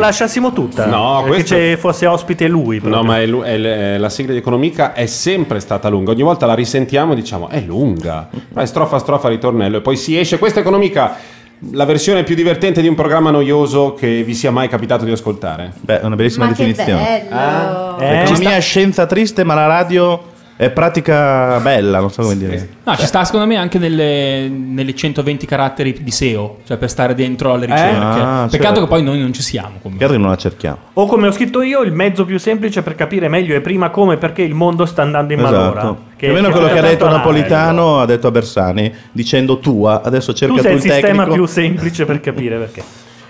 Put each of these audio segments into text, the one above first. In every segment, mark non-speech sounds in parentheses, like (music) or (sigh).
lasciassimo tutta. No, Perché questo- fosse ospite lui. proprio. No, ma è lu- è l- la sigla di Economica è sempre stata lunga. Ogni volta la risentiamo e diciamo è lunga. Poi strofa a strofa ritornello e poi si esce. Questa è Economica, la versione più divertente di un programma noioso che vi sia mai capitato di ascoltare. Beh, è una bellissima Ma che definizione. bello! Eh? L'economia è scienza triste, ma la radio è pratica bella, non so come dire. No, ci sta secondo me anche nelle, nelle 120 caratteri di SEO, cioè per stare dentro alle ricerche. Ah, Peccato certo. che poi noi non ci siamo. comunque. Magari non la cerchiamo. O come ho scritto io, il mezzo più semplice per capire meglio e prima come e perché il mondo sta andando in malora. Esatto. Più o meno quello che ha detto Napolitano ha detto a Bersani, dicendo tua, adesso cerca Tu tu, sei il il sistema tecnico. più semplice per capire perché.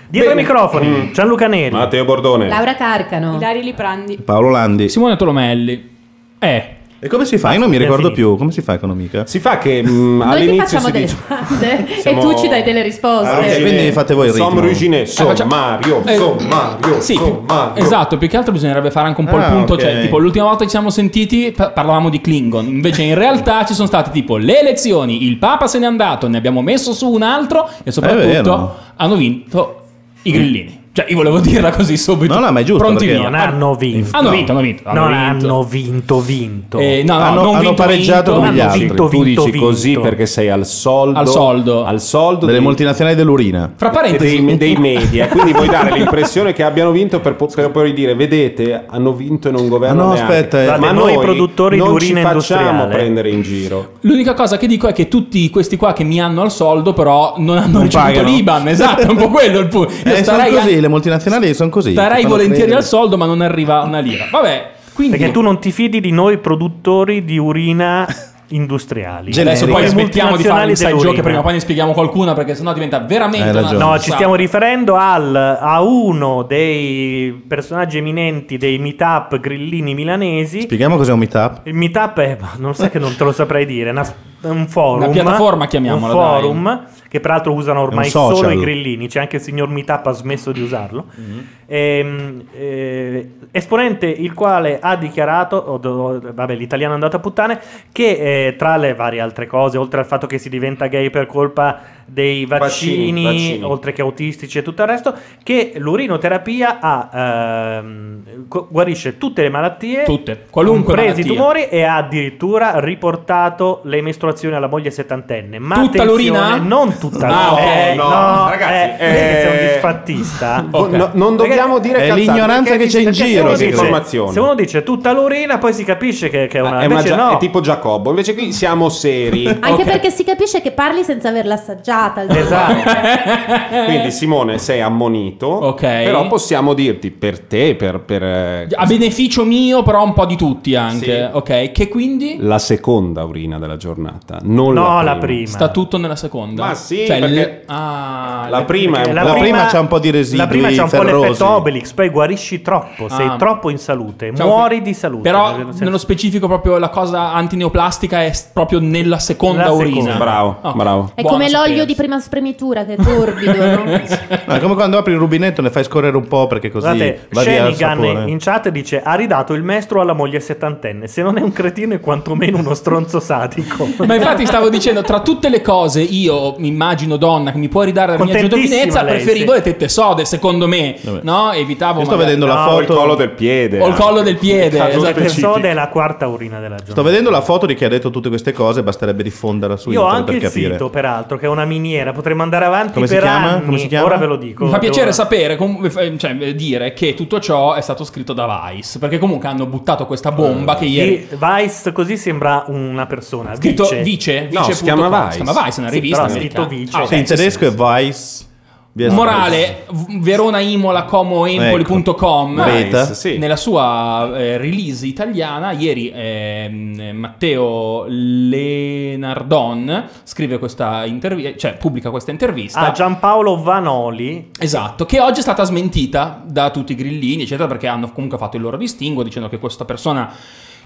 Dietro Bene. i microfoni, Mm. Gianluca Neri. Matteo Bordone. Laura Carcano. Ilaria Liprandi. Paolo Landi. Simone Tolomelli. Eh. E come si fa? Io non mi ricordo più. Come si fa economica? Si fa che mm, Noi ti all'inizio facciamo si delle dice domande Siamo- (laughs) e tu ci dai delle risposte. Ah, ok. quindi fate voi il ritmo. Sombrugine, sommario, Eh, sommario, Sì, più- sommario. esatto, più che altro bisognerebbe fare anche un po' il Ah, punto, ok. cioè tipo l'ultima volta che ci siamo sentiti pa- parlavamo di Klingon, invece in realtà ci sono state tipo le elezioni, il Papa se n'è andato, ne abbiamo messo su un altro e soprattutto vero. hanno vinto i grillini. Cioè io volevo dirla così subito. No, no, ma è giusto, Pronti perché via. Non hanno vinto. Hanno vinto, hanno vinto. non vinto. hanno vinto, vinto. Eh, no, no, Hanno- non hanno vinto, pareggiato vinto. con gli Hanno altri. vinto, tu vinto, dici così vinto. perché sei al soldo Al soldo. al soldo Delle dei- multinazionali dell'urina. Fra parentesi, dei, dei (laughs) media quindi vuoi dare l'impressione che abbiano vinto per, per poi dire vedete hanno vinto e non governano Ah, no, neanche. aspetta, eh. Ma noi noi produttori di non urina ci facciamo industriale. prendere in giro L'unica cosa che dico è che tutti questi qua che mi hanno al soldo, però non hanno Non ricevuto pagano. l'IBAN. Esatto, è un po' quello il punto. Io Eh, sono starei, così, le multinazionali sono così. Fanno volentieri credere. al soldo, ma non arriva una lira. Vabbè, quindi Perché tu non ti fidi di noi produttori di urina (laughs) industriali. adesso poi smettiamo di fare inside joke, che prima o poi ne spieghiamo qualcuna, perché sennò diventa veramente una. No, ci stiamo riferendo al, a uno dei personaggi eminenti dei meetup grillini milanesi. Spieghiamo cos'è un meetup. Il meetup è, non sai che non te lo saprei dire, è una- un forum. Una piattaforma, chiamiamola, Un forum che peraltro usano ormai solo i grillini, c'è anche il signor Meetup ha smesso di usarlo. Mm-hmm. Ehm, eh, esponente il quale ha dichiarato, o do- vabbè l'italiano è andato a puttane, che eh, tra le varie altre cose, oltre al fatto che si diventa gay per colpa dei vaccini, Vaccini, vaccini. oltre che autistici e tutto il resto, che l'urinoterapia ha, ehm, gu- guarisce tutte le malattie, Tutte, qualunque compresi i malattia. tumori, e ha addirittura riportato le mestruazioni alla moglie settantenne. Ma Tutta l'urina? Non tutta Ah, l'urina. ok, no, no, ragazzi, eh, che sei un eh, disfattista. (laughs) Ok. No, non dobbiamo dire È cazzate, l'ignoranza perché che c'è in perché giro, me. disinformazioni. Se uno dice tutta l'urina, poi si capisce che, che è una. Eh, ma invece già- no. è tipo Giacobbo invece qui siamo seri Anche Ok. perché si capisce che parli senza averla assaggiata. Esatto. (laughs) quindi Simone sei ammonito Ok. però possiamo dirti per te per, per, eh, A beneficio mio, però un po' di tutti anche. Sì. Ok, che quindi la seconda urina della giornata non No, la la prima, prima. sta tutto nella seconda. Ma sì, Cioè, le- ah, la le- prima è un La po' La prima c'ha un po' di residui La prima c'ha un po' ferrosi. l'effetto Obelix, poi guarisci troppo, sei Ah. troppo in salute, Ciao, muori di salute. Però nello specifico proprio la cosa antineoplastica è proprio nella seconda La urina. seconda. bravo Oh. bravo È Buono come l'olio sapersi. di prima spremitura che è torbido, (laughs) no? No, è come quando apri il rubinetto ne fai scorrere un po' perché così Guardate, va via il sapore. in chat dice ha ridato il mestro alla moglie settantenne. Se non è un cretino è quantomeno uno stronzo sadico. (laughs) Ma infatti stavo dicendo, tra tutte le cose, io mi immagino donna che mi può ridare la mia giovinezza, lei, preferivo sì. le tette sode, secondo me. Vabbè. No? Evitavo Io sto magari- vedendo la No, o il foto collo del piede O il anche. collo del piede. Caso esatto. La specifico. persona è la quarta urina della giornata. Sto vedendo la foto di chi ha detto tutte queste cose, basterebbe diffonderla su Io ho internet anche per il capire. sito, peraltro, che è una miniera. Potremmo andare avanti Come si per chiama? anni. Come si chiama? Ora ve lo dico. Mi fa piacere Ora- sapere, com- eh, cioè, eh, dire che tutto ciò è stato scritto da Vice, perché comunque hanno buttato questa bomba che ieri... Di- Vice così sembra una persona. Scritto Vice. vice, No, vice si chiama. Vice. Si chiama Vice, è una Sì, rivista però scritto americana. Vice. Ah, Sì, in sì, tedesco sì. è Vice. Morale, Verona Imola Como Empoli.com. Nice, sì. nella sua eh, release italiana ieri ehm, Matteo Lenardon scrive questa intervista cioè pubblica questa intervista A Giampaolo Vanoli. Esatto, che oggi è stata smentita da tutti i grillini, eccetera, perché hanno comunque fatto il loro distinguo dicendo che questa persona,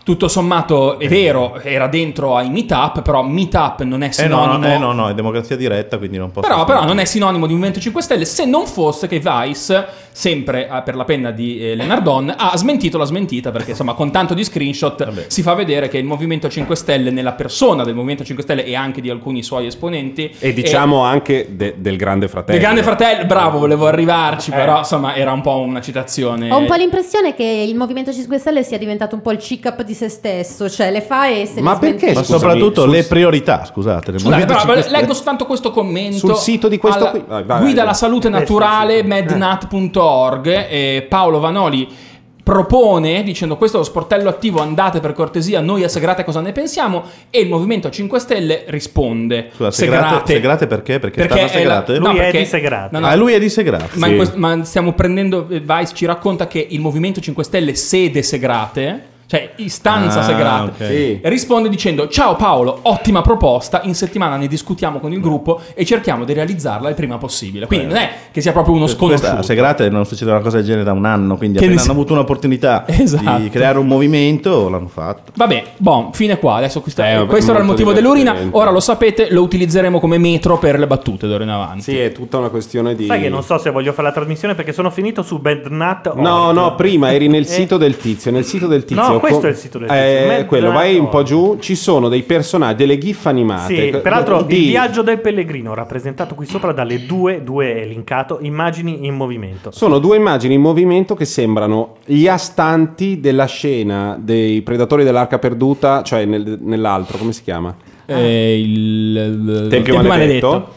tutto sommato, è vero, era dentro ai meetup, però meetup non è Eh no, sinonimo. no, eh no, no, è democrazia diretta, quindi non posso. Però, però non è sinonimo di Movimento 5 Stelle se non fosse che Vice sempre eh, per la penna di eh, Lenardon, ha smentito la smentita perché insomma con tanto di screenshot si fa vedere che il Movimento 5 Stelle nella persona del Movimento 5 Stelle e anche di alcuni suoi esponenti E diciamo anche de- del Grande Fratello. il grande fratello, bravo, volevo arrivarci, però insomma era un po' una citazione. Ho un po' l'impressione che il Movimento 5 Stelle sia diventato un po' il check-up di se stesso, cioè le fa e se Ma perché. Ma Scusami, soprattutto sul- le priorità, scusate. del Scusate, però, 5 Stelle. leggo soltanto questo commento Sul sito di questo alla qui- vai, vai, guida vai. alla salute naturale mednat.org e Paolo Vanoli propone dicendo questo è lo sportello attivo andate per cortesia noi a Segrate cosa ne pensiamo e il Movimento 5 Stelle risponde Scusa, Segrate, Segrate perché? Perché, stanno a è la- Segrate? no, Lui è perché- di Segrate. no, no, Ah, lui è di Segrate. ma, Sì. questo- ma stiamo prendendo Vice ci racconta che il Movimento 5 Stelle sede Segrate cioè istanza Ah, Segrate ok. Sì. risponde dicendo ciao Paolo ottima proposta in settimana ne discutiamo con il gruppo e cerchiamo di realizzarla il prima possibile quindi non è che sia proprio uno sconosciuto Segrate non succede una cosa del genere da un anno, quindi Che appena hanno avuto un'opportunità (laughs) Esatto. di creare un movimento, l'hanno fatto. Vabbè, boh, fine qua. Adesso questa- Eh, questo era il motivo dell'urina. Ora lo sapete, lo utilizzeremo come metro per le battute d'ora in avanti. Sì, è tutta una questione di... Sai che non so se voglio fare la trasmissione perché sono finito su Bednat. No, no, prima eri nel Eh. sito del tizio, nel sito del tizio. No, questo co- è il sito del. Eh, Mad quello, vai un po' giù, ci sono dei personaggi, delle gif animate. Sì, peraltro di- il viaggio del pellegrino rappresentato qui sopra dalle due, due è linkato, immagini in movimento. Sono due immagini in movimento che sembrano gli astanti della scena dei predatori dell'arca perduta, cioè nel- nell'altro, come si chiama? Eh, il Tempio, maledetto.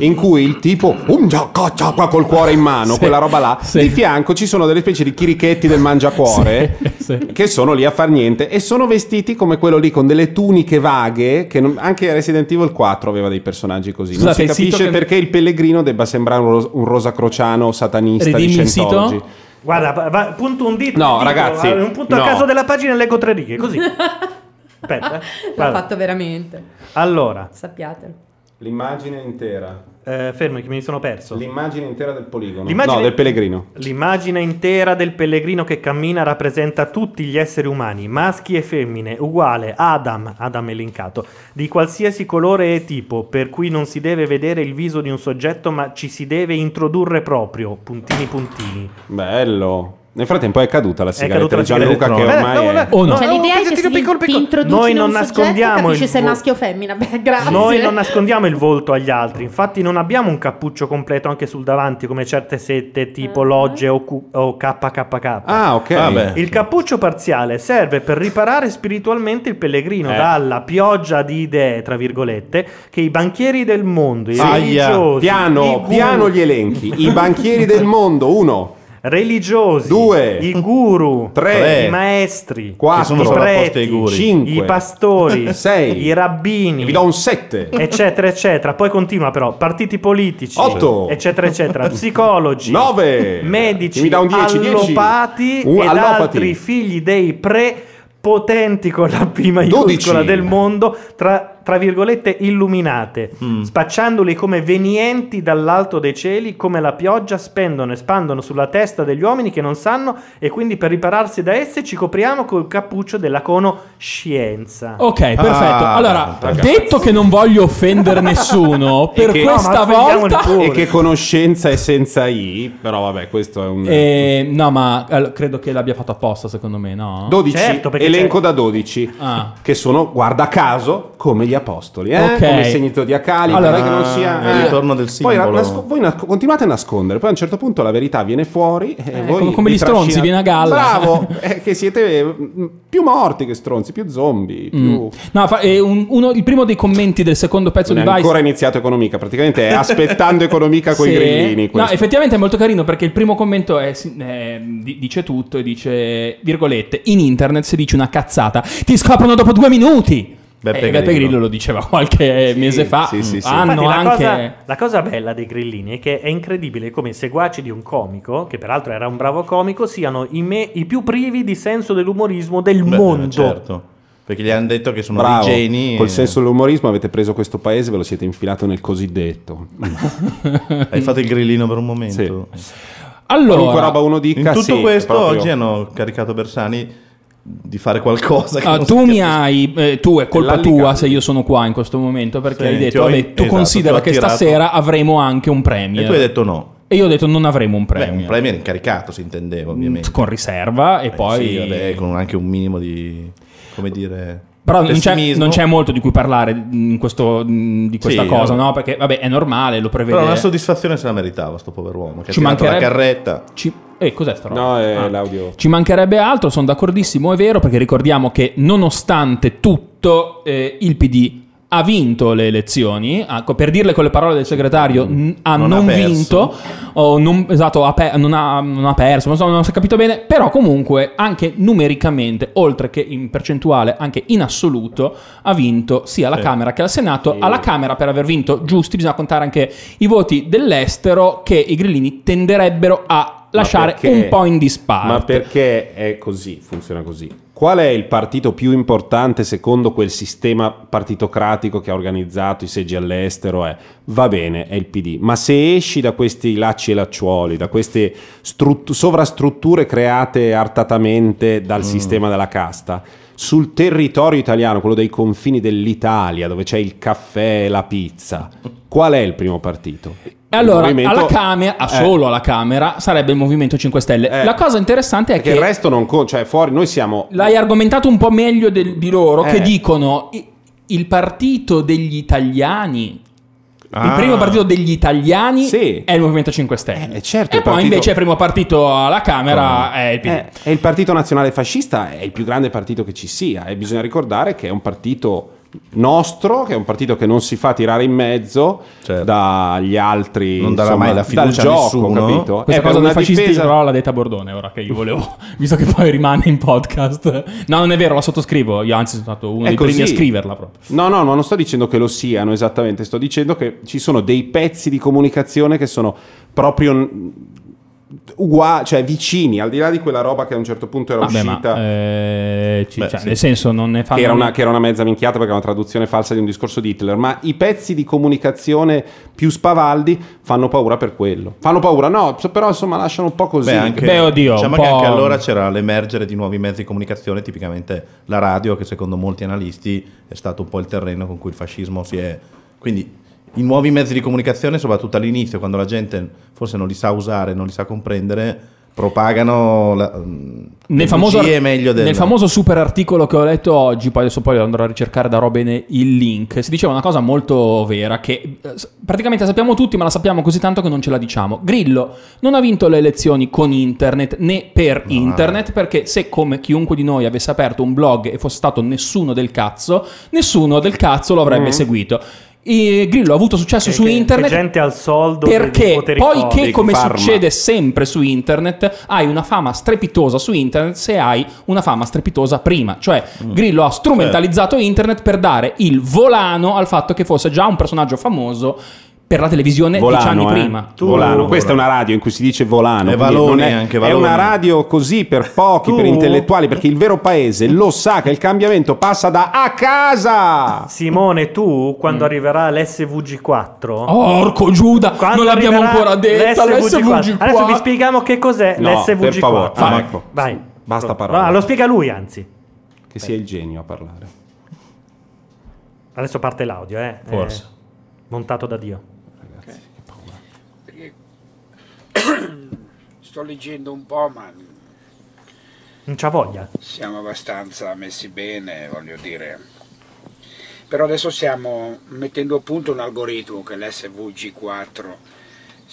In cui il tipo um, già, caccia, qua col cuore in mano, Sì, quella roba là. sì. Di fianco ci sono delle specie di chirichetti del mangiacuore (laughs) Sì, sì. che sono lì a far niente e sono vestiti come quello lì con delle tuniche vaghe. Che non- anche Resident Evil 4 aveva dei personaggi così. non Scusate, si capisce che- perché il pellegrino debba sembrare un, ros- un rosacrociano satanista Ridimmi di Scientology. Guarda, va- punto un dito. No, un dito, ragazzi, Un punto no. a caso della pagina e leggo tre righe, così. (laughs) Aspetta. eh. L'ha Guarda. fatto veramente, Allora, sappiatelo. L'immagine intera. eh, fermi che mi sono perso. L'immagine intera del poligono. L'immagine- No, del pellegrino. L'immagine intera del pellegrino che cammina rappresenta tutti gli esseri umani, maschi e femmine, uguale Adam, Adam è linkato, di qualsiasi colore e tipo, per cui non si deve vedere il viso di un soggetto, ma ci si deve introdurre proprio, puntini puntini. Bello. Nel frattempo è caduta la sigaretta di Gianluca che ormai è... Eh, no, O no? Cioè l'idea è che se piccolo, ti piccolo. Noi non soggetto, nascondiamo capisci il se è maschio o femmina. Beh, grazie. Noi non nascondiamo il volto agli altri, infatti non abbiamo un cappuccio completo anche sul davanti come certe sette tipo Logge o, Q- o KKK. Ah, ok. Vabbè. Il cappuccio parziale serve per riparare spiritualmente il pellegrino Eh. dalla pioggia di idee, tra virgolette, che i banchieri del mondo, i Aia. religiosi, i Piano, guru- piano gli elenchi. I banchieri del mondo, uno, religiosi, Due. i guru, Tre. i maestri, quattro, Che sono i preti, ai guri. cinque, i pastori, (laughs) sei, i rabbini, E vi do un sette. eccetera, eccetera. Poi continua però, partiti politici, Otto. eccetera, eccetera, (laughs) psicologi, Nove. medici, Chi mi dà un dieci, dieci? allopati Un ed allopati. altri figli dei prepotenti con la P maiuscola Dodici. del mondo, tra, tra virgolette illuminate, Mm. spacciandoli come venienti dall'alto dei cieli, come la pioggia spendono e spandono sulla testa degli uomini che non sanno e quindi per ripararsi da esse ci copriamo col cappuccio della conoscenza. Ok, perfetto. Ah, allora, ragazzi. detto che non voglio offendere nessuno, (laughs) per che- questa No, volta... E che conoscenza è senza I, però vabbè, questo è un... Eh, no, ma allora, credo che l'abbia fatto apposta, secondo me, no? 12, Certo, elenco c'è- da 12, Ah. che sono, guarda caso, come gli apostoli, eh? Ok. come il segno zodiacali, Allora, che non sia... è il ritorno del Poi simbolo. nasco- voi nas- continuate a nascondere, poi a un certo punto la verità viene fuori e Eh, voi come- come gli stronzi, trascinate- viene a galla. Bravo, è (laughs) che siete mm, più morti che stronzi, più zombie, più... Mm. No, fa- eh, un- uno- il primo dei commenti del secondo pezzo Non di è Vice ancora iniziato Economica, praticamente è (laughs) aspettando Economica con i Sì. grillini. No, questo. effettivamente è molto carino perché il primo commento è, si- eh, di- dice tutto e dice, virgolette, in internet se dici una cazzata ti scoprono dopo due minuti. Beppe Eh, Beppe Grillo. Grillo lo diceva qualche Sì, mese fa. sì, sì, sì. Hanno Infatti, la, anche... cosa, la cosa bella dei grillini è che è incredibile come i seguaci di un comico, che peraltro era un bravo comico, siano i, me- i più privi di senso dell'umorismo del Beh, mondo. Certo. Perché gli hanno detto che sono Bravo, dei geni. col e- senso dell'umorismo avete preso questo paese e ve lo siete infilato nel cosiddetto. (laughs) Hai fatto il grillino per un momento. Allora, Qualunque roba uno dica, In tutto sì, questo proprio- oggi hanno caricato Bersani di fare qualcosa. Che ah, tu mi hai, eh, tu è colpa tua se io sono qua in questo momento perché Sì, hai detto, vabbè, tu esatto, considera che attirato. stasera avremo anche un premio. E tu hai detto no. E io ho detto non avremo un Beh, premio. un premio incaricato si intendeva, ovviamente. Con riserva e Beh, poi... sì, vabbè, con anche un minimo di... come dire... Però non c'è, non c'è molto di cui parlare in questo- di questa Sì, cosa, vabbè. no? Perché vabbè, è normale, lo prevede. Però una soddisfazione se la meritava sto pover'uomo. Che Ci ha tirato la mancherebbe- carretta. Ci- Eh, cos'è sta roba? No, è Ah. l'audio. Ci mancherebbe altro, sono d'accordissimo, è vero, perché ricordiamo che nonostante tutto eh, il PD ha vinto le elezioni, co- per dirle con le parole del segretario, n- ha Non non, ha vinto, o non, esatto, ha pe- non, ha, non ha perso, non, so, non si è capito bene, però comunque anche numericamente, oltre che in percentuale, anche in assoluto, ha vinto sia alla Sì. Camera che al Senato. Alla Camera per aver vinto giusti bisogna contare anche i voti dell'estero che i grillini tenderebbero a lasciare perché- un po' in disparte. Ma perché è così, funziona così? Qual è il partito più importante secondo quel sistema partitocratico che ha organizzato i seggi all'estero? È, va bene, è il PD, ma se esci da questi lacci e lacciuoli, da queste struttu- sovrastrutture create artatamente dal sistema della casta, sul territorio italiano, quello dei confini dell'Italia, dove c'è il caffè e la pizza, qual è il primo partito? E allora, Il movimento- alla Camera, ah, Eh. solo alla Camera, sarebbe il Movimento 5 Stelle. Eh. La cosa interessante è Perché che il resto non conta, cioè fuori noi siamo l'hai argomentato un po' meglio del- di loro, Eh. che dicono il partito degli italiani. Il Ah. primo partito degli italiani Sì. è il Movimento 5 Stelle. Eh, certo, e il poi partito- invece il primo partito alla Camera è il PD. Eh, e il Partito Nazionale Fascista è il più grande partito che ci sia e bisogna ricordare che è un partito nostro, che è un partito che non si fa tirare in mezzo Certo. dagli altri, Non darà insomma, mai la fiducia dal a gioco, nessuno. capito? Questa È cosa una dei fascisti difesa- però l'ha detta Bordone ora che io volevo, (laughs) visto che poi rimane in podcast. No, non è vero, la sottoscrivo. Io anzi sono stato uno È dei primi a così. scriverla proprio. No, no, ma non sto dicendo che lo siano esattamente, sto dicendo che ci sono dei pezzi di comunicazione che sono proprio uguali, cioè vicini, al di là di quella roba che a un certo punto era Vabbè, ma uscita. eh, ci- Beh, cioè, sì. nel senso non ne fanno che era, una, che era una mezza minchiata perché era una traduzione falsa di un discorso di Hitler, ma i pezzi di comunicazione più spavaldi fanno paura per quello. Fanno paura, no, però insomma lasciano un po' così. Beh, anche, Beh, oddio, diciamo un che po'- anche allora c'era l'emergere di nuovi mezzi di comunicazione, tipicamente la radio, che secondo molti analisti è stato un po' il terreno con cui il fascismo si è... Quindi i nuovi mezzi di comunicazione, soprattutto all'inizio, quando la gente forse non li sa usare, non li sa comprendere, propagano la, mm, Nel famoso, del... nel famoso super articolo che ho letto oggi, poi adesso poi lo andrò a ricercare da Robin il link, si diceva una cosa molto vera che eh, praticamente sappiamo tutti, ma la sappiamo così tanto che non ce la diciamo. Grillo non ha vinto le elezioni con internet né per internet, perché se come chiunque di noi avesse aperto un blog e fosse stato nessuno del cazzo, nessuno del cazzo lo avrebbe seguito. Grillo ha avuto successo su Che- che internet gente al soldo perché poi che come Pharma. succede sempre su internet hai una fama strepitosa su internet se hai una fama strepitosa prima cioè Mm. Grillo ha strumentalizzato internet per dare il volano al fatto che fosse già un personaggio famoso per la televisione dieci anni eh? prima Tu- volano. Questa è una radio in cui si dice volano. E Valoni non è, anche, è una radio così per pochi, Tu- per intellettuali, perché il vero paese lo sa che il cambiamento passa da a casa. Simone, tu quando arriverà l'SVG4 Orco Giuda non l'abbiamo ancora detta l'SVG Adesso vi spieghiamo che cos'è No, l'SVG4. per favore. Ah, Vai, ecco. vai. Basta No, parole. lo spiega lui, anzi. Che sia il genio a parlare. Adesso parte l'audio, eh. Forse. È montato da Dio. Sto leggendo un po', ma Non c'ha voglia. siamo abbastanza messi bene, voglio dire. Però adesso stiamo mettendo a punto un algoritmo che è l'SVG4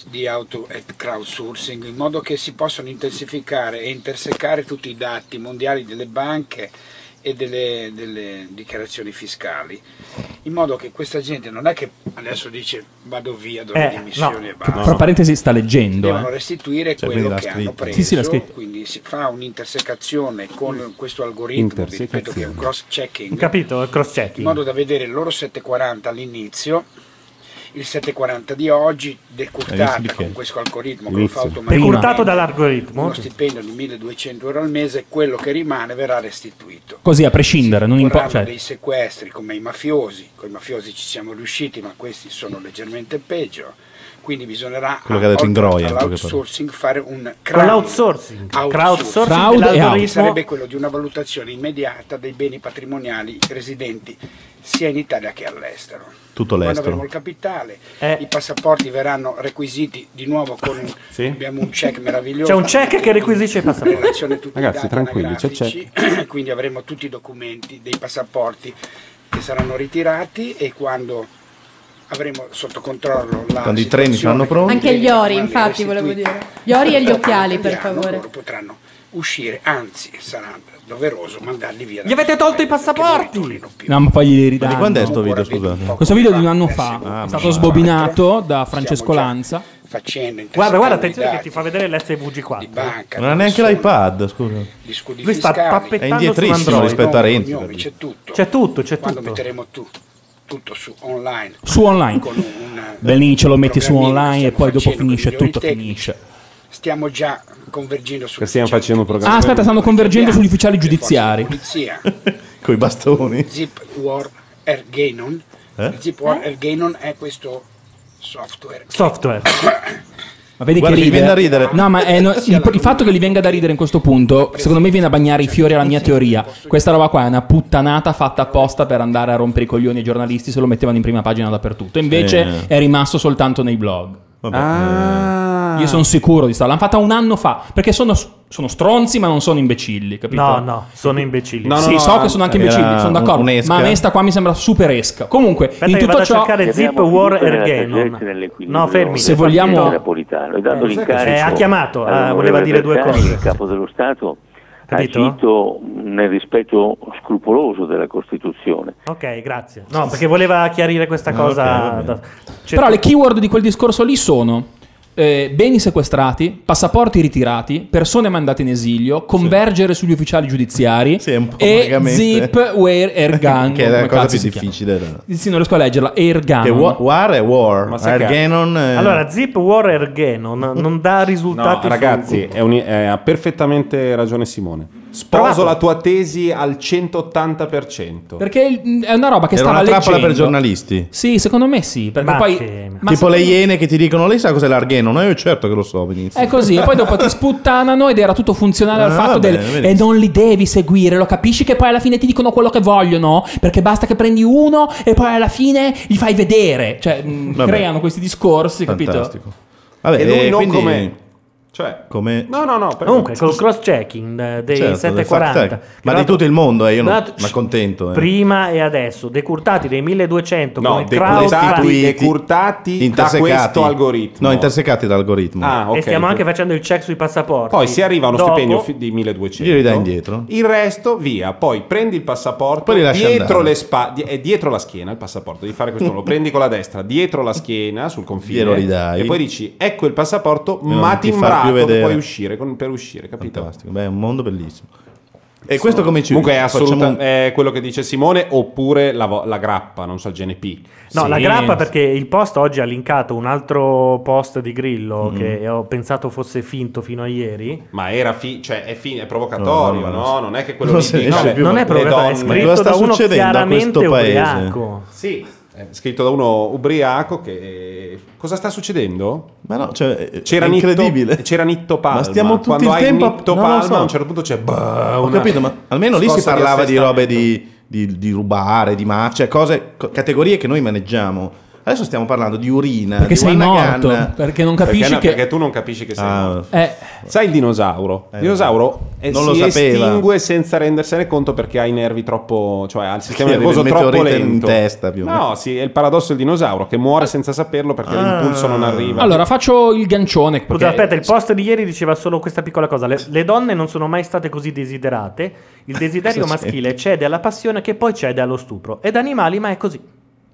di auto e crowdsourcing in modo che si possano intensificare e intersecare tutti i dati mondiali delle banche e delle, delle dichiarazioni fiscali in modo che questa gente non è che adesso dice vado via do le Eh, dimissioni no. e basta tra parentesi sta leggendo devono eh. restituire Cioè, quello che l'ha hanno scritto. preso, Sì, sì, scritto. quindi si fa un'intersecazione con questo algoritmo, ripeto che è un cross-checking, Capito? Il cross in modo da vedere il loro 740 all'inizio, il 740 di oggi visto con questo algoritmo che fa automaticamente. Decurtato dall'algoritmo. Uno stipendio di 1200 euro al mese, quello che rimane verrà restituito. così a prescindere non importa cioè, dei sequestri come i mafiosi, con i mafiosi ci siamo riusciti, ma questi sono leggermente peggio. Quindi bisognerà Quello che ha detto Ingroia, all'outsourcing fare un crowd- l'outsourcing. outsourcing. Crowdsourcing Crowd sarebbe quello di una valutazione immediata dei beni patrimoniali residenti sia in Italia che all'estero. Tutto Quando l'estero. avremo il capitale, Eh. i passaporti verranno requisiti di nuovo con un, Sì. abbiamo un check (laughs) meraviglioso. C'è un check che requisisce i passaporti. Ragazzi, tranquilli, c'è anagrafici, (coughs) quindi avremo tutti i documenti dei passaporti che saranno ritirati e quando avremo sotto controllo la Quando i treni saranno pronti. Anche gli ori, infatti, volevo dire. Gli ori e gli occhiali, per favore. Loro potranno uscire, anzi sarà doveroso mandarli via. Gli avete tolto i passaporti? No, ma poi glieli Ma quando è sto video, scusate? Questo video è di un anno fa, è stato sbobinato da Francesco Lanza. Facendo Guarda, guarda, attenzione che ti fa vedere di l'SVG4. banca. Non ha neanche persone, l'iPad, scusa. Lui sta È pappettando su indietrissimo rispetto a Renzi. c'è tutto. C'è tutto, c'è Quando tutto. metteremo tu, tutto su online. Su online. Con un, Dall'inizio lo metti su online e poi dopo finisce, tutto tecnici. finisce. Stiamo già convergendo su stiamo facendo un programma. Ah, aspetta, stanno convergendo sugli ufficiali giudiziari. Polizia. (laughs) Con i bastoni. Zip War Ergenon. Eh? Zip War Ergenon è questo software. Software. (coughs) Ma vedi Guarda, che ride. viene da ridere. No, ma è- no, (laughs) il, il fatto che gli venga da ridere in questo punto, secondo me viene a bagnare i fiori alla mia teoria. Questa roba qua è una puttanata fatta apposta per andare a rompere i coglioni ai giornalisti se lo mettevano in prima pagina dappertutto. Invece è rimasto soltanto nei blog. Vabbè, Ah. Io sono sicuro di sta. L'hanno fatta un anno fa. Perché sono, sono stronzi, ma non sono imbecilli, capito? No, no, sono imbecilli. No, no, sì, no, so che sono anche imbecilli, sono d'accordo. un'esca. Ma a me sta qua mi sembra super esca. Comunque, Aspetta in tutto ciò. cercare Zip War Ergenon. e No, fermi. Se vogliamo- Napolitano e dando Eh, l'incarico Eh, ha chiamato, eh, voleva dire due cose. il capo dello Stato ha Capito? agito nel rispetto scrupoloso della Costituzione Ok, grazie. No, perché voleva chiarire questa cosa. ok, va bene. da- Però le tutto. keyword di quel discorso lì sono eh, beni sequestrati, passaporti ritirati, persone mandate in esilio, convergere sugli ufficiali giudiziari Sì, è un po' e vagamente- zip where airgun. (laughs) che è la cosa più difficile. da- Sì, non riesco a leggerla. Airgun. Che wa- war è war. Argenon è... Allora, Zip War Ergenon non (laughs) dà No, risultati. ragazzi, su- è un- è- ha perfettamente ragione Simone. Sposo Provato. la tua tesi al 180%. Perché il- è una roba che Era stava una trappola leggendo. per giornalisti. Sì, secondo me sì. Perché Ma poi. che- ma tipo secondo le me- iene che ti dicono, lei sa cos'è l'Argenon? No, io certo che lo so benissimo. È così, e poi dopo ti (laughs) sputtanano ed era tutto funzionale al Ah, fatto vabbè, del vedi. e non li devi seguire, lo capisci che poi alla fine ti dicono quello che vogliono, perché basta che prendi uno e poi alla fine gli fai vedere, cioè mh, Vabbè. creano questi discorsi, capito? Fantastico. Vabbè, e lui eh, non quindi- come... Cioè... come... No, no, no. Comunque, col cross checking eh, dei Certo, del 740, fact check. Ma di tutto il mondo, eh, io non mi accontento. Eh. Prima e adesso, decurtati dei 1200 No, come decurtati, decurtati da intersecati. questo algoritmo. No, intersecati dall'algoritmo. Ah, ok. E stiamo anche facendo il check sui passaporti. Poi si arriva a uno Dopo- stipendio di 1200. Glieli dai indietro. Il resto, via. Poi prendi il passaporto Poi li lasci dietro, le spa- di- è dietro la schiena il passaporto. Devi fare questo. lo (laughs) prendi con la destra, dietro la schiena, sul confine. Glielo ridai. E poi dici: Ecco il passaporto, non ma timbrato più vedere. puoi uscire. con- per uscire, capito? Fantastico. Beh, è un mondo bellissimo. E questo come ci Comunque è assolutamente un- è quello che dice Simone, oppure la, vo- la grappa, non so, il GNP. No, Sì. la grappa perché il post oggi ha linkato un altro post di Grillo Mm. che ho pensato fosse finto fino a ieri. Ma era fi- cioè è, fi- è provocatorio, No, no, no, no. Non è che quello Non le- più. non è le provocato, è scritto cosa sta da uno chiaramente questo paese? ubriaco. Sì, è scritto da uno ubriaco che... Cosa sta succedendo? Ma no, cioè, C'era è Nitto, incredibile. c'era Nitto Palma. Ma stiamo tutti Quando il tempo a- Nitto lo Palma so. a un certo punto c'è bah, Ho capito, ma almeno lì si parlava di robe di, di- di rubare, di mafia, cioè cose, co- categorie che noi maneggiamo. Adesso stiamo parlando di urina, Perché di sei morto, gun. perché non Perché, capisci no, che... perché tu non capisci che sei Ah, morto. Eh, Sai il dinosauro? Il dinosauro eh, Non lo si sapeva. estingue senza rendersene conto perché ha i nervi troppo, cioè ha il sistema Sì, nervoso troppo meteorite in lento. testa, più o meno. No, sì, è il paradosso del dinosauro che muore senza saperlo perché Ah. l'impulso non arriva. allora faccio il gancione. Scusa, perché- aspetta, il post di ieri diceva solo questa piccola cosa. Le, le donne non sono mai state così desiderate. Il (laughs) desiderio maschile cede alla passione che poi cede allo stupro. Ed animali, ma è così.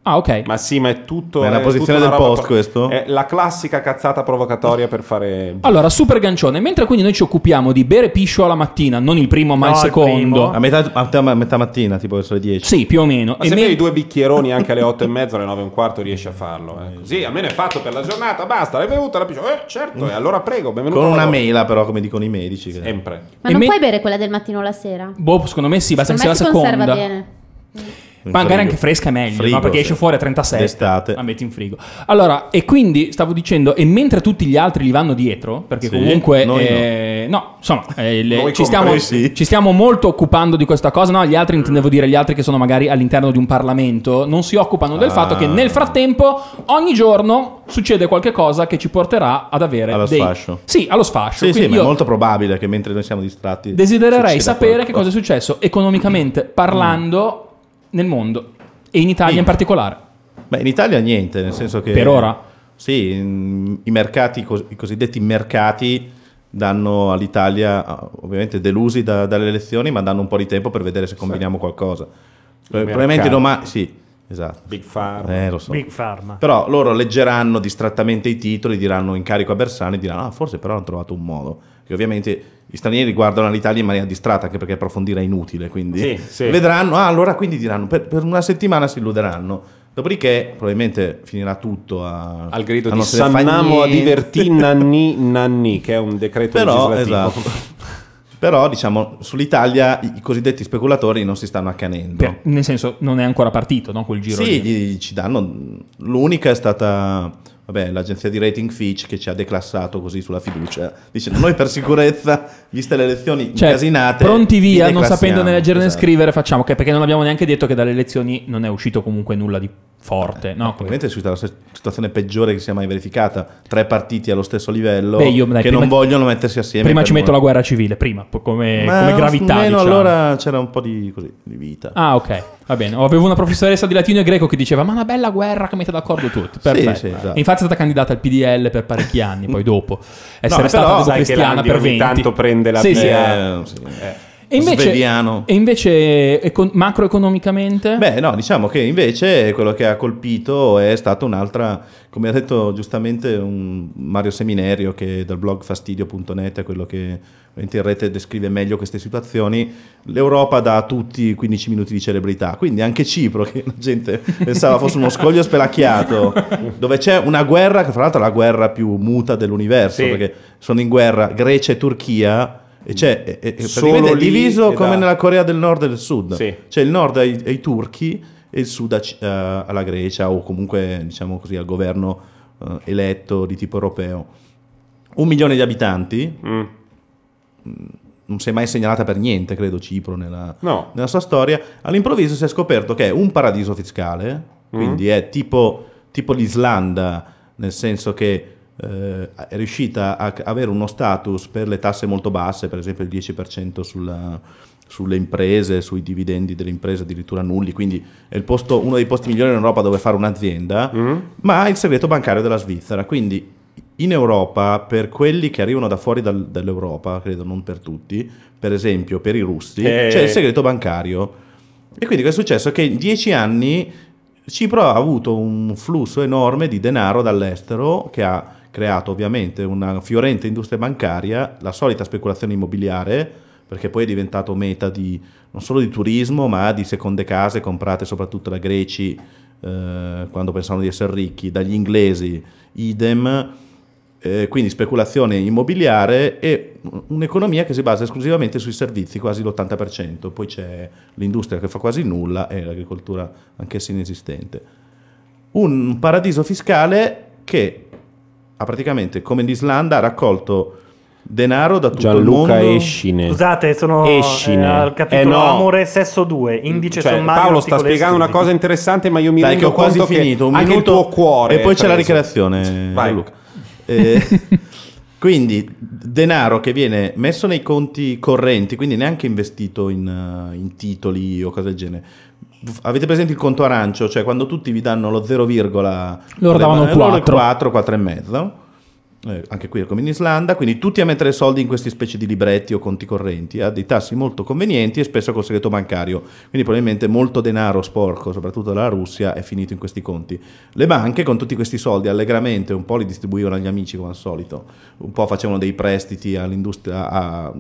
Ah, ok. Ma sì, ma è tutto. Ma è una posizione del post, questo? È la classica cazzata provocatoria per fare. (laughs) Allora, super gancione. Mentre quindi noi ci occupiamo di bere piscio alla mattina, non il primo ma No, il il secondo. primo. A metà, a metà- a metà mattina, tipo verso le 10. Sì, più o meno. Ma E se men- bevi due bicchieroni anche alle 8 e mezza, alle 9 e un quarto, riesci a farlo. Eh. Così, almeno è fatto per la giornata, basta, l'hai bevuta, la piscio. Eh, certo, e allora prego, benvenuto. Con una mela, però, come dicono i medici. che- Sempre. Ma E non me- puoi bere quella del mattino o la sera? Boh, secondo me sì, basta che sia Secondo la me seconda. bene. In Magari anche fresca è meglio, Frigo, no? perché sì. esce fuori a 37. D'estate. La metti in frigo. Allora, e quindi stavo dicendo, e mentre tutti gli altri li vanno dietro, perché Sì, comunque... eh, no. insomma, eh, le- ci, stiamo, ci stiamo molto occupando di questa cosa. No, gli altri, intendevo dire, gli altri che sono magari all'interno di un Parlamento, non si occupano del Ah. fatto che nel frattempo, ogni giorno, succede qualche cosa che ci porterà ad avere Allo dei... sfascio. Sì, allo sfascio. Sì, sì, ma è molto probabile che mentre noi siamo distratti. Desidererei sapere che qualcosa. cosa è successo economicamente parlando nel mondo e in Italia Sì. in particolare. Beh, in Italia niente, nel senso che... Per ora? Sì, i mercati, i cosiddetti mercati danno all'Italia, ah, ovviamente delusi da- dalle elezioni, ma danno un po' di tempo per vedere se combiniamo qualcosa. Eh, Probabilmente domani... Sì, esatto. Big Pharma. Eh, lo so. Big Pharma. Però loro leggeranno distrattamente i titoli, diranno in carico a Bersani, diranno ah, forse però hanno trovato un modo. Che ovviamente gli stranieri guardano l'Italia in maniera distratta, anche perché approfondire è inutile, quindi Sì, sì. vedranno, ah, allora quindi diranno, per, per una settimana si illuderanno. Dopodiché probabilmente finirà tutto a, Al grido a di Sannamo a divertì nanni nanni, che è un (laughs) decreto Però, legislativo. esatto. (laughs) Però diciamo sull'Italia i, i cosiddetti speculatori non si stanno accanendo. Per- nel senso, non è ancora partito no, quel giro Sì, gli- ci danno. L'unica è stata vabbè, l'agenzia di rating Fitch che ci ha declassato così sulla fiducia, dicendo noi per sicurezza, viste le elezioni Cioè, incasinate, pronti vi via, non sapendo né leggere né Esatto. scrivere, facciamo che perché non abbiamo neanche detto che dalle elezioni non è uscito comunque nulla di forte. no? Probabilmente è uscita la situazione peggiore che sia mai verificata. Tre partiti allo stesso livello Beh, io, dai, che non vogliono mettersi assieme. Prima ci metto la nulla. guerra civile, prima, come, Ma come gravità. Meno diciamo. allora c'era un po' di, così, di vita. Ah, ok, va bene. Avevo una professoressa di latino e greco che diceva: Ma una bella guerra che mette d'accordo tutti. Perfetto. sì, esatto. E Infatti è stata candidata al PDL per parecchi anni, poi dopo (laughs) essere No, stata però sai che democristiana Landi per ogni 20. tanto prende la Sì, sì. via. Eh, sì. E invece, Sveviano. e invece econ- macroeconomicamente? Beh, no, diciamo che invece quello che ha colpito è stata un'altra, come ha detto giustamente un Mario Seminerio, che dal blog fastidio.net è quello che in rete descrive meglio queste situazioni. L'Europa dà a tutti 15 minuti di celebrità, quindi anche Cipro, che la gente pensava fosse uno scoglio spelacchiato, dove c'è una guerra, che fra l'altro è la guerra più muta dell'universo, Sì. perché sono in guerra Grecia e Turchia. E c'è è, è è diviso come da- nella Corea del Nord e del Sud. Sì. C'è il nord ai, ai turchi e il sud a C- eh, alla Grecia o comunque diciamo così al governo eh, eletto di tipo europeo. Un milione di abitanti, Mm. non si è mai segnalata per niente, credo, Cipro nella, No. nella sua storia. All'improvviso si è scoperto che è un paradiso fiscale, quindi è tipo, tipo l'Islanda, nel senso che eh, è riuscita a avere uno status per le tasse molto basse, per esempio il 10% sulla- sulle imprese, sui dividendi delle imprese addirittura nulli, quindi è il posto- uno dei posti migliori in Europa dove fare un'azienda, ma ha il segreto bancario della Svizzera, quindi in Europa, per quelli che arrivano da fuori dal- dall'Europa, credo non per tutti, per esempio per i russi, Eh. c'è il segreto bancario. E quindi che è successo? Che in dieci anni Cipro ha avuto un flusso enorme di denaro dall'estero che ha creato ovviamente una fiorente industria bancaria, la solita speculazione immobiliare, perché poi è diventato meta di, non solo di turismo, ma di seconde case comprate soprattutto da greci eh, quando pensavano di essere ricchi, dagli inglesi, idem. Eh, quindi speculazione immobiliare e un'economia che si basa esclusivamente sui servizi, quasi l'80%, poi c'è l'industria che fa quasi nulla e l'agricoltura anch'essa inesistente. Un paradiso fiscale che ha praticamente, come l'Islanda, ha raccolto denaro da tutto Gianluca il mondo. Escine. Scusate, sono Escine. eh, al capitolo Eh, no. Amore Sesso 2, indice Cioè, sommario. Paolo sta spiegando una cosa interessante, ma io mi Dai, che rendo ho quasi conto finito. Un che anche minuto il tuo cuore E poi c'è la ricreazione. Vai. Luca. Eh, (laughs) quindi denaro che viene messo nei conti correnti, quindi neanche investito in, eh, in titoli o cose del genere. Avete presente il conto arancio? Cioè quando tutti vi danno lo 0, Loro davano eh, loro il 4. 4, 4 e mezzo. Eh, anche qui come in Islanda, quindi tutti a mettere soldi in queste specie di libretti o conti correnti a dei tassi molto convenienti e spesso col segreto bancario. Quindi probabilmente molto denaro sporco, soprattutto dalla Russia, è finito in questi conti. Le banche con tutti questi soldi allegramente un po' li distribuivano agli amici come al solito, un po' facevano dei prestiti all'industria, a-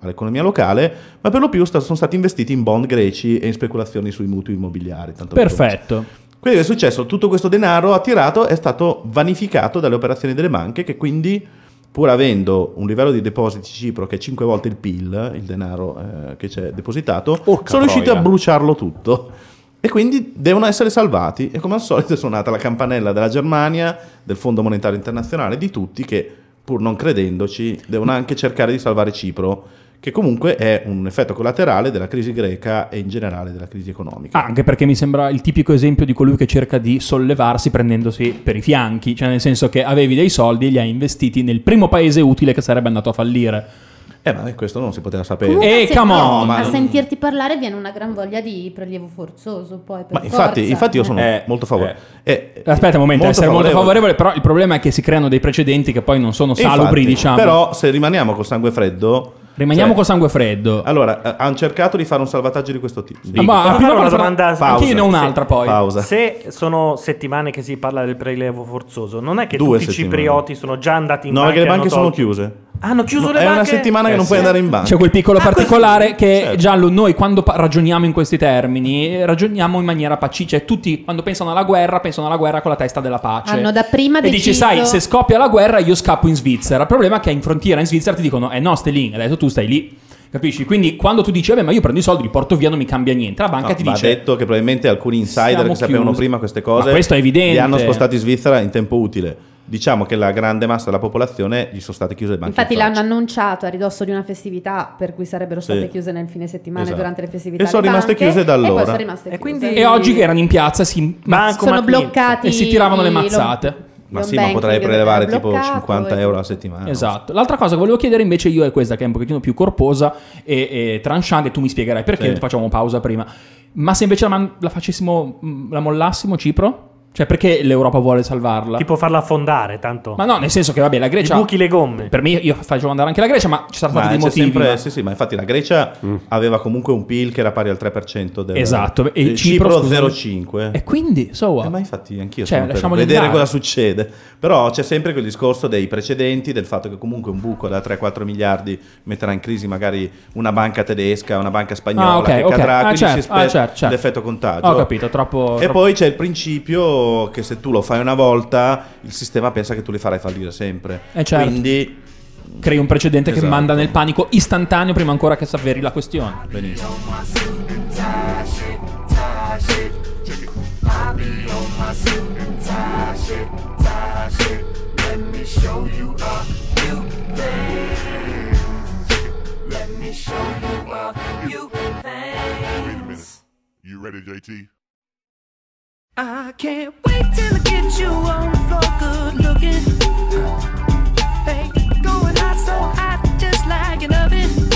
all'economia locale, ma per lo più sta- sono stati investiti in bond greci e in speculazioni sui mutui immobiliari. tanto per Perfetto. Quello che è successo, tutto questo denaro attirato è stato vanificato dalle operazioni delle banche che quindi, pur avendo un livello di depositi Cipro che è 5 volte il PIL, il denaro eh, che c'è depositato, Porca sono riusciti a bruciarlo tutto. e quindi devono essere salvati. E come al solito è suonata la campanella della Germania, del Fondo Monetario Internazionale, di tutti che, pur non credendoci, devono anche cercare di salvare Cipro, che comunque è un effetto collaterale della crisi greca e in generale della crisi economica. Anche perché mi sembra il tipico esempio di colui che cerca di sollevarsi prendendosi per i fianchi, cioè nel senso che avevi dei soldi e li hai investiti nel primo paese utile che sarebbe andato a fallire. Eh, ma questo non si poteva sapere. Comunque, Eh, se- come no, on! a sentirti parlare viene una gran voglia di prelievo forzoso. Poi, per Ma infatti, forza. infatti io sono Eh, molto favorevole. Eh, Aspetta un momento, essere molto favorevole, però il problema è che si creano dei precedenti che poi non sono E salubri, infatti, diciamo. Però se rimaniamo col sangue freddo... Rimaniamo cioè, col sangue freddo. Allora, eh, hanno cercato di fare un salvataggio di questo tipo. Ah, ma prima una domanda? Anche Pausa. io ne ho un'altra poi. Pausa. Se sono settimane che si parla del prelievo forzoso, non è che Due tutti i ciprioti sono già andati in No, banca perché le e banche sono chiuse. Hanno chiuso No, le è banche? una settimana che Eh, non sì. puoi andare in banca. C'è quel piccolo Ah, particolare che Certo. Giallo, noi quando pa- ragioniamo in questi termini, ragioniamo in maniera pacifica. Cioè, tutti quando pensano alla guerra, pensano alla guerra con la testa della pace. Hanno da prima e dici, deciso- sai, se scoppia la guerra io scappo in Svizzera. Il problema è che in frontiera in Svizzera ti dicono, eh no, stai lì, adesso tu stai lì. Capisci? Quindi quando tu dici, vabbè, ma io prendo i soldi, li porto via, non mi cambia niente. La banca No, ti va dice, detto che probabilmente alcuni insider che sapevano chiusi. prima queste cose Ma questo è evidente. li hanno spostati in Svizzera in tempo utile. Diciamo che la grande massa della popolazione gli sono state chiuse le banche. Infatti in l'hanno annunciato a ridosso di una festività per cui sarebbero state Sì. chiuse nel fine settimana Esatto. durante le festività. E sono rimaste banche, chiuse da E poi allora. sono rimaste E quindi- e oggi che erano in piazza si, Banco sono Mattino. bloccati e si tiravano le mazzate. Ma l'home sì, ma potrei prelevare tipo bloccato 50 e- euro a settimana. Esatto. L'altra cosa che volevo chiedere invece io è questa, che è un pochettino più corposa e, e tranchante, tu mi spiegherai perché, Sì. facciamo pausa prima. Ma se invece la, man- la facessimo, mh, la mollassimo Cipro? Cioè perché l'Europa vuole salvarla? Tipo farla affondare, tanto. Ma no, nel senso che vabbè, la Grecia... buchi le gomme. Per me io faccio andare anche la Grecia, ma ci saranno stati dei motivi. sempre, ma- sì, sì, ma infatti la Grecia aveva comunque un PIL che era pari al 3% del Esatto, e e Cipro, Cipro, scusami. 0,5. E quindi, so what? Eh, ma infatti anch'io Cioè, sono per vedere andare. cosa succede. Però c'è sempre quel discorso dei precedenti, del fatto che comunque un buco da 3-4 miliardi metterà in crisi magari una banca tedesca, una banca spagnola Ah, ok, che ok. cadrà, Ah, quindi certo, si aspetta ah, certo, certo. l'effetto contagio. Ho capito, troppo... E troppo- poi c'è il principio che se tu lo fai una volta, il sistema pensa che tu li farai fallire sempre. Eh, certo. Quindi, crei un precedente che Esatto. manda nel panico istantaneo prima ancora che s'avveri la questione. benissimo. You ready, JT? I can't wait till I get you on the floor, good looking. Hey, going hot, so hot, just like an oven.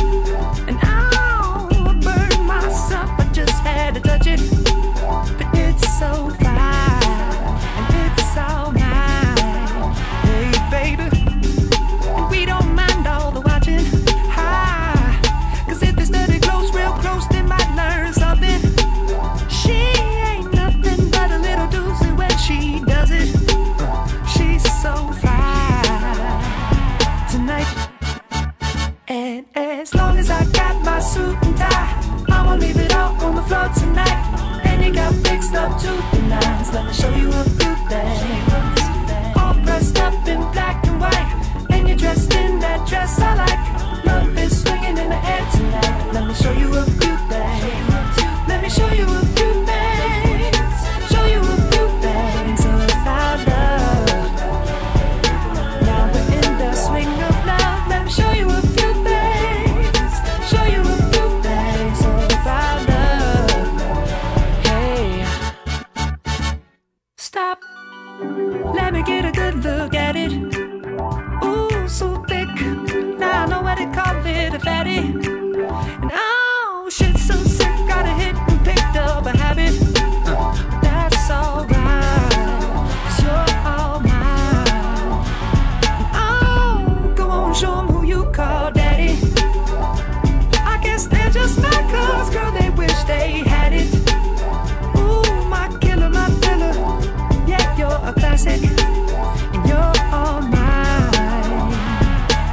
Tonight. And as long as I got my suit and tie, I'ma leave it all on the floor tonight. And you got fixed up to the nines. Let me show you a few things. All dressed up in black and white. And you're dressed in that dress I like. Love is swinging in the air tonight. Let me show you a few things. Let me show you a stop. Let me get a good look at it. Ooh, so thick. Now I know what to call it a fatty. Classic. You're all mine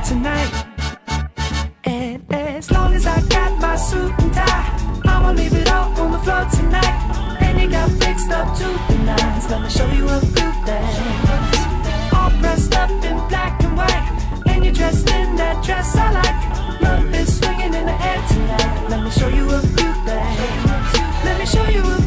tonight. And as long as I got my suit and tie, I'ma leave it all on the floor tonight. And you got fixed up. Let me show you a. All dressed up in black and white. And you're dressed in that dress I like. Love is swinging in the air tonight. Let me show you a few things. Let me show you a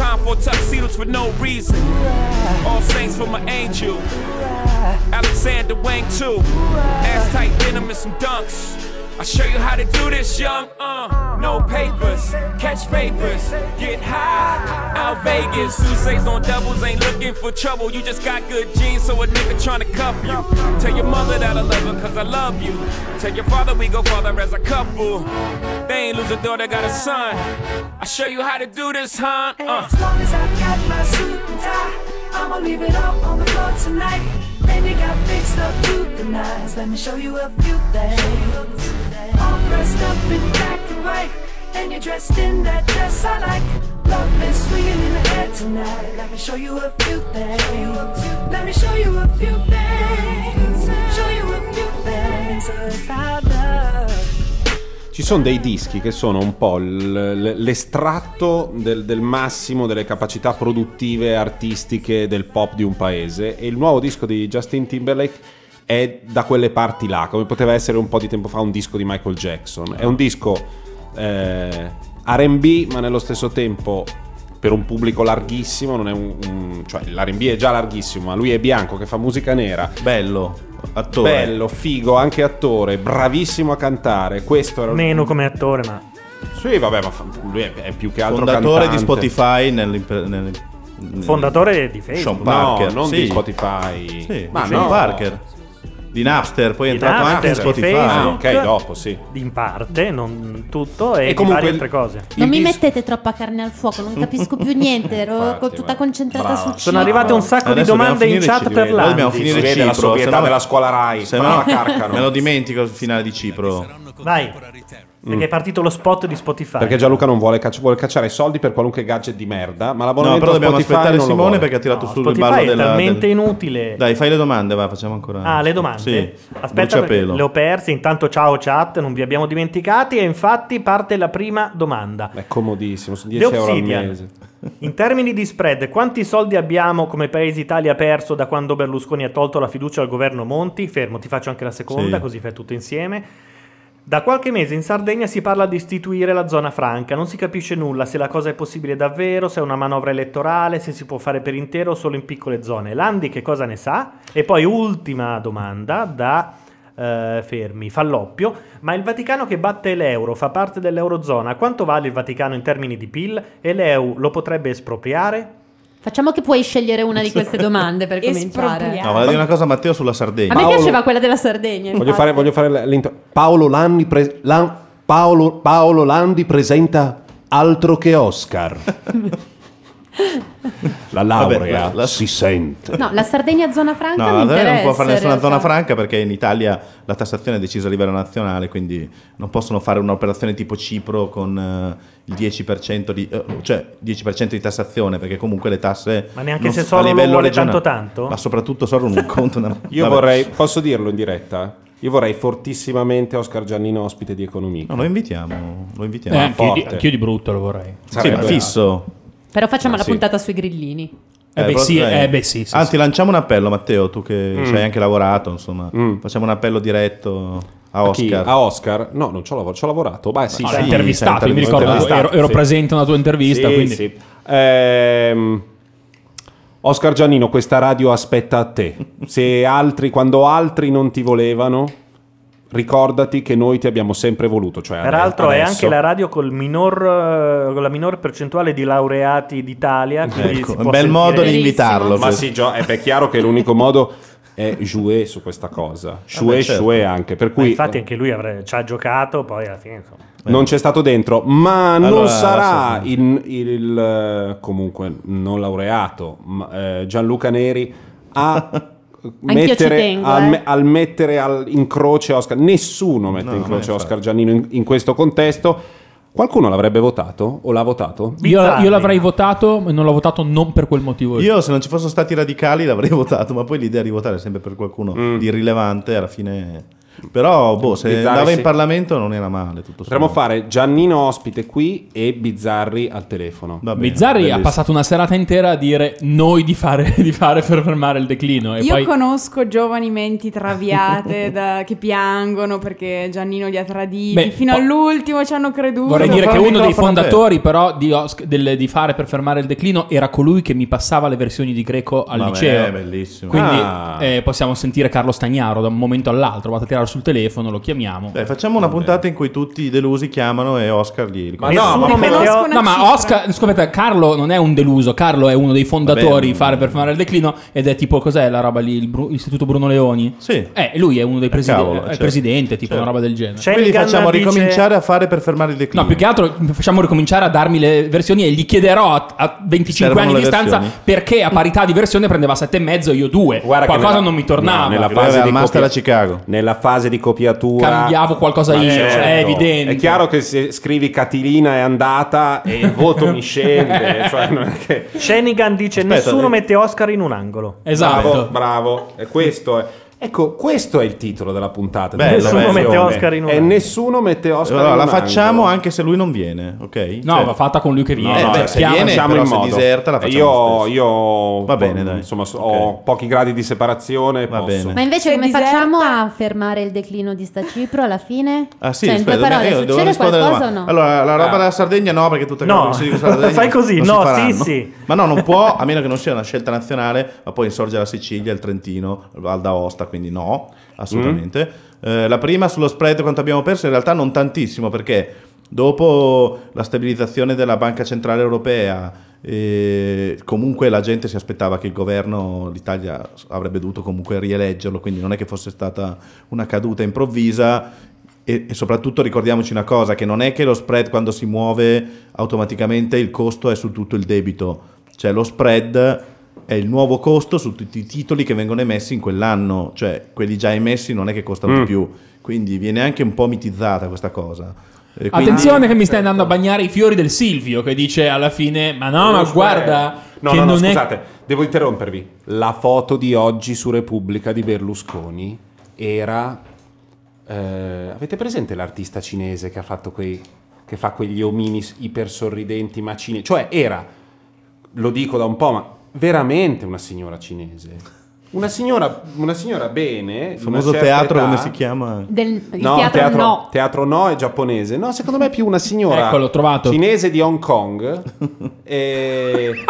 Time for tuxedos for no reason. All saints for my angel. Alexander Wang too. Ass tight denim and some dunks. I'll show you how to do this, young. Uh, no papers, catch papers, get high. Out Vegas, Sousa's on doubles, ain't looking for trouble. You just got good genes, so a nigga tryna cuff you. Tell your mother that I love her, cause I love you. Tell your father we go father as a couple. They ain't lose a daughter, got a son. I'll show you how to do this, huh? Uh. As long as I got my suit and tie, I'ma leave it all on the floor tonight. And you got fixed up to the nines. Let me show you a few things. All dressed up in black and white, and you're dressed in that dress I like. Love is swinging in the air tonight. Let me show you a few things. Let me show you a few things. Show you a few things about love. Ci sono dei dischi che sono un po' l'estratto del, del massimo delle capacità produttive artistiche del pop di un paese e il nuovo disco di Justin Timberlake è da quelle parti là, come poteva essere un po' di tempo fa un disco di Michael Jackson. È un disco eh, RB, ma nello stesso tempo per un pubblico larghissimo, un, un- cioè l'R&B è già larghissimo, ma lui è bianco che fa musica nera. Bello, attore. Bello, figo, anche attore, bravissimo a cantare. Questo era Meno come attore, ma. Sì, vabbè, ma fa- lui è, è più che altro Fondatore di cantante. Spotify nell'impe- nel- Fondatore di Facebook. Sean Parker. No, non sì. di Spotify. Sì, Ma Sean no. Parker. Di Napster, poi è Di entrato anche in Napster, di Spotify. Facebook. Ah, ok, dopo, sì. In parte, non tutto, e, E di comunque varie altre cose. Non mi mettete troppa carne al fuoco, non capisco più niente, ero Infatti, tutta concentrata Brava. sul cibo. Sono arrivate un sacco di Adesso dobbiamo domande in chat Cipro. per Noi dobbiamo l'Andi. finire la Cipro, sobrietà se no- della scuola Rai, se no (laughs) Carcano. me lo dimentico il finale di Cipro. Vai. Perché è partito lo spot di Spotify. Perché Gianluca non vuole, cacci- vuole cacciare soldi per qualunque gadget di merda, ma No, l'abbonamento però dobbiamo Spotify aspettare non lo Simone vuole. perché ha tirato No, sul Spotify ballo è della... talmente del- inutile. Dai, fai le domande, va, facciamo ancora. Ah, le domande? Sì. Aspetta, perché Bruciapelo. le ho perse. Intanto, ciao chat, non vi abbiamo dimenticati. E infatti parte la prima domanda. È comodissimo, sono The 10 euro al Obsidian. mese. In termini di spread, quanti soldi abbiamo come paese Italia perso da quando Berlusconi ha tolto la fiducia al governo Monti? Fermo, ti faccio anche la seconda, Sì. così fai tutto insieme. Da qualche mese in Sardegna si parla di istituire la zona franca, non si capisce nulla se la cosa è possibile davvero, se è una manovra elettorale, se si può fare per intero o solo in piccole zone. Landi che cosa ne sa? E poi ultima domanda da eh, Fermi, Falloppio, ma il Vaticano che batte l'euro fa parte dell'eurozona, quanto vale il Vaticano in termini di PIL e l'EU lo potrebbe espropriare? Facciamo che puoi scegliere una di queste (laughs) domande per cominciare. No, volevo dire una cosa Matteo sulla Sardegna. A me piaceva quella della Sardegna. Voglio fare, voglio fare l'intro. Paolo Landi, pre- Lan- Paolo, Paolo Landi presenta altro che Oscar. (laughs) La laurea Vabbè, la- si sente. No, la Sardegna zona franca No, mi la Sardegna non può fare nessuna zona franca perché in Italia la tassazione è decisa a livello nazionale, quindi non possono fare un'operazione tipo Cipro con eh, il 10% di, eh, cioè 10% di tassazione, perché comunque le tasse Ma neanche non se Sorro a lo livello vuole regionale, tanto tanto? Ma soprattutto Sorro non (laughs) contano. Io vorrei, posso dirlo in diretta? Io vorrei fortissimamente Oscar Giannino ospite di Economia. No, lo invitiamo, lo invitiamo. Eh, anch'io, di, forte. anch'io di brutto lo vorrei. Sì, ma fisso. Però facciamo Ah, la sì. puntata sui grillini. Eh, beh, però- sì, eh, beh, sì, sì, Anzi, sì. lanciamo un appello, Matteo, tu che Mm. ci hai anche lavorato, insomma. Mm. Facciamo un appello diretto a A? Oscar. A Oscar? No, non ci ho lavorato, ci ho lavorato. Beh, sì, No, sì. intervistato, mi ricordo, intervistato, ero, ero sì. presente a una tua intervista, Sì, quindi... sì. Ehm, Oscar Giannino, questa radio aspetta a te. (laughs) Se altri, quando altri non ti volevano, ricordati che noi ti abbiamo sempre voluto. Cioè Peraltro adesso- è anche la radio col minor, eh, con la minore percentuale di laureati d'Italia. Ecco, un bel sentire- modo di invitarlo. Ma sì, Gio, è beh, chiaro che l'unico modo è jouer su questa cosa. Jouer, certo. jouer anche. Per Ma cui infatti anche lui avrebbe- ci ha giocato, poi alla fine insomma. non c'è stato dentro, ma non Allora, sarà sì. il, il, comunque non laureato ma, eh, Gianluca Neri a (laughs) mettere, tengo, al, eh. al mettere al- in croce Oscar. Nessuno mette No, in croce. Oscar Giannino in, in questo contesto. Qualcuno l'avrebbe votato o l'ha votato? Io, io l'avrei votato, ma non l'ho votato non per quel motivo. Io, se non ci fossero stati i radicali, l'avrei (laughs) votato, ma poi l'idea di votare sempre per qualcuno di rilevante alla fine. Però, boh, se Bizzarri, andava in sì. Parlamento non era male. Tutto Potremmo fare Giannino ospite qui e Bizzarri al telefono. Bizzarri ha passato una serata intera a dire noi di fare, (laughs) di fare per fermare il declino. E Io poi conosco giovani menti traviate (laughs) da- che piangono perché Giannino li ha traditi. Beh, Fino po- all'ultimo ci hanno creduto. Vorrei dire che uno dei fondatori, però, di, Osc- del- di fare per fermare il declino era colui che mi passava le versioni di greco al Vabbè, liceo. bellissimo. Quindi Ah. eh, possiamo sentire Carlo Stagnaro da un momento all'altro. Vado a tirare sul telefono, lo chiamiamo. Dai, facciamo una puntata in cui tutti i delusi chiamano e Oscar gli Ma no, ma, no, ma Oscar, scusate, Carlo non è un deluso, Carlo è uno dei fondatori fare per fermare il declino ed è tipo cos'è la roba lì, il Bru- l'Istituto Bruno Leoni? Sì. Eh, lui è uno dei presidenti, cavolo, è certo. presidente, tipo Certo. una roba del genere. Quindi facciamo ricominciare a fare per fermare il declino. No, più che altro facciamo ricominciare a darmi le versioni e gli chiederò a, a 25 Servono anni di distanza versioni? perché a parità di versione prendeva 7,5 e io 2. Guarda che Qualcosa nella- non mi tornava. no, nella fase di master copia- a Chicago. Nella fase di copiatura Cambiavo qualcosa Ma io, certo. è evidente. È chiaro che se scrivi Catilina è andata e il voto mi scende. (laughs) Cioè non è che... Shenigan dice Aspetta, nessuno devi- mette Oscar in un angolo. Esatto. Bravo, bravo. E questo è. Ecco, questo è il titolo della puntata. Bello, della bello. Nessuno mette Oscar in un E nessuno mette Oscar Allora, in la un facciamo angolo. anche se lui non viene, ok? No, va fatta con lui che viene. Eh, No, beh, no, se chiama- viene, Facciamo però in se modo. diserta la io, facciamo io Va bene, dai. insomma, ho pochi gradi di separazione. Va posso. bene. Ma invece Se come diserta- facciamo a fermare il declino di sta Cipro alla fine? Ah sì, cioè, in due aspetta, parole, io devo succede rispondere qualcosa o no? Allora, la roba Ah. della Sardegna no, perché tutte le No. sulla (laughs) Sardegna Fai così, no, sì, sì. Ma no, non può, a meno che non sia una scelta nazionale, ma poi insorge la Sicilia, il Trentino, Val d'Aosta, quindi no, assolutamente. Eh, la prima sullo spread quanto abbiamo perso, in realtà non tantissimo, perché dopo la stabilizzazione della Banca Centrale Europea eh, comunque la gente si aspettava che il governo, l'Italia avrebbe dovuto comunque rieleggerlo, quindi non è che fosse stata una caduta improvvisa. E, e soprattutto ricordiamoci una cosa, che non è che lo spread quando si muove automaticamente il costo è su tutto il debito, cioè lo spread è il nuovo costo su tutti i titoli che vengono emessi in quell'anno, cioè quelli già emessi non è che costano Mm. di più, quindi viene anche un po' mitizzata questa cosa. Quindi- Attenzione che mi stai andando a bagnare i fiori del Silvio che dice alla fine ma no, ma guarda spread. No, che no, no, non è scusate, devo interrompervi. La foto di oggi su Repubblica di Berlusconi era. eh, avete presente l'artista cinese che ha fatto quei. che fa quegli omini iper sorridenti ma cinesi? Cioè, era. Lo dico da un po', ma veramente una signora cinese. Una signora, una signora bene. il famoso teatro età. come si chiama? Del, il No, teatro, teatro, no. teatro no è giapponese. No, secondo me è più una signora Ecco, l'ho trovato. cinese di Hong Kong. (laughs) e-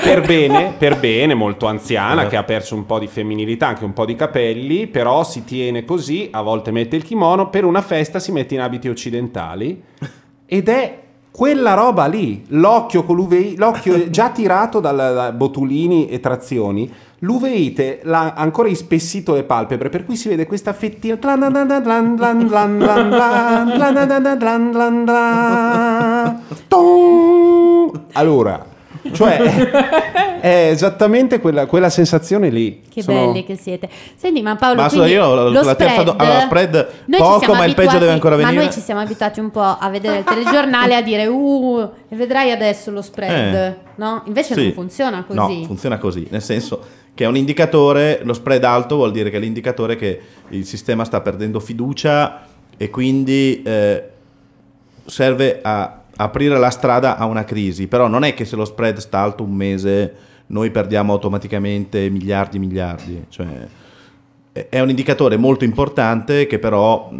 per bene, per bene, molto anziana, che ha perso un po' di femminilità, anche un po' di capelli, però si tiene così, a volte mette il kimono, per una festa si mette in abiti occidentali ed è quella roba lì, l'occhio con l'UVI, l'occhio già tirato dal, da botulini e trazioni, l'uveite l'ha ancora ispessito le palpebre, per cui si vede questa fettina. Allora, cioè (laughs) è esattamente quella, quella sensazione lì. Che Sono- belli che siete. Senti, ma Paolo, Ma quindi io la- lo la terza do- spread, allora, spread poco, ma il peggio abituati- deve ancora venire. Ma noi ci siamo abituati un po' a vedere il telegiornale a dire, uh, e vedrai adesso lo spread, Eh. no? Invece Sì. non funziona così. No, funziona così, nel senso che è un indicatore, lo spread alto vuol dire che è l'indicatore che il sistema sta perdendo fiducia e quindi eh, serve a aprire la strada a una crisi, però non è che se lo spread sta alto un mese noi perdiamo automaticamente miliardi e miliardi, cioè è- un indicatore molto importante che però mh,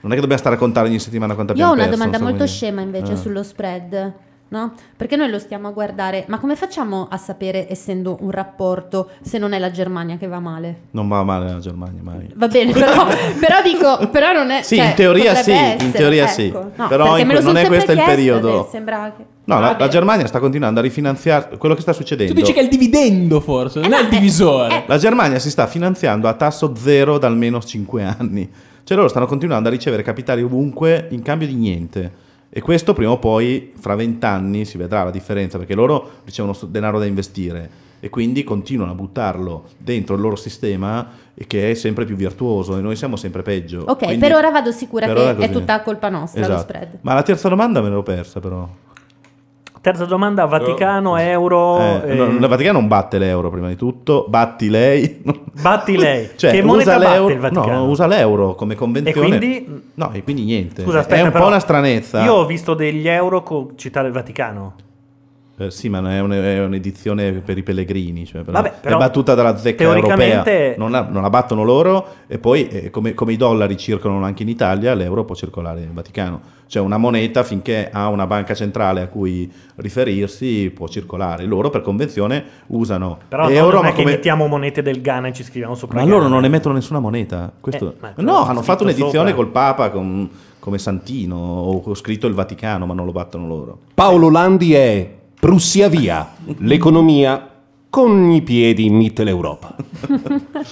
non è che dobbiamo stare a contare ogni settimana quanto Io ho abbiamo una perso. domanda molto scema invece Ah. sullo spread. No? Perché noi lo stiamo a guardare, ma come facciamo a sapere, essendo un rapporto, se non è la Germania che va male? Non va male la Germania mai. Va bene, però, (laughs) però dico, però non è. Sì, cioè, in teoria sì, in essere, teoria ecco. sì. No, Però perché in non è questo il chiesto periodo. e Sembra che. No, la, la. Germania sta continuando a rifinanziare quello che sta succedendo. Tu dici che è il dividendo forse, non è il divisore. La Germania si sta finanziando a tasso zero da almeno 5 anni. Cioè loro stanno continuando a ricevere capitali ovunque in cambio di niente. E questo prima o poi, fra 20 anni, si vedrà la differenza, perché loro ricevono denaro da investire. e quindi continuano a buttarlo dentro il loro sistema e che è sempre più virtuoso e noi siamo sempre peggio. Ok, Quindi- per ora vado sicura che è tutta colpa nostra lo Esatto. spread. Ma la terza domanda me l'ho persa però. Terza domanda, Vaticano, euro... Eh, eh, no, il Vaticano non batte l'euro prima di tutto, batti lei. (laughs) Batti lei. (laughs) Cioè, che moneta usa batte il Vaticano? No, usa l'euro come convenzione. E quindi? No, e quindi niente. Scusa, aspetta, è un però, po' una stranezza. Io ho visto degli euro con citare il Vaticano. Eh, sì, ma non è, un- è un'edizione per i pellegrini. Cioè, però Vabbè, però è battuta dalla zecca teoricamente- europea. Non la, non la battono loro e poi, eh, come, come i dollari circolano anche in Italia, l'euro può circolare in Vaticano. Cioè una moneta finché ha una banca centrale a cui riferirsi può circolare. Loro per convenzione usano Però euro, non è ma che come... mettiamo monete del Ghana e ci scriviamo sopra Ma loro non emettono nessuna moneta. Questo- Eh, no, hanno fatto un'edizione sopra. col Papa con- come Santino o ho scritto il Vaticano, ma non lo battono loro. Paolo Landi è Prussia via, l'economia con i piedi in Mitteleuropa. (laughs)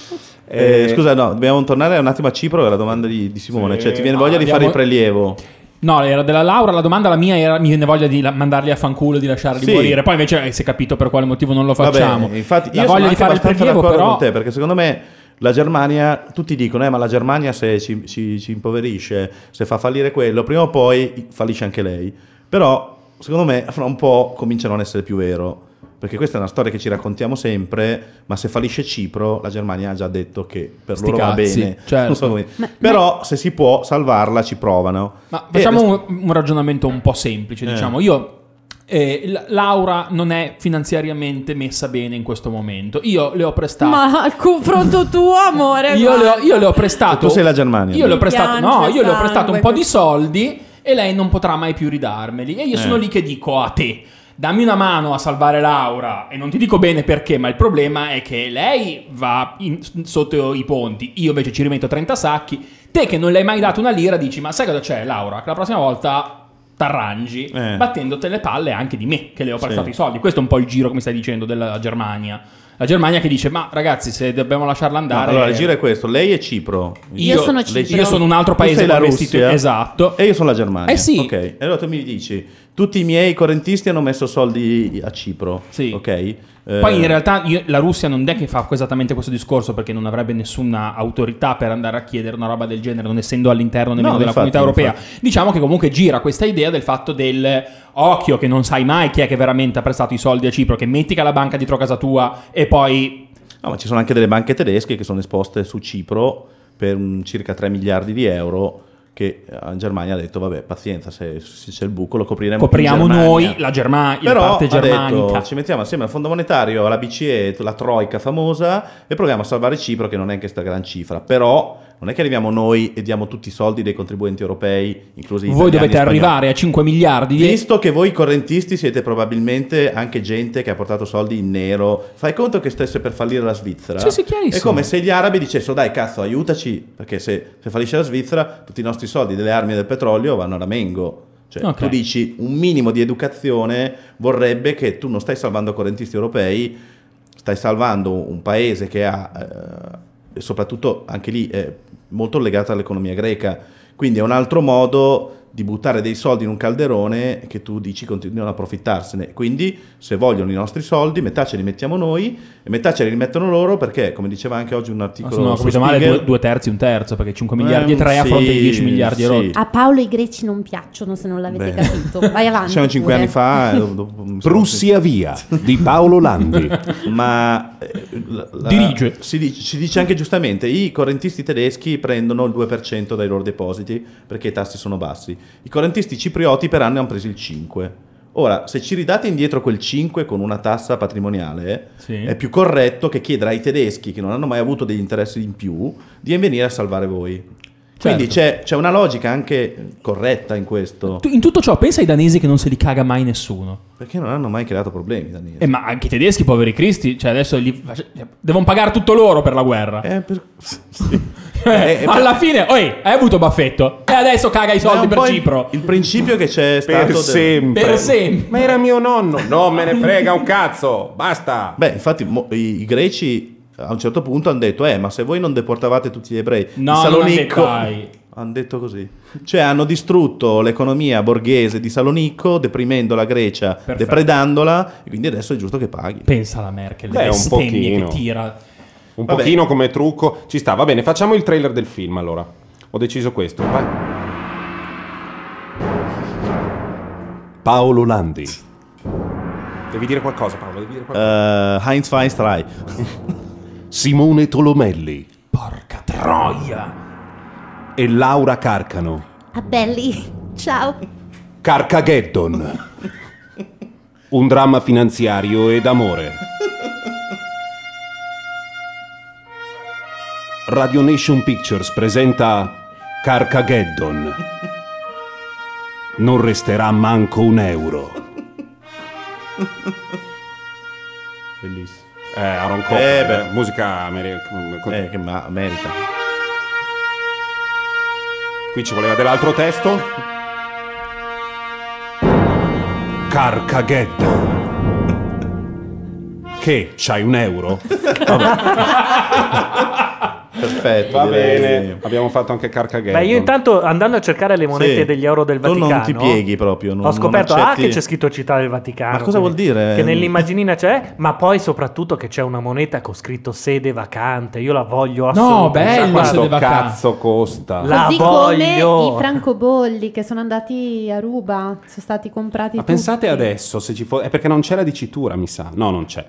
Eh, Eh, scusa, no, dobbiamo tornare un attimo a Cipro, alla domanda di, di Simone. Sì. Cioè, ti viene No, voglia di fare il abbiamo- prelievo? No, era della Laura, la domanda la mia era mi viene voglia di la- mandarli a fanculo, di lasciarli Sì. morire. Poi invece eh, si è capito per quale motivo non lo facciamo. Vabbè, infatti, la io sono voglia di fare il prelievo d'accordo però con te, perché secondo me la Germania, tutti dicono, eh, ma la Germania se ci, ci- ci impoverisce, se fa fallire quello, prima o poi fallisce anche lei. Però, secondo me, fra un po' comincia a non essere più vero. Perché questa è una storia che ci raccontiamo sempre, ma se fallisce Cipro, la Germania ha già detto che per Sti loro va cazzi, bene. certo. So come- Ma- Però se si può salvarla, ci provano. Ma E facciamo rest- un, un ragionamento un po' semplice, Eh. diciamo. Io eh, Laura non è finanziariamente messa bene in questo momento. Io le ho prestato Ma al confronto tuo, amore. Io le, ho, io le ho prestato. Tu sei la Germania. Io le ho prestato. No, io le ho prestato un po' di soldi e lei non potrà mai più ridarmeli. E io sono Eh. lì che dico a te. Dammi una mano a salvare Laura e non ti dico bene perché, ma il problema è che lei va in- sotto i ponti, io invece ci rimetto 30 sacchi. Te che non le hai mai dato una lira dici "Ma sai cosa c'è, Laura? Che la prossima volta t'arrangi Eh. battendoti le palle anche di me che le ho Sì. prestato i soldi". Questo è un po' il giro che mi stai dicendo della Germania. La Germania che dice "Ma ragazzi, se dobbiamo lasciarla No, andare allora il giro è questo: lei è Cipro. Io sono lei- Cipro. io sono un altro Tu paese sei la Russia. esatto. E io sono la Germania. Eh sì. Ok. E allora tu mi dici: tutti i miei correntisti hanno messo soldi a Cipro. Sì. Ok. Eh, Poi in realtà io- la Russia non è che fa esattamente questo discorso perché non avrebbe nessuna autorità per andare a chiedere una roba del genere, non essendo all'interno nemmeno No, della infatti, comunità europea. infatti. Diciamo che comunque gira questa idea del fatto del occhio che non sai mai chi è che veramente ha prestato i soldi a Cipro, che metti che la banca dietro casa tua e poi No, ma ci sono anche delle banche tedesche che sono esposte su Cipro per circa 3 miliardi di euro. Che in Germania ha detto: Vabbè, pazienza, se, se c'è il buco lo copriremo. copriamo in Germania." noi la Germania, la Però parte ha germanica. detto, ci mettiamo assieme al Fondo Monetario, alla BCE, la Troica famosa e proviamo a salvare Cipro che non è questa gran cifra. Però non è che arriviamo noi e diamo tutti i soldi dei contribuenti europei, inclusi Voi dovete spagnoli. arrivare a 5 miliardi di Visto che voi correntisti siete probabilmente anche gente che ha portato soldi in nero, fai conto che stesse per fallire la Svizzera? Sì, sì, chiarissimo. È come se gli arabi dicessero dai cazzo aiutaci, perché se, se fallisce la Svizzera tutti i nostri soldi delle armi e del petrolio vanno a Ramengo. Cioè, Ok. tu dici un minimo di educazione vorrebbe che tu non stai salvando correntisti europei, stai salvando un paese che ha, eh, soprattutto anche lì, è molto legato all'economia greca. Quindi è un altro modo di buttare dei soldi in un calderone che tu dici continuano a approfittarsene. Quindi se vogliono i nostri soldi, metà ce li mettiamo noi e metà ce li rimettono loro perché, come diceva anche oggi un articolo no, su capito male, due, due terzi, un terzo, perché 5 miliardi e Eh, 3 a fronte di sì, 10 miliardi e sì. rotti. A Paolo i greci non piacciono se non l'avete Beh. capito. Vai avanti. Siamo cinque pure. anni fa. (laughs) eh, sono- Prussia via di Paolo Landi. (laughs) Ma eh, la- la- Dirige. Si dice, si dice anche giustamente: i correntisti tedeschi prendono il 2% dai loro depositi perché i tassi sono bassi. I correntisti ciprioti per anno hanno preso il 5%. Ora, se ci ridate indietro quel 5 con una tassa patrimoniale, Sì. è più corretto che chiedere ai tedeschi, che non hanno mai avuto degli interessi in più, di venire a salvare voi. Quindi Certo. c'è, c'è una logica anche corretta in questo. Tu- In tutto ciò, pensa ai danesi che non se li caga mai nessuno. Perché non hanno mai creato problemi, Daniele. Eh, ma anche i tedeschi, poveri cristi, cioè adesso li devono pagare tutto loro per la guerra. Eh, per- (laughs) Eh, eh, alla fine, oi, hai avuto baffetto e adesso caga i soldi per po' il- Cipro. Il principio che c'è stato. Per del- sempre. Per sempre. Ma era mio nonno. Non me ne frega un cazzo. Basta. Beh, infatti, mo- i, i greci a un certo punto hanno detto, eh, ma se voi non deportavate tutti gli ebrei No, Salonicco... (laughs) hanno detto, così. Cioè hanno distrutto l'economia borghese di Salonicco, deprimendo la Grecia, depredandola, e quindi adesso è giusto che paghi. Pensa alla Merkel, le Beh, un bestemmie che pochino. tira. Un Vabbè. pochino come trucco. Ci sta, va bene, facciamo il trailer del film allora. Ho deciso questo. Vai. Paolo Landi. Devi dire qualcosa, Paolo, devi dire qualcosa. Eh, Heinz Weinstrai. (laughs) Simone Tolomelli. Porca troia. E Laura Carcano. Ah, belli. Ciao. Carcageddon. Un dramma finanziario ed amore. Radio Nation Pictures presenta Carcageddon. Non resterà manco un euro. (laughs) Bellissimo. Eh, Aaron Eh, Coppola, beh. eh, musica ameri- Eh, che ma- merita. Qui ci voleva dell'altro testo. Carcageddon. Che? C'hai un euro? (laughs) Perfetto. Va bene, abbiamo fatto anche Carcageddon. Beh, io intanto andando a cercare le monete Sì. degli euro del Tu non Vaticano. ti pieghi proprio, non- ho scoperto non ah, accetti- che c'è scritto città del Vaticano. Ma cosa vuol dire? Che nell'immaginina c'è, ma poi soprattutto che c'è una moneta con scritto sede vacante. Io la voglio assolutamente. bello, Guarda, sede vacante. cazzo costa? La Così voglio. come i francobolli che sono andati a ruba, sono stati comprati Ma tutti. pensate adesso se ci fosse. È perché non c'è la dicitura, mi sa. No, non c'è.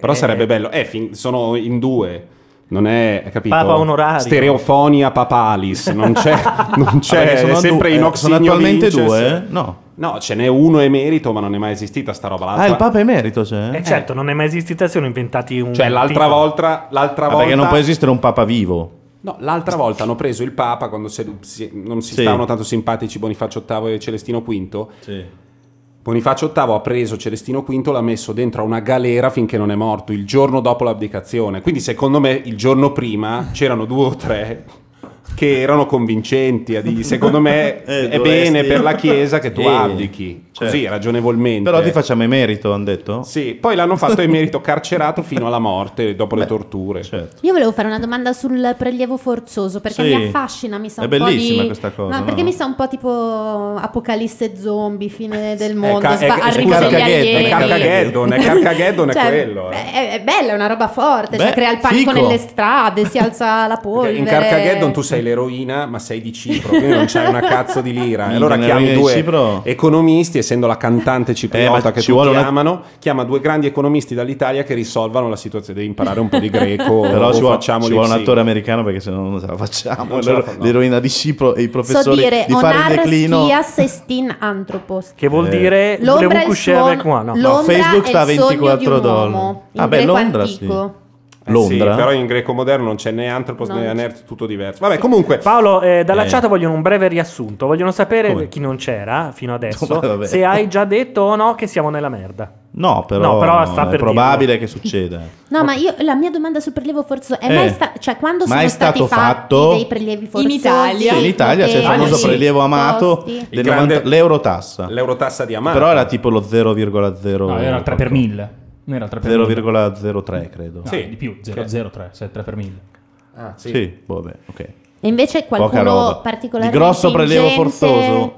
Però Eh. sarebbe bello. Eh, fin- sono in due. Non è, capito? Papa onorario. Stereofonia papalis. Non c'è. (laughs) non c'è. Sono è sempre due- in eh, Oxigno sono attualmente Vinces. due? No. No, ce n'è uno emerito, ma non è mai esistita sta roba. L'altra... Ah, il Papa emerito c'è? Eh, certo, non è mai esistita, si sono inventati un. Cioè, l'altra tipo- volta. L'altra Ah, volta... perché non può esistere un Papa vivo. No, l'altra volta hanno preso il Papa quando se- si- non si Sì. stavano tanto simpatici Bonifacio VIII e Celestino V. Sì. Bonifacio VIII ha preso Celestino V, l'ha messo dentro a una galera finché non è morto, il giorno dopo l'abdicazione. Quindi secondo me il giorno prima c'erano due o tre che erano convincenti a dirgli secondo me (laughs) Eh, è bene per la Chiesa che tu Sì, abdichi, così certo. ragionevolmente. Però ti facciamo emerito, hanno detto? Sì, poi l'hanno fatto emerito carcerato fino alla morte dopo le torture. certo. Io volevo fare una domanda sul prelievo forzoso perché Sì. mi affascina, mi sa È un po' bellissima di... questa cosa, No, no? perché mi sa un po' tipo apocalisse zombie, fine del mondo, ca- è- arrivano scusa, gli alieni. È Carcageddon, è Carcageddon, Cioè, è quello. eh. È, è bella, è una roba forte, cioè Beh, crea il panico fico. nelle strade, si alza la polvere. In Carcageddon tu sei l'eroina, ma sei di Cipro, quindi non c'hai una cazzo di lira. E allora chiami due Cipro? economisti, essendo la cantante Eh, cipriota ma che ci tutti una- amano, chiama due grandi economisti dall'Italia che risolvano la situazione. Devi imparare un po' di greco. (laughs) Però o ci vuole, facciamo ci vuole un attore americano perché se no non ce la facciamo. Non ce la fa- no. L'eroina di Cipro e i So professori dire di fare il declino. schias estin anthropos. Che vuol Eh. dire L'ombra volevo è il moi, no? l'ombra Facebook è sta a il sogno 24 di un dollari. Ah, beh, Londra antico. sì. Eh Londra? sì, però in greco moderno non c'è né antropos No. né anert, tutto diverso. Vabbè, comunque. Paolo, eh, dalla Eh. chat vogliono un breve riassunto. Vogliono sapere Come? chi non c'era fino adesso. (laughs) Vabbè. se hai già detto o no che siamo nella merda. No, però, No, però sta è per probabile che succeda. (laughs) No, ma io la mia domanda sul prelievo forzoso è Eh. mai sta- cioè quando sono stati fatto? dei prelievi forzosi? Italia. Sì, in Italia c'è il famoso prelievo amato grande- 90 l'eurotassa. L'eurotassa di Amato. Però era tipo lo 0,0 No, era il 3 per 1000. Non era il 3 per 1000. 0,03 credo. No, di più, 0,03, se è 3 per 1000. Ah, Sì, vabbè, ok. E invece Poca roba. qualcuno particolarmente Di grosso prelievo ingente? forzoso.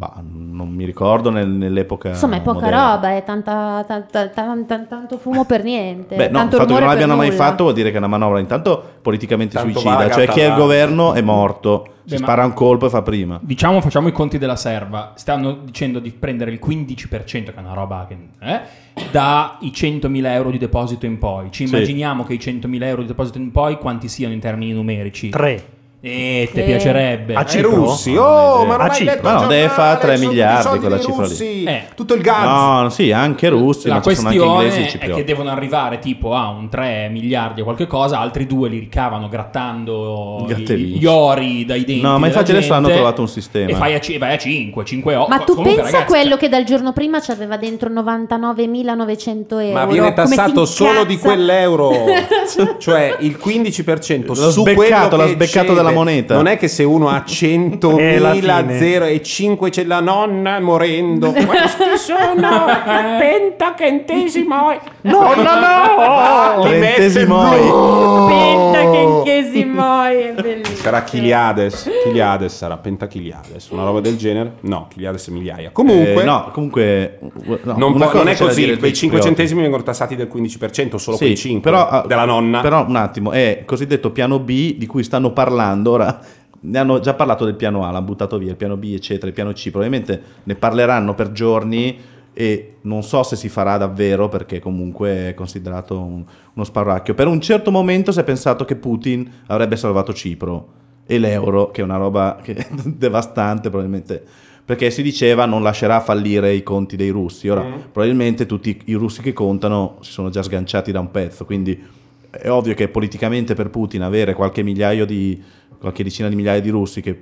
Bah, non mi ricordo nel, nell'epoca. Insomma, è poca moderna. roba, è tanta, tanta, tanta, tanto fumo per niente. Beh, no, tanto il fatto che non l'abbiano mai fatto vuol dire che è una manovra intanto politicamente tanto suicida, cioè chi è il governo è morto, Beh, si spara un colpo e fa prima. Diciamo, facciamo i conti della serva. Stanno dicendo di prendere il 15%, che è una roba che. Eh, dai 100.000 euro di deposito in poi. Ci sì. immaginiamo che i 100.000 euro di deposito in poi quanti siano in termini numerici? 3. Eh, ti piacerebbe. A russi. Oh, ma non hai Cipro. letto no, oh, deve fare 3 miliardi quella cifra lì. Eh. Tutto il gas. No, sì, anche russi, La ma ci sono anche inglesi è che devono arrivare tipo a un 3 miliardi o qualche cosa, altri due li ricavano grattando Gattelini. gli ori dai denti No, ma infatti adesso hanno trovato un sistema. E fai a, c- vai a 5, 5, 8. Ma tu Comunque, pensa a quello cioè che dal giorno prima ci aveva dentro 99.900 euro. Ma viene tassato solo di quell'euro. (laughs) cioè il 15% l'ho su beccato, quello l'ha sbeccato dalla dalla moneta. Non è che se uno ha (laughs) E la 100.000 fine. 0 e 5 c'è la nonna morendo. (laughs) Questi sono pentacentesimo. No, no, no. si muove. Penta che che si muove, è (laughs) bellissimo. Sarà Chiliades. (laughs) Chiliades sarà Pentachiliades. Una roba del genere? No, Chiliades è migliaia. Comunque. Eh, no, comunque no, non, può- non è così. Quei dei 5 ciprioti. centesimi vengono tassati del 15%, solo Sì, quei 5 però, ah, della nonna. Però un attimo, è il cosiddetto piano B di cui stanno parlando ora. Ne hanno già parlato del piano A, l'hanno buttato via, il piano B, eccetera, il piano C. Probabilmente ne parleranno per giorni e non so se si farà davvero perché comunque è considerato un- uno sparacchio. Per un certo momento si è pensato che Putin avrebbe salvato Cipro e l'euro, che è una roba che è (laughs) devastante probabilmente. Perché si diceva non lascerà fallire i conti dei russi. Ora, Mm. probabilmente tutti i russi che contano si sono già sganciati da un pezzo. Quindi è ovvio che politicamente per Putin avere qualche migliaio di qualche decina di migliaia di russi che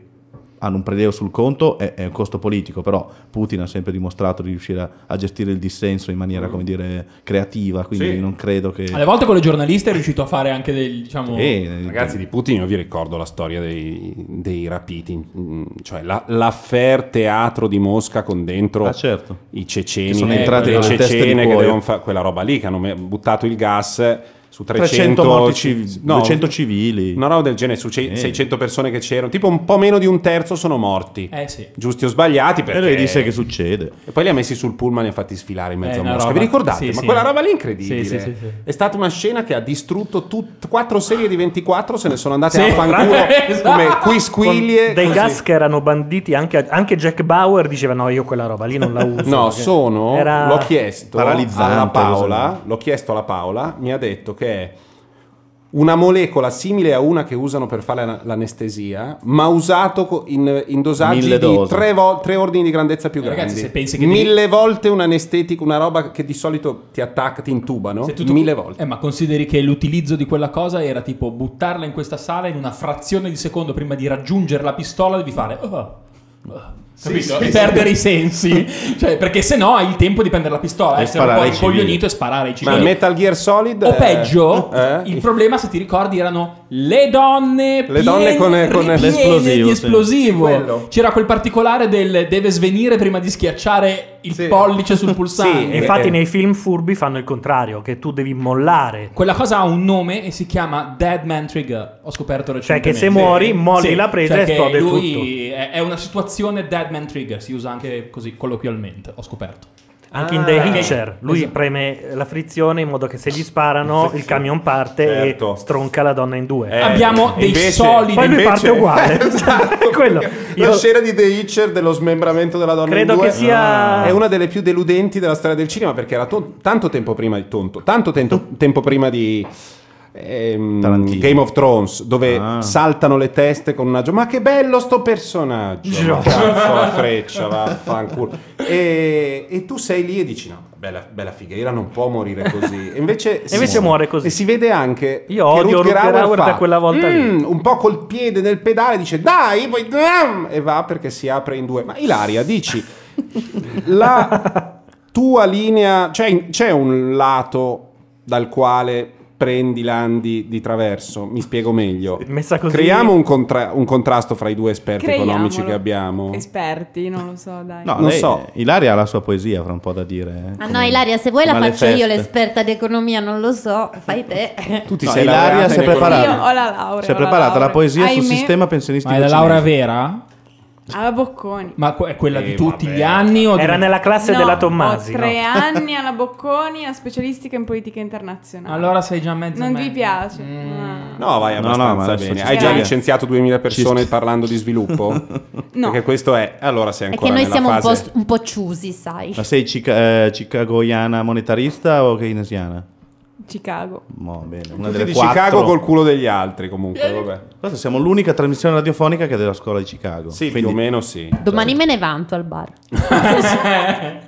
hanno un prelievo sul conto è, è un costo politico, però Putin ha sempre dimostrato di riuscire a, a gestire il dissenso in maniera, come dire, creativa, quindi Sì. non credo che... Alle volte con le giornaliste è riuscito a fare anche del, diciamo... Ragazzi, di Putin io vi ricordo la storia dei, dei rapiti, mm, cioè la- l'affair teatro di Mosca con dentro Ah, certo. i ceceni, Che sono le- entrati le con le cecene che devono fare quella roba lì, che hanno buttato il gas su 300, 300 morti ci- civ- 200 civili. Una roba del genere su Eh. 600 persone che c'erano, tipo un po' meno di un terzo sono morti. Eh sì. Giusti o sbagliati perché... E lui disse che succede. E poi li ha messi sul pullman e li ha fatti sfilare in mezzo Eh, a Mosca. roba- Vi ricordate? sì, Ma sì. quella roba lì è incredibile. Sì, sì, sì, sì. È stata una scena che ha distrutto tut- quattro serie di 24, se ne sono andate Sì, a fanculo (laughs) esatto. come quisquiglie. Con dei gas che erano banditi anche, anche Jack Bauer diceva no io quella roba lì non la uso (laughs) No, sono. era- L'ho chiesto alla Paola. L'ho chiesto alla Paola. Mi ha detto che è una molecola simile a una che usano per fare la- l'anestesia, ma usato in, in dosaggi di tre, vo- tre ordini di grandezza più Eh, ragazzi, grandi. se pensi che Mille volte un anestetico, una roba che di solito ti attacca, ti intubano. Tu- tu- Mille volte. Eh, ma consideri che l'utilizzo di quella cosa era tipo buttarla in questa sala in una frazione di secondo prima di raggiungere la pistola devi fare... "Oh, oh", capito? sì, e sì. perdere i sensi. (laughs) cioè, perché se no hai il tempo di prendere la pistola, E essere un po' sparare ai civili. incoglionito e sparare ai Ma civili. Metal Gear Solid. O eh, peggio, eh? il problema, se ti ricordi, erano le donne, Le donne piene- con- con l'esplosivo, di sì. esplosivo. Quello. C'era quel particolare del deve svenire prima di schiacciare il pollice sul pulsante. Sì, e infatti Eh. nei film furbi fanno il contrario, che tu devi mollare. Quella cosa ha un nome e si chiama Dead Man Trigger. Ho scoperto Cioè recentemente. che se muori, molli la presa cioè e esplode tutto. È una situazione Dead Man Trigger. Si usa anche così colloquialmente. Ho scoperto. Anche in The Ah, Hitcher, lui esatto. preme la frizione in modo che se gli sparano (laughs) il camion parte Certo. e stronca la donna in due. Eh, Abbiamo dei invece- solidi. Poi lui invece- parte uguale. (laughs) (laughs) Esatto. Quello. La Io- scena di The Hitcher dello smembramento della donna Credo in due che sia- è una delle più deludenti della storia del cinema perché era to- tanto tempo prima di tonto, tanto tento- tempo prima di ehm. Game of Thrones dove Ah. saltano le teste con una gio- ma che bello sto personaggio ma cazzo la freccia vaffanculo e, e tu sei lì e dici no bella, bella figheira non può morire così e invece, si- invece muore così. e si vede anche Io che odio Rutger Hauer da quella volta lì. "Mm", un po' col piede nel pedale dice dai poi dam", e va perché si apre in due ma Ilaria dici la (laughs) tua linea c'è, c'è un lato dal quale prendi Landi di traverso mi spiego meglio Messa così- creiamo un, contra- un contrasto fra i due esperti Creiamolo. economici che abbiamo Esperti, non lo so, dai. No, Non lei- so. Ilaria ha la sua poesia, fra un po' da dire. eh, Ah come- no, Ilaria, se vuoi la faccio io feste. l'esperta di economia, non lo so, fai te. (laughs) tu ti No, sei Ilaria economia. preparata. Io ho la laurea. Si è la preparata la laurea. poesia sul Ahimè, sistema pensionistico Ma è la laurea cinese. vera? Alla Bocconi. Ma è quella di Eh, tutti vabbè. gli anni? O di- Era nella classe No, della Tommasi. Ho tre no? anni (laughs) alla Bocconi, a specialistica in politica internazionale. Allora sei già mezzo non mezzo. vi piace? Mm. No. No, vai No, no, abbastanza bene. Hai già licenziato 2000 persone Ci- parlando di sviluppo? (laughs) No. Perché questo è... Allora sei È ancora che noi siamo un fase... po', un po' ciusi, sai. Ma sei cica- eh, chicagoiana monetarista o keynesiana? Chicago. Mo, bene. Una Tutti delle di quattro. Chicago col culo degli altri comunque, vabbè. Guarda, siamo l'unica trasmissione radiofonica che è della scuola di Chicago. Sì, Quindi- più o meno sì. Domani me ne vanto al bar. (laughs) (laughs) (laughs)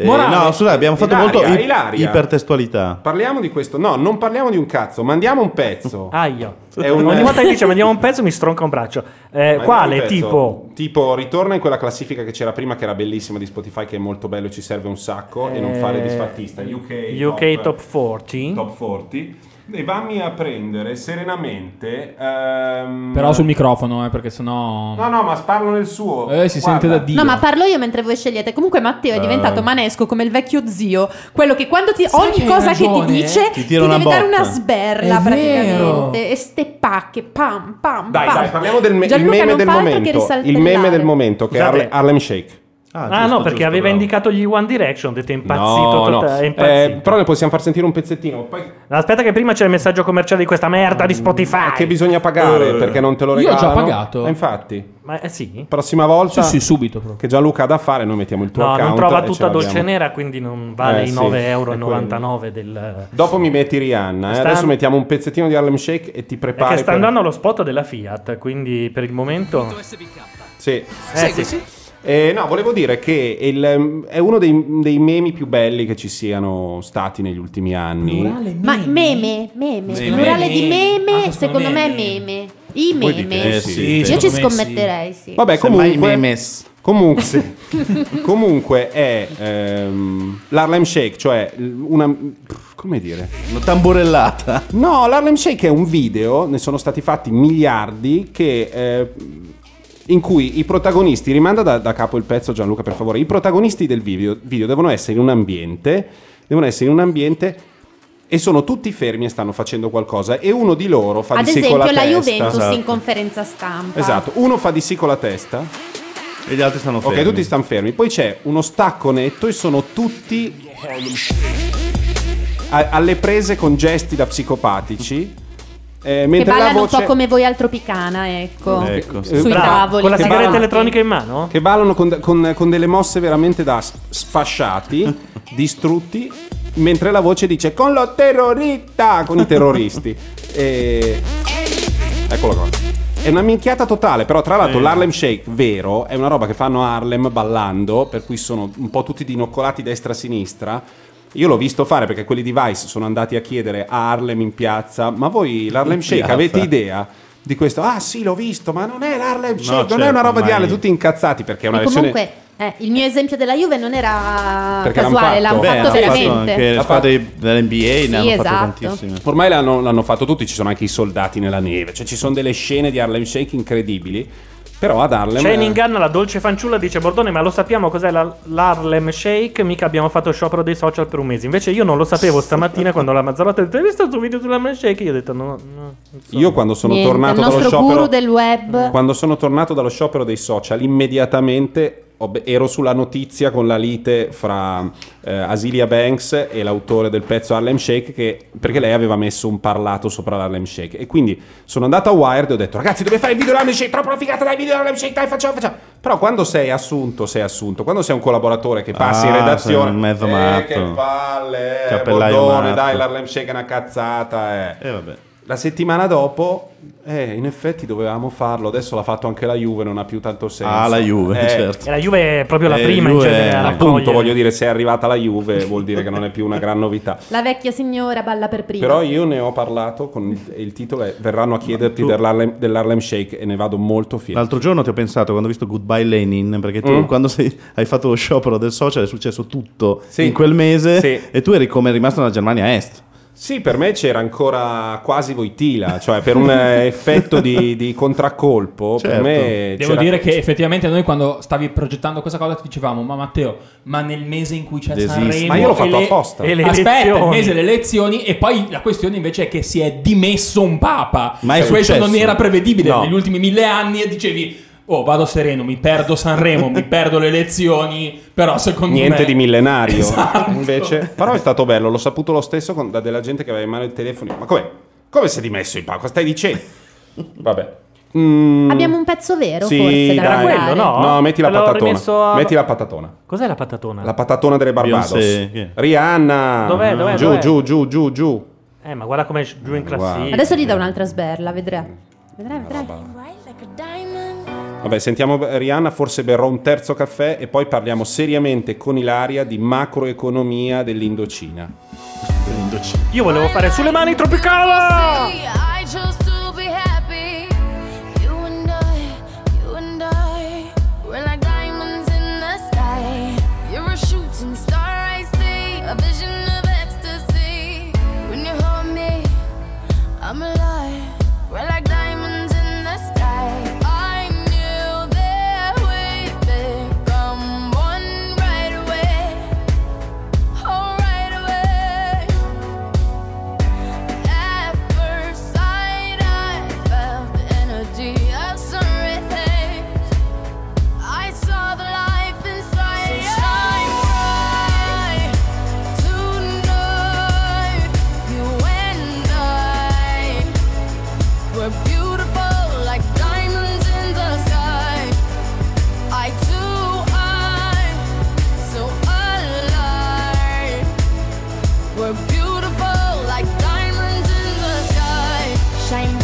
eh, Morale. no, scusate, abbiamo fatto Ilaria, molto i- Ilaria. ipertestualità. Parliamo di questo. No, non parliamo di un cazzo, mandiamo un pezzo. (laughs) Aia. È un- Ogni volta che dice mandiamo un pezzo mi stronca un braccio. Eh, quale? Tipo? Tipo, ritorna in quella classifica che c'era prima, che era bellissima di Spotify, che è molto bello, ci serve un sacco, e non fare disfattista. UK, UK Top 40. Top 40. E vammi a prendere serenamente. ehm, Però sul microfono, eh, perché sennò. No, no, ma parlo nel suo. Eh, si Guarda. sente da Dio. No, ma parlo io mentre voi scegliete. Comunque Matteo è Eh. diventato manesco come il vecchio zio, quello che quando ti, Sai ogni che cosa che ragione, ti dice Ti ti, tira una deve dare botta. una sberla È praticamente. vero. E ste pacche, pam, pam, Dai, pam. dai, parliamo del me- il meme del che momento. Il meme del momento, che è Scusate. Harle- Harlem Shake. Ah, no, perché aveva indicato gli One Direction. Dite impazzito. No, no. è Eh, impazzito. però ne possiamo far sentire un pezzettino. Poi Aspetta, che prima c'è il messaggio commerciale di questa merda di Spotify. che bisogna pagare perché non te lo Io ho regalano. già pagato. Eh, infatti, Ma eh, sì? prossima volta Sì, sì, subito. proprio. che Gianluca ha da fare, noi mettiamo il tuo No, account. non trova tutta dolce nera, quindi non vale Eh, i sì, 9,99 è euro del... Dopo mi metti Rihanna. eh. Sta- Adesso mettiamo un pezzettino di Harlem Shake e ti prepari. Perché sta per- andando allo spot della Fiat, quindi per il momento... Sì. Eh, sì. Eh, no, volevo dire che il- è uno dei, dei memi più belli che ci siano stati negli ultimi anni. Ma meme, meme, Meme. plurale di meme, Ah, secondo me me è meme. I meme. dite, eh, sì. Io ci sì. scommetterei, sì. Vabbè, comunque, memes. comunque, sì. (laughs) comunque è ehm, l'Harlem Shake, cioè una... come dire? Una tamburellata. No, l'Harlem Shake è un video, ne sono stati fatti miliardi, che, eh, in cui i protagonisti, rimanda da, da capo il pezzo Gianluca per favore, i protagonisti del video, video devono essere in un ambiente, devono essere in un ambiente e sono tutti fermi e stanno facendo qualcosa e uno di loro fa Ad di sì con la esempio la testa. Juventus Esatto. in conferenza stampa. Esatto, uno fa di sì con la testa, E gli altri stanno fermi. ok, tutti stanno fermi, poi c'è uno stacco netto e sono tutti a- alle prese con gesti da psicopatici. Eh, Che ballano voce... un po' come voi al Tropicana, ecco. Ecco, Eh, Sui bravo, tavoli. Con la sigaretta ballano- elettronica in mano? che ballano con, con- con delle mosse veramente da sfasciati, (laughs) distrutti, mentre la voce dice con lo terrorista, con i terroristi. (laughs) E... Eccolo qua. È una minchiata totale, però tra l'altro l'Harlem Shake vero è una roba che fanno a Harlem ballando, per cui sono un po' tutti dinoccolati destra-sinistra. Io l'ho visto fare perché quelli di Vice sono andati a chiedere a Harlem in piazza, ma voi l'Harlem Shake avete idea di questo? Ah sì, l'ho visto, ma non è l'Harlem Shake, non è certo, una roba di Harlem, tutti incazzati perché è una versione... comunque eh, il mio esempio della Juve non era Perché l'hanno casuale, fatto. l'hanno Beh, fatto hanno fatto veramente. anche le L'ha squadre dell'NBA, ne Sì, hanno esatto. fatto tantissime. Ormai l'hanno, l'hanno fatto tutti, ci sono anche i soldati nella neve, cioè ci sono delle scene di Harlem Shake incredibili, però ad Harlem... C'è in inganno la dolce fanciulla dice Bordone ma lo sappiamo cos'è la- l'Harlem Shake mica abbiamo fatto sciopero dei social per un mese invece io non lo sapevo stamattina quando la Mazzarotta ha detto hai visto il tuo video sull'Harlem Shake io ho detto no, no so. Io quando sono Niente, tornato il dallo nostro sciopero... guru del web. Quando sono tornato dallo sciopero dei social, immediatamente ero sulla notizia con la lite fra eh, Asilia Banks e l'autore del pezzo Harlem Shake, che- perché lei aveva messo un parlato sopra l'Harlem Shake. E quindi sono andato a Wired e ho detto, ragazzi, dove fare il video dell'Harlem Shake? Troppo figata, dai, video dell'Harlem Shake, dai, facciamo, facciamo. Però quando sei assunto, sei assunto. Quando sei un collaboratore che passi in Ah, redazione... sei un mezzo eh, che palle, eh, Bordone, matto. dai, l'Harlem Shake è una cazzata, eh. E vabbè. La settimana dopo, eh, in effetti dovevamo farlo. Adesso l'ha fatto anche la Juve, non ha più tanto senso. Ah, la Juve, Eh, certo. e la Juve è proprio la Eh, prima in Juve- genere a Appunto, voglio dire, se è arrivata la Juve vuol dire che non è più una gran novità. (laughs) La vecchia signora balla per prima. Però io ne ho parlato con il, il titolo è Verranno a chiederti tu- dell'Harlem, dell'Harlem Shake e ne vado molto fiero. L'altro giorno ti ho pensato quando ho visto Goodbye Lenin, perché tu Mm. quando sei- hai fatto lo sciopero del social è successo tutto Sì. in quel mese Sì. e tu eri come rimasto nella Germania Est. Sì, per me c'era ancora quasi Voitila, cioè per un eh, (laughs) effetto di, di contraccolpo, per Certo. me Devo c'era- dire che effettivamente noi quando stavi progettando questa cosa ti dicevamo, ma Matteo, ma nel mese in cui c'è Desiste. Sanremo... Ma io l'ho fatto le- apposta. e le Aspetta, il elezioni. mese delle elezioni e poi la questione invece è che si è dimesso un papa. Ma è Cioè, questo successo? non era prevedibile No. negli ultimi mille anni e dicevi... Oh, vado sereno, mi perdo Sanremo, mi (laughs) perdo le elezioni, però secondo me... Niente di millenario. Esatto. Invece, però è stato bello, l'ho saputo lo stesso con, da della gente che aveva in mano il telefono. Ma come? Come si è dimesso il Papa? Cosa stai dicendo? Vabbè. Mm, Abbiamo un pezzo vero, sì, forse, da dai. quello, no? No, metti la l'ho patatona. a- Metti la patatona. Cos'è la patatona? La patatona delle Barbados. Beyoncé? Rihanna. Dov'è, dov'è, giù, dov'è? giù, giù, giù, giù. Eh, ma guarda come giù in classifica. Adesso gli dà un'altra sberla, vedrai. Vedrai, vedrai. Vabbè, sentiamo Rihanna, forse berrò un terzo caffè e poi parliamo seriamente con Ilaria di macroeconomia dell'Indocina. Io volevo fare sulle mani tropicala! shine.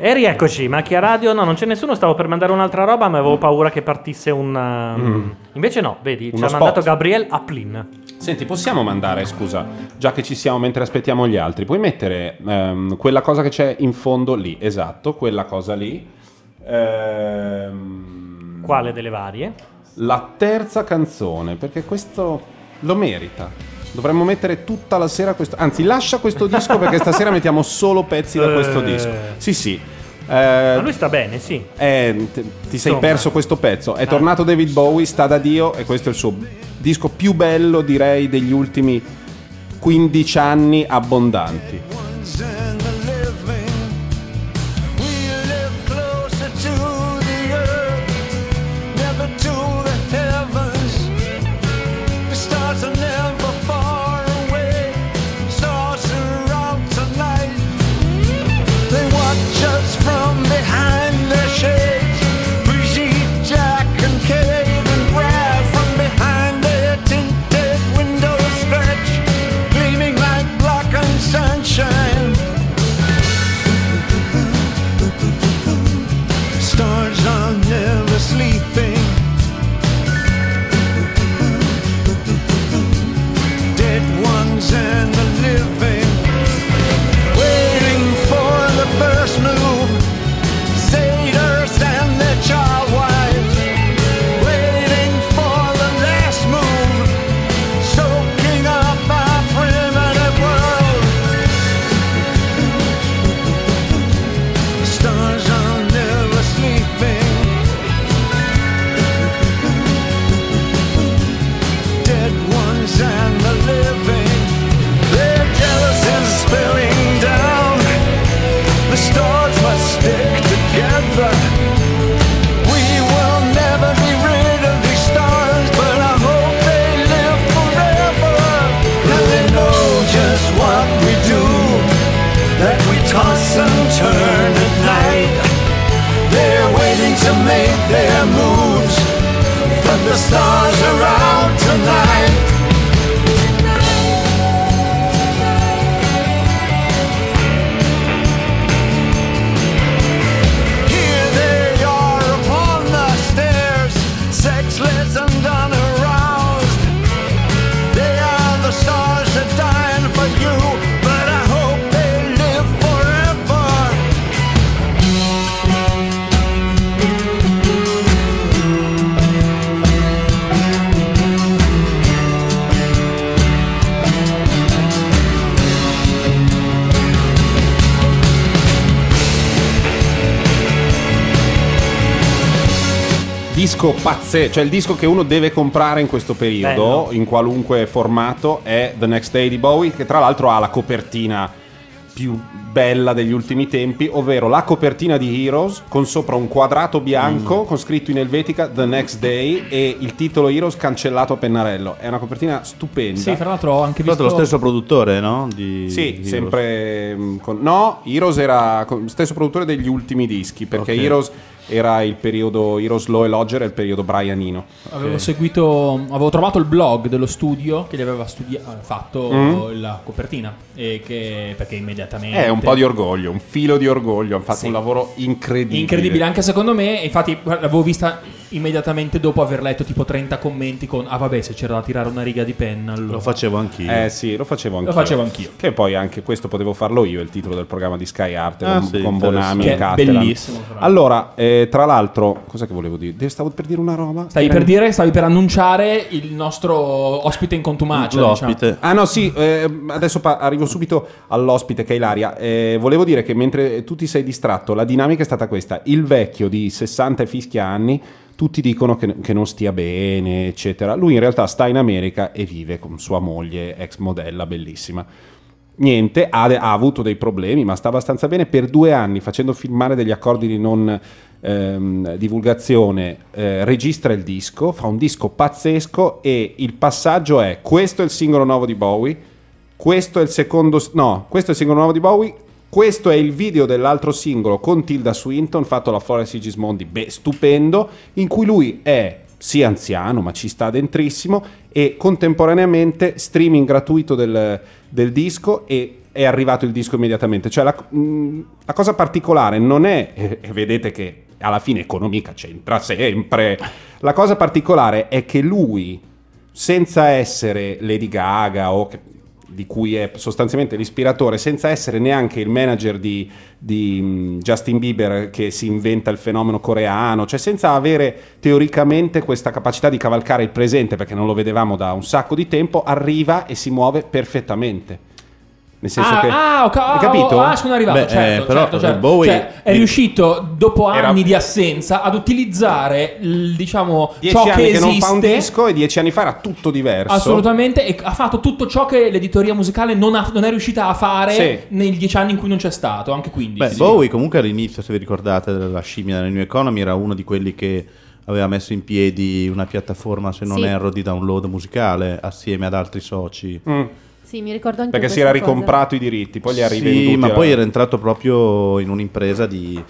E rieccoci, Macchia Radio, no, non c'è nessuno, stavo per mandare un'altra roba, ma avevo paura che partisse un... Um, mm. Invece no, vedi, Uno ci ha spot. mandato Gabriel Aplin. Senti, possiamo mandare, scusa, già che ci siamo mentre aspettiamo gli altri, puoi mettere ehm, quella cosa che c'è in fondo lì, esatto, quella cosa lì. Ehm, Quale delle varie? La terza canzone, perché questo lo merita. Dovremmo mettere tutta la sera questo. Anzi, lascia questo disco perché stasera mettiamo solo pezzi da questo eh. disco. Sì, sì. Eh, Ma lui sta bene, sì. Eh, t- ti sei perso questo pezzo. È tornato eh. David Bowie, sta da Dio e questo è il suo disco più bello, direi, degli ultimi 15 anni abbondanti. Disco pazzesco, cioè il disco che uno deve comprare in questo periodo, Bello. in qualunque formato, è The Next Day di Bowie, che tra l'altro ha la copertina più bella degli ultimi tempi, ovvero la copertina di Heroes con sopra un quadrato bianco con scritto in elvetica The Next Day e il titolo Heroes cancellato a pennarello. È una copertina stupenda. Sì, fra l'altro ho anche Tra visto lo stesso produttore, no? Di Sì, Heroes. sempre mm, con... No, Heroes era con- stesso produttore degli ultimi dischi, perché Ok. Heroes era il periodo Heroes Low e Lodger, è il periodo Brianino. Avevo seguito, avevo trovato il blog dello studio che gli aveva studia- eh, fatto Mm. la copertina e che, perché immediatamente È un po' di orgoglio, un filo di orgoglio, hanno fatto Sì. un lavoro incredibile. incredibile anche secondo me. Infatti, l'avevo vista immediatamente dopo aver letto tipo 30 commenti con ah, vabbè, se c'era da tirare una riga di penna. Allora. Lo facevo anch'io. Eh sì, lo facevo anch'io. Lo facevo anch'io. Che poi anche questo potevo farlo io, il titolo del programma di Sky Art Ah, con, sì, con Bonami e Cattelan. bellissimo. Allora, eh, tra l'altro, cosa che volevo dire? Stavo per dire una roba. Stavi Era- per dire, stavi per annunciare il nostro ospite in contumacia. diciamo. Ah no sì, eh, adesso pa- arrivo subito all'ospite che è Ilaria. Eh, volevo dire che mentre tu ti sei distratto, la dinamica è stata questa. Il vecchio di 60 e fischia anni, tutti dicono che, che non stia bene, eccetera. Lui in realtà sta in America e vive con sua moglie, ex modella, bellissima. Niente, ha, ha avuto dei problemi, ma sta abbastanza bene. Per due anni, facendo filmare degli accordi di non ehm, divulgazione, eh, registra il disco, fa un disco pazzesco e il passaggio è questo è il singolo nuovo di Bowie, questo è il secondo, no, questo è il singolo nuovo di Bowie, questo è il video dell'altro singolo con Tilda Swinton fatto alla Flora Sigismondi, beh, stupendo, in cui lui è sì anziano, ma ci sta dentrissimo e contemporaneamente streaming gratuito del, del disco e è arrivato il disco immediatamente. Cioè la, mh, la cosa particolare non è, e (laughs) e vedete che alla fine economica c'entra sempre, la cosa particolare è che lui, senza essere Lady Gaga o che- di cui è sostanzialmente l'ispiratore, senza essere neanche il manager di, di, Justin Bieber che si inventa il fenomeno coreano, cioè senza avere teoricamente questa capacità di cavalcare il presente, perché non lo vedevamo da un sacco di tempo, arriva e si muove perfettamente. Nel senso ah, che... ah, ho ca- Hai capito? Ah, sono arrivato. Beh, certo, eh, però, certo, certo. Bowie- Cioè, è riuscito dopo Era- anni di assenza ad utilizzare il, diciamo Dieci ciò anni che che, non fa un disco e dieci anni fa era tutto diverso. Assolutamente, e ha fatto tutto ciò che l'editoria musicale non, ha- non è riuscita a fare Sì. nei dieci anni in cui non c'è stato, anche 15. Beh, Bowie comunque all'inizio, se vi ricordate, della scimmia della New Economy era uno di quelli che aveva messo in piedi una piattaforma, se non Sì. erro, di download musicale assieme ad altri soci. Mm. Sì, mi ricordo anche Perché si era cosa. ricomprato i diritti, poi li ha rivenduti. Sì, ma alla- poi era entrato proprio in un'impresa di...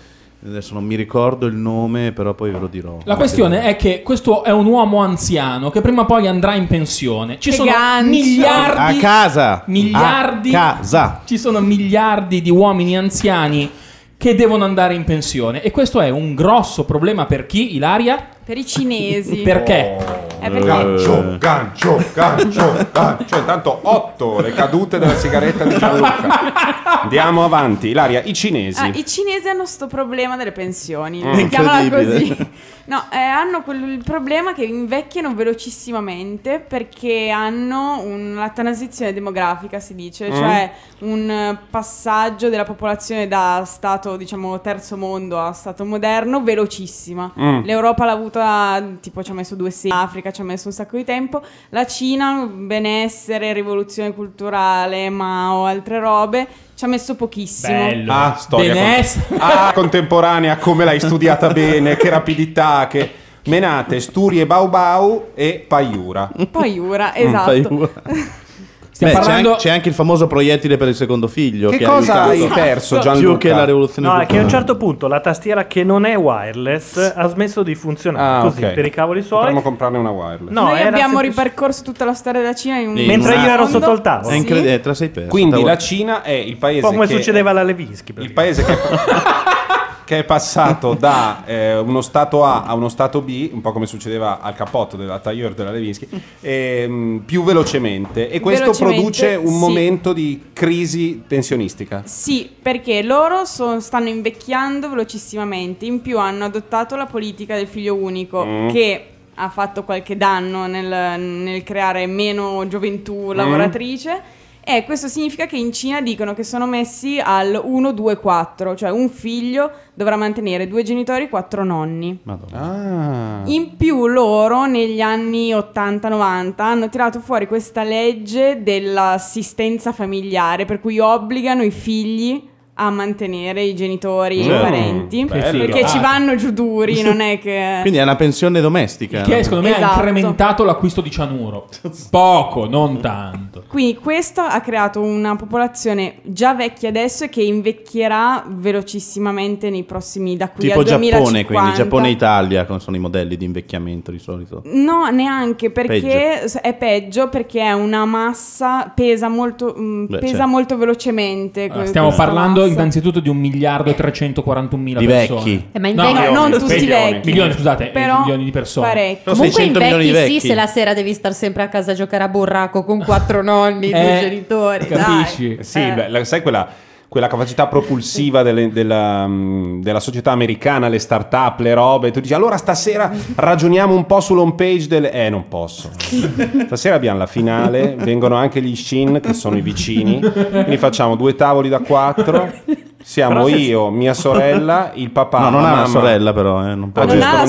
Adesso non mi ricordo il nome, però poi ve lo dirò. La questione è che questo è un uomo anziano che prima o poi andrà in pensione. Ci Che sono gancio! miliardi A casa! miliardi A casa! ci sono miliardi di uomini anziani che devono andare in pensione e questo è un grosso problema per chi, Ilaria? Per i cinesi. Perché? Eh, perché- Gancio, gancio, gancio, gancio. Intanto 8 le cadute della sigaretta di Gianluca. Andiamo avanti. Ilaria, i cinesi. Ah, I cinesi hanno sto problema delle pensioni, Mm. mettiamola Incredibile. così. No, eh, hanno quel il problema che invecchiano velocissimamente perché hanno un- la transizione demografica, si dice, Mm. cioè un passaggio della popolazione da stato, diciamo, terzo mondo a stato moderno velocissima. Mm. L'Europa l'ha avuta, tipo, ci ha messo due secoli, l'Africa ci ha messo un sacco di tempo, la Cina, benessere, rivoluzione culturale, Mao, altre robe, ci ha messo pochissimo. Ah, storia Beness- con- ah, contemporanea, come l'hai studiata bene, che rapidità, che menate, Sturi e Bau Bau e Paiura. Paiura, Mm, esatto. Paiura. (laughs) Beh, c'è, parlando- anche, c'è anche il famoso proiettile per il secondo figlio. Che che cosa ha hai perso, Gianluca? Più che la rivoluzione No, che a un certo punto la tastiera che non è wireless ha smesso di funzionare Ah, così ok. per i cavoli suoi. Potremmo comprarne una wireless. No, Noi abbiamo semplice- ripercorso tutta la storia della Cina in un Mentre io ero sotto il tavolo. È Sì. incredibile, la sei persa. Quindi la Cina è il paese Un po' come che succedeva alla Levinsky. il paese che, (laughs) (laughs) che è passato da eh, uno stato A a uno stato B, un po' come succedeva al cappotto della Tailleur della Levinsky, ehm, più velocemente e questo Velocemente, produce un sì. momento di crisi pensionistica. Sì, perché loro so- stanno invecchiando velocissimamente. In più hanno adottato la politica del figlio unico, Mm. che ha fatto qualche danno nel, nel creare meno gioventù lavoratrice. E questo significa che in Cina dicono che sono messi al 1-2-4, cioè un figlio dovrà mantenere due genitori, quattro nonni. Ah. In più loro negli anni 80-90 hanno tirato fuori questa legge dell'assistenza familiare per cui obbligano i figli a mantenere i genitori e i Mm, parenti bello. perché ci Ah. vanno giù duri, (laughs) non è che... Quindi è una pensione domestica. Che secondo me ha Esatto. incrementato l'acquisto di cianuro. (laughs) Poco, non tanto. Quindi questo ha creato una popolazione già vecchia adesso e che invecchierà velocissimamente nei prossimi da qui Tipo al 2050. Giappone, quindi Giappone e Italia come sono i modelli di invecchiamento di solito. No, neanche perché è peggio perché è una massa pesa molto mm, Beh, pesa certo. molto velocemente. Allora, que- stiamo questa parlando. Innanzitutto di un miliardo e 341 mila Di persone. vecchi. Eh, ma in no, vecchi- non tutti milioni, vecchi. milioni, scusate, eh, Però milioni di persone. parecchi. Sono Comunque in 600 milioni di vecchi, vecchi. sì, se la sera devi stare sempre a casa a giocare a burraco con quattro (laughs) nonni, due Eh, genitori. capisci? dai. Sì, Eh. beh, la- sai quella, quella capacità propulsiva delle- della, mm, della società americana, le start-up, le robe. Tu dici, allora stasera ragioniamo un po' sull'home page delle... Eh, non posso. Stasera abbiamo la finale, vengono anche gli Shin, che sono i vicini, quindi facciamo due tavoli da quattro. Siamo se- io, mia sorella, il papà. No, non la ha una sorella però, eh, non Ah, Non giusto, la.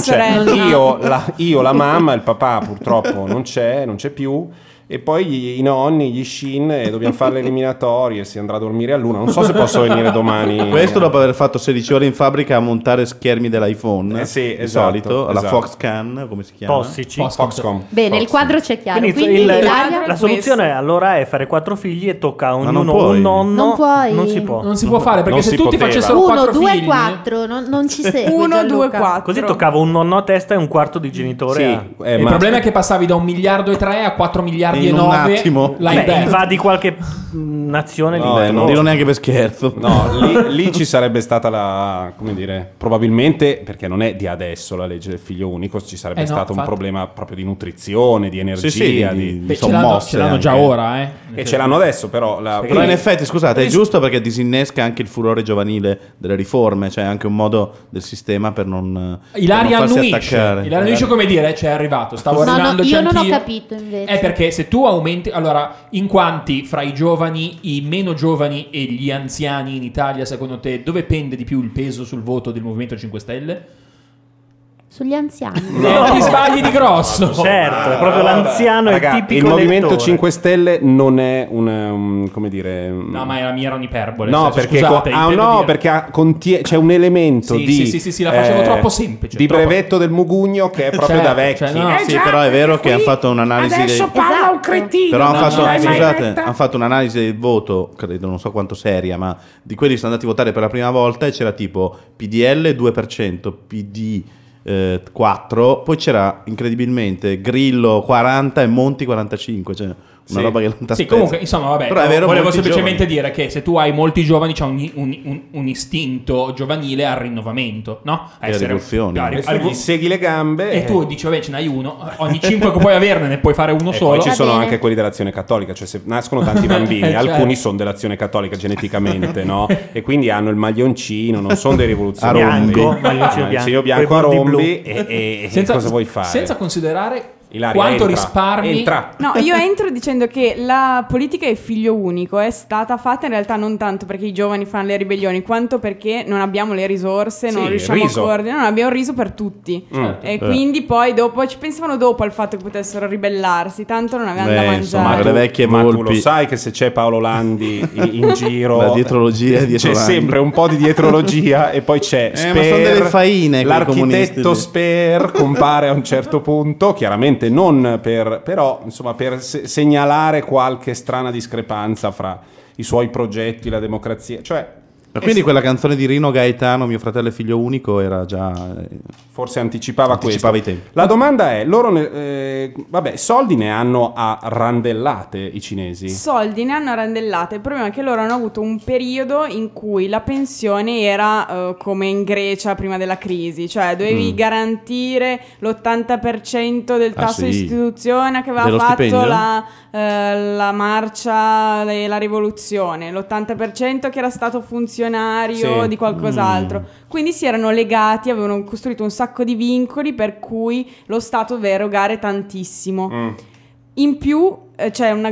Io la, io, la mamma, il papà purtroppo non c'è, non c'è più. E poi gli- i nonni, gli shin, e dobbiamo fare le eliminatorie. Si andrà a dormire a luna. Non so se posso venire domani. Questo dopo aver fatto 16 ore in fabbrica a montare schermi dell'iPhone. Eh sì, di esatto, solito, alla esatto. Foxconn, come si chiama? Tossici. Foxconn. Bene, il quadro c'è chiaro. Quindi, Quindi, il- l'Italia- la soluzione allora è fare quattro figli e tocca a non ognuno puoi. un nonno. Non puoi. Non si può. Non si può fare perché Non se tutti poteva. facessero Uno, quattro due, figli, quattro, non, non ci. (laughs) Uno, Gianluca. due, quattro. Così toccava un nonno a testa e un quarto di genitore. Sì, a- eh, il ma- problema è che passavi da un miliardo e tre a 4 miliardi In e un 9 attimo. Beh, invadi qualche mm, nazione. No, te non dirlo neanche per scherzo. No, lì, lì ci sarebbe stata la, come dire, probabilmente, perché non è di adesso la legge del figlio unico, ci sarebbe Eh no, stato un infatti. problema proprio di nutrizione, di energia, Sì, sì, di- di- di Beh, ce sommosse l'hanno, ce l'hanno già anche. ora, eh. e ce l'hanno adesso, però la, Però in effetti, scusate, è giusto perché disinnesca anche il furore giovanile delle riforme, cioè anche un modo del sistema per non, per Ilaria non farsi annuisce. attaccare. Ilaria annuisce come dire, c'è arrivato, stavo No, no, arrivando io non ho capito invece. È perché se tu aumenti, allora, in quanti fra i giovani, i meno giovani e gli anziani in Italia, secondo te, dove pende di più il peso sul voto del Movimento 5 Stelle? Sugli anziani. Eh, ti sbagli di grosso. Certo, è proprio l'anziano, Raga, il tipico il Movimento elettore. 5 Stelle non è un, um, come dire... un- No, ma era, mia era un'iperbole. No, senso, perché, scusate, co- ah, no, perché ha- contie- c'è un elemento Sì, di, sì, sì, sì, sì, la facevo troppo semplice, di troppo- brevetto del mugugno che è proprio Cioè, da vecchi. cioè, no. Eh sì, però è vero che hanno fatto un'analisi dei... Adesso parla Esatto. un cretino. Però hanno non fatto, scusate, hanno fatto un'analisi del voto, credo non so quanto seria, ma di quelli che sono andati a votare per la prima volta e c'era tipo PDL 2%, PD eh, 4, poi c'era incredibilmente Grillo 40 e Monti 45, cioè una Sì. roba che non ti Sì, comunque, insomma, vabbè, Però è vero, volevo molti semplicemente giovani. dire che se tu hai molti giovani c'è un, un- un- un istinto giovanile al rinnovamento, no? A E alle rivoluzioni. a- a- gli segui le gambe e tu dici, vabbè, ce n'hai uno, ogni 5 che puoi averne ne puoi fare uno E solo. poi ci sono bene. anche quelli dell'azione cattolica, cioè se nascono tanti (laughs) bambini, Eh, certo. alcuni sono dell'azione cattolica geneticamente, no? (laughs) E quindi hanno il maglioncino, non sono dei rivoluzionari. A rombi. Bianco, maglioncino Maglioncino bianco, a coi bordi rombi blu. e, e- e Senza, cosa vuoi fare? senza considerare Ilaria, quanto entra, risparmi. Entra. No, io entro dicendo che la politica è figlio unico, è stata fatta in realtà non tanto perché i giovani fanno le ribellioni, quanto perché non abbiamo le risorse, non Sì, riusciamo riso. a coordinare, non abbiamo riso per tutti. Mm. E Eh. quindi poi dopo ci pensavano dopo al fatto che potessero ribellarsi, tanto non avevano da Beh, mangiare. insomma, Ma le tu- vecchie ma tu lo sai che se c'è Paolo Landi in, in (laughs) giro La dietrologia dietro c'è Landi. sempre un po' di dietrologia (laughs) e poi c'è Eh, ma sono Sper, delle faine l'architetto. Sper compare a un certo punto chiaramente non per però insomma per se- segnalare qualche strana discrepanza fra i suoi progetti la democrazia cioè Ma quindi quella canzone di Rino Gaetano, mio fratello e figlio unico, era già... eh, forse anticipava, Anticipava questo i tempi. la domanda è loro ne- eh, vabbè soldi ne hanno a randellate i cinesi Soldi ne hanno randellate. Il problema è che loro hanno avuto un periodo in cui la pensione era eh, come in Grecia prima della crisi, cioè dovevi Mm. garantire l'80% del Ah, tasso di sì. istituzione che aveva Dello fatto stipendio? la, eh, la marcia e la rivoluzione, l'80% che era stato funzionario Sì. di qualcos'altro. Quindi si erano legati, avevano costruito un sacco di vincoli per cui lo Stato doveva erogare tantissimo. Mm. In più eh, c'è una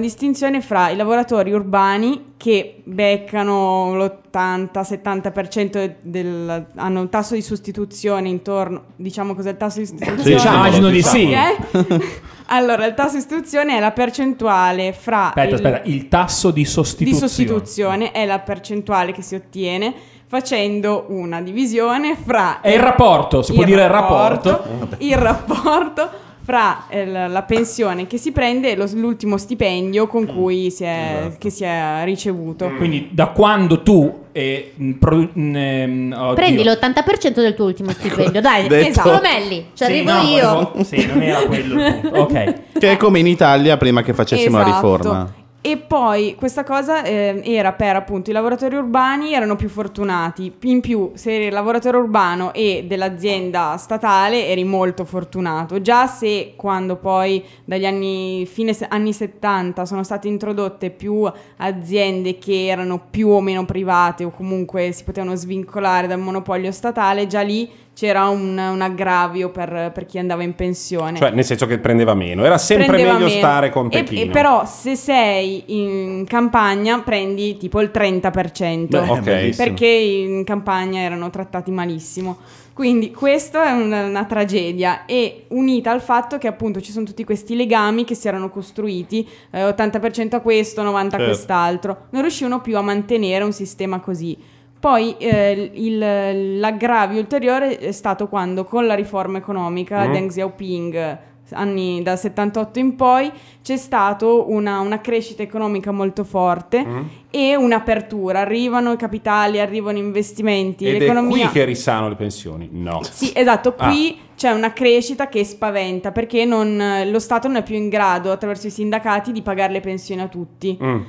distinzione fra i lavoratori urbani che beccano l'80-70% del, hanno un tasso di sostituzione intorno, diciamo cos'è il tasso di sostituzione? Sì, immagino di sì. Eh? (laughs) allora, il tasso di sostituzione è la percentuale fra Aspetta, il- aspetta, il tasso di di sostituzione. sostituzione è la percentuale che si ottiene facendo una divisione fra È il rapporto, si può dire il rapporto. il rapporto fra eh, la la pensione che si prende e lo- l'ultimo stipendio con cui si è, che si è ricevuto. Quindi da quando tu eh, pro- mh, oddio. Prendi l'80% del tuo ultimo stipendio, dai, (laughs) esatto. Melli, ci Sì, arrivo no, io. volevo- Sì, non era quello. Ok. (laughs) Che è come in Italia prima che facessimo la Esatto. riforma. E poi questa cosa eh, era per appunto i lavoratori urbani erano più fortunati. In più, se eri lavoratore urbano e dell'azienda statale eri molto fortunato. Già se quando poi dagli anni fine anni 70 sono state introdotte più aziende che erano più o meno private o comunque si potevano svincolare dal monopolio statale, già lì c'era un, un aggravio per, per chi andava in pensione. Cioè, nel senso che prendeva meno. Era sempre Prendeva meglio meno. stare E- contentino. E, però se sei in campagna prendi tipo il 30%. Beh, ok. bellissimo. perché in campagna erano trattati malissimo. Quindi questo è una, una tragedia e unita al fatto che appunto ci sono tutti questi legami che si erano costruiti, eh, 80% a questo, 90% a Certo. quest'altro. Non riuscivano più a mantenere un sistema così. Poi eh, il- l'aggravio ulteriore è stato quando con la riforma economica Mm. Deng Xiaoping anni dal 78 in poi c'è stata una, una crescita economica molto forte Mm. e un'apertura arrivano i capitali arrivano investimenti Ed è l'economia qui che risano le pensioni. No. sì, esatto, Ah. qui c'è una crescita che spaventa perché non- lo Stato non è più in grado attraverso i sindacati di pagare le pensioni a tutti. Mm.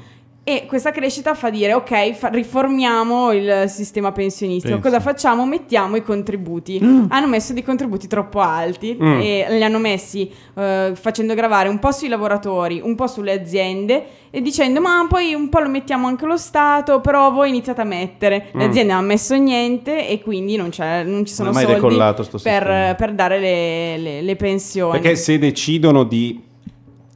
E questa crescita fa dire, ok, fa- riformiamo il sistema pensionistico. Pensa. Cosa facciamo? Mettiamo i contributi. Hanno messo dei contributi troppo alti Mm. e li hanno messi eh, facendo gravare un po' sui lavoratori, un po' sulle aziende e dicendo, ma poi un po' lo mettiamo anche lo Stato, però voi iniziate a mettere. Le Mm. aziende non hanno messo niente e quindi non, c'è- non ci sono Non soldi per, per dare le, le- le pensioni. Perché se decidono di,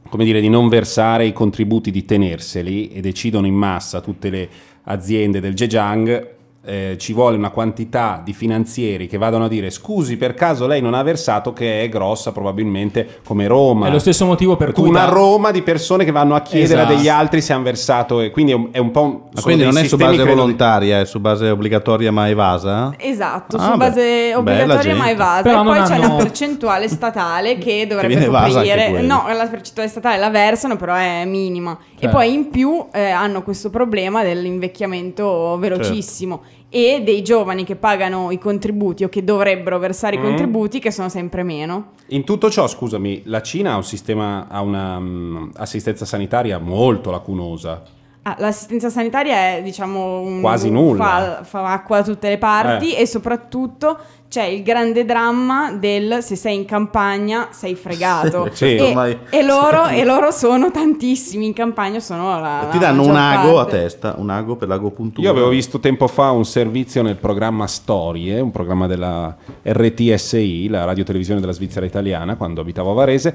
come dire, di non versare i contributi, di tenerseli e decidono in massa tutte le aziende del Zhejiang, eh, ci vuole una quantità di finanzieri che vadano a dire scusi per caso lei non ha versato che è grossa probabilmente come Roma È lo stesso motivo per cui una da- Roma di persone che vanno a chiedere Esatto. a degli altri se hanno versato e quindi è un, è un po' un, Ma quindi non è su base credo, di- volontaria, è su base obbligatoria ma evasa? Esatto, Ah, su beh, base obbligatoria ma evasa. Però e poi c'è hanno- una percentuale statale che dovrebbe anche coprire. No, la percentuale statale la versano, però è minima. E Certo. poi in più eh, hanno questo problema dell'invecchiamento velocissimo. Certo. E dei giovani che pagano i contributi o che dovrebbero versare i Mm. contributi che sono sempre meno. In tutto ciò, scusami, la Cina ha un sistema, ha una mm, assistenza sanitaria molto lacunosa. Ah, l'assistenza sanitaria è diciamo un, Quasi nulla. Fa, fa acqua da tutte le parti Eh. e soprattutto c'è il grande dramma del se sei in campagna sei fregato. (laughs) Sì, e, ormai- e loro, (laughs) e loro sono tantissimi in campagna, sono la, Ti la danno un ago a parte. testa, un ago per l'agopuntura. Io avevo visto tempo fa un servizio nel programma Storie, un programma della RTSI, la radiotelevisione della Svizzera italiana, quando abitavo a Varese.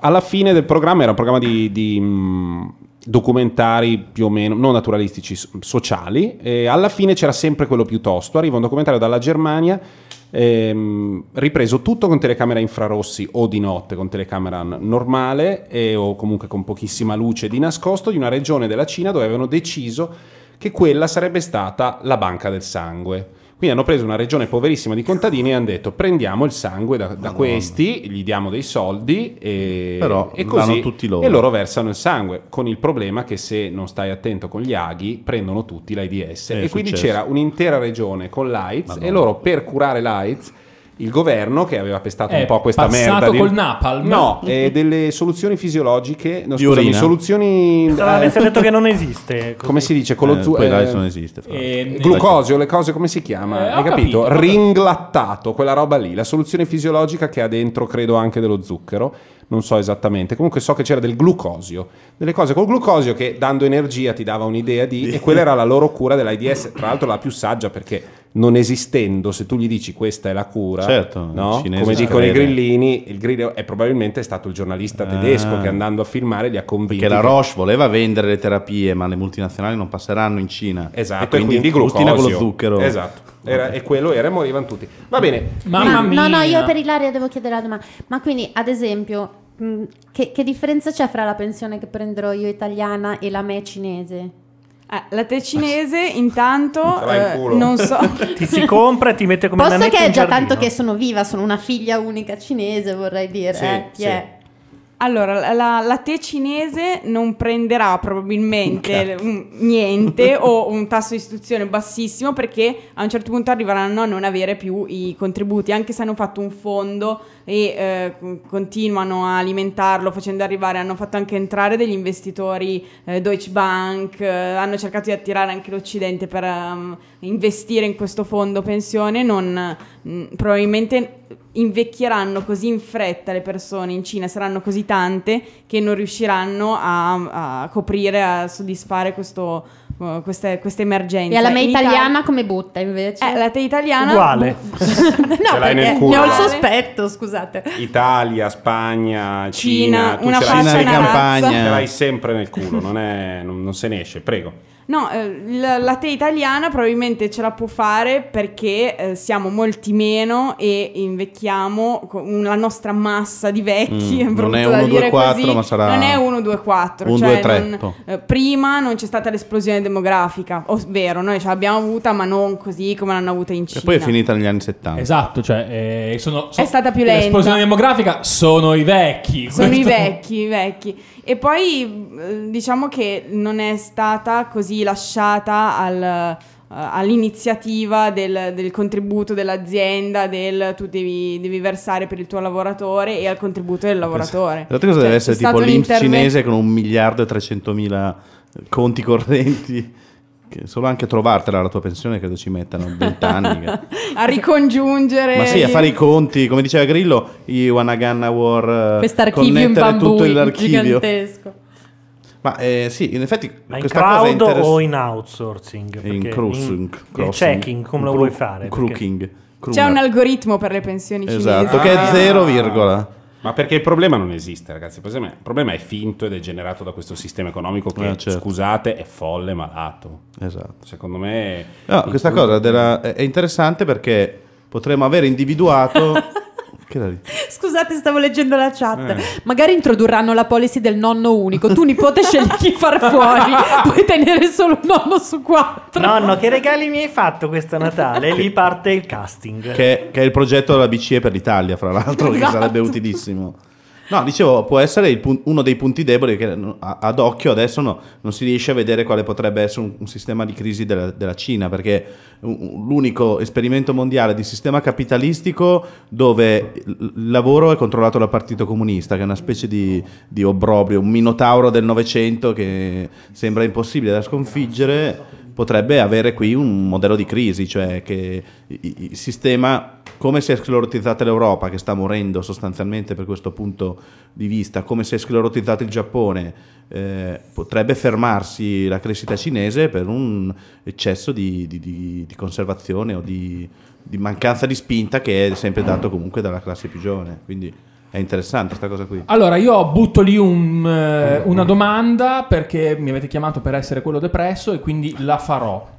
Alla fine del programma era un programma di, di, mh, documentari più o meno, non naturalistici, sociali, e alla fine c'era sempre quello più tosto. Arriva un documentario dalla Germania, ehm, ripreso tutto con telecamera infrarossi o di notte con telecamera normale e- o comunque con pochissima luce di nascosto, di una regione della Cina dove avevano deciso che quella sarebbe stata la banca del sangue. Quindi hanno preso una regione poverissima di contadini e hanno detto prendiamo il sangue da, da questi, gli diamo dei soldi e, Però e così tutti loro. e loro versano il sangue, con il problema che se non stai attento con gli aghi prendono tutti l'AIDS. È e quindi successo. c'era un'intera regione con l'AIDS Madonna. e loro per curare l'AIDS il governo che aveva pestato È un po' questa passato merda di... col napalm? no, (laughs) eh, delle soluzioni fisiologiche no, Di scusami, urina? soluzioni Se avesse detto che non (laughs) esiste. così. come si dice con lo Eh, zu- eh, non esiste. l'altro. Eh, glucosio, le cose come si chiama? Eh, Hai capito? capito. Ringlattato, quella roba lì, la soluzione fisiologica che ha dentro, credo, anche dello zucchero. Non so esattamente. Comunque so che c'era del glucosio. Delle cose col glucosio che dando energia ti dava un'idea di. e quella (laughs) era la loro cura dell'AIDS. Tra l'altro la più saggia perché non esistendo, se tu gli dici questa è la cura, Certo, no? come dicono i grillini, il grillo è probabilmente stato il giornalista tedesco Ah. che andando a filmare li ha convinti. Perché la che- Roche voleva vendere le terapie, ma le multinazionali non passeranno in Cina. Esatto, e quindi, glutina con lo glucosio. zucchero. Esatto, Era- e quello era e morivano tutti. Va bene. Ma- no, no, io per Ilaria devo chiedere la domanda. Ma quindi, ad esempio, che, che differenza c'è fra la pensione che prenderò io italiana e la me cinese? Eh, la te cinese intanto eh, non so (laughs) Ti si compra e ti mette come Posso che è già giardino. tanto che sono viva, sono una figlia unica cinese, vorrei dire. Sì, eh, sì. è? Allora, la, la, la te cinese non prenderà probabilmente un- niente (laughs) o un tasso di istituzione bassissimo perché a un certo punto arriveranno a non avere più i contributi, anche se hanno fatto un fondo e eh, con- continuano a alimentarlo facendo arrivare, hanno fatto anche entrare degli investitori eh, Deutsche Bank, eh, hanno cercato di attirare anche l'Occidente per ehm, investire in questo fondo pensione, non, mh, probabilmente invecchieranno così in fretta le persone in Cina, saranno così tante che non riusciranno a, a coprire, a soddisfare questo, queste, queste emergenze. E alla me In italiana come butta invece? Eh, la te italiana Uguale. (laughs) no, Ce l'hai nel perché culo, ne ho il sospetto, scusate. Italia, Spagna, Cina, Cina, tu una ce l'hai faccia sempre- e una razza. Ce l'hai sempre nel culo, non, è- non- non se ne esce, prego. No, eh, la, la te italiana probabilmente ce la può fare perché eh, siamo molti meno e invecchiamo con la nostra massa di vecchi. Mm, è brutto non è da 1, 2, dire 4, così. ma sarà Non è 1, 2, 4. 1, cioè 2, 3, non- toh. eh, prima non c'è stata l'esplosione demografica, ovvero noi ce l'abbiamo avuta, ma non così come l'hanno avuta in Cina. E poi è finita negli anni 70. Esatto, cioè eh, sono, È stata più lenta. L'esplosione demografica sono i vecchi. Sono i Questo- vecchi, i vecchi. E poi eh, diciamo che non è stata così lasciata al, eh, all'iniziativa del, del contributo dell'azienda, del tu devi, devi versare per il tuo lavoratore e al contributo del lavoratore. Guardate cosa Cioè, deve essere tipo l'Inps cinese con un miliardo e 300 mila conti correnti. (laughs) Che solo anche trovartela la tua pensione credo ci mettano 20 anni. che- (laughs) a ricongiungere. Ma sì, a fare i conti, come diceva Grillo, i Wanagana War. eh, in connettere bambù tutto l'archivio. gigantesco. Ma eh, sì, in effetti Ma in questa cosa è crowd interess- o in outsourcing? In Perché crossing, in- crossing. Il checking, come lo In vuoi fare? Perché- Crooking. C'è un algoritmo per le pensioni Esatto, cinesi. che è zero virgola. Ma perché il problema non esiste, ragazzi. Il problema- è finto ed è generato da questo sistema economico che, Eh, certo. scusate, è folle, malato. Esatto. Secondo me... No, questa cosa della- è è interessante perché potremmo aver individuato. (laughs) che? (laughs) Scusate, stavo leggendo la chat. Eh. Magari introdurranno la policy del nonno unico. Tu, nipote, scegli chi far fuori. (laughs) Puoi tenere solo un nonno su quattro. Nonno, che regali mi hai fatto questo Natale? Lì parte il casting. che, che è il progetto della BCE per l'Italia, fra l'altro, che Esatto. sarebbe utilissimo. No, dicevo, può essere pun- uno dei punti deboli che a- ad occhio adesso no- non si riesce a vedere quale potrebbe essere un, un sistema di crisi della, della Cina, perché un- un- l'unico esperimento mondiale di sistema capitalistico dove il lavoro è controllato dal Partito Comunista, che è una specie di, di obbrobrio, un minotauro del Novecento che sembra impossibile da sconfiggere, potrebbe avere qui un modello di crisi, cioè che il sistema, come si è sclerotizzata l'Europa, che sta morendo sostanzialmente per questo punto di vista, come si è sclerotizzato il Giappone, eh, potrebbe fermarsi la crescita cinese per un eccesso di, di- di- di conservazione o di, di mancanza di spinta che è sempre dato comunque dalla classe più giovane. Quindi è interessante questa cosa qui. Allora, io butto lì un, eh, una domanda perché mi avete chiamato per essere quello depresso e quindi la farò.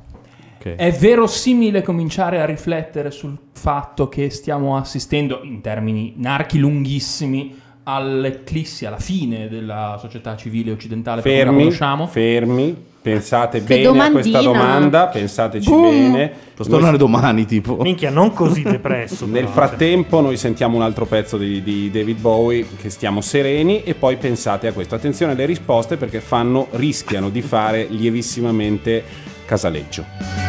Ok. È verosimile cominciare a riflettere sul fatto che stiamo assistendo, in termini narchi lunghissimi, all'eclissi, alla fine della società civile occidentale per come la Fermi, conosciamo? fermi, pensate Che bene a questa domandina. domanda, pensateci Boom. bene. Può tornare domani, tipo. Minchia, non così depresso. Nel però, frattempo noi sentiamo un altro pezzo di, di David Bowie che stiamo sereni e poi pensate a questo. Attenzione alle risposte perché fanno, rischiano di fare lievissimamente casaleggio.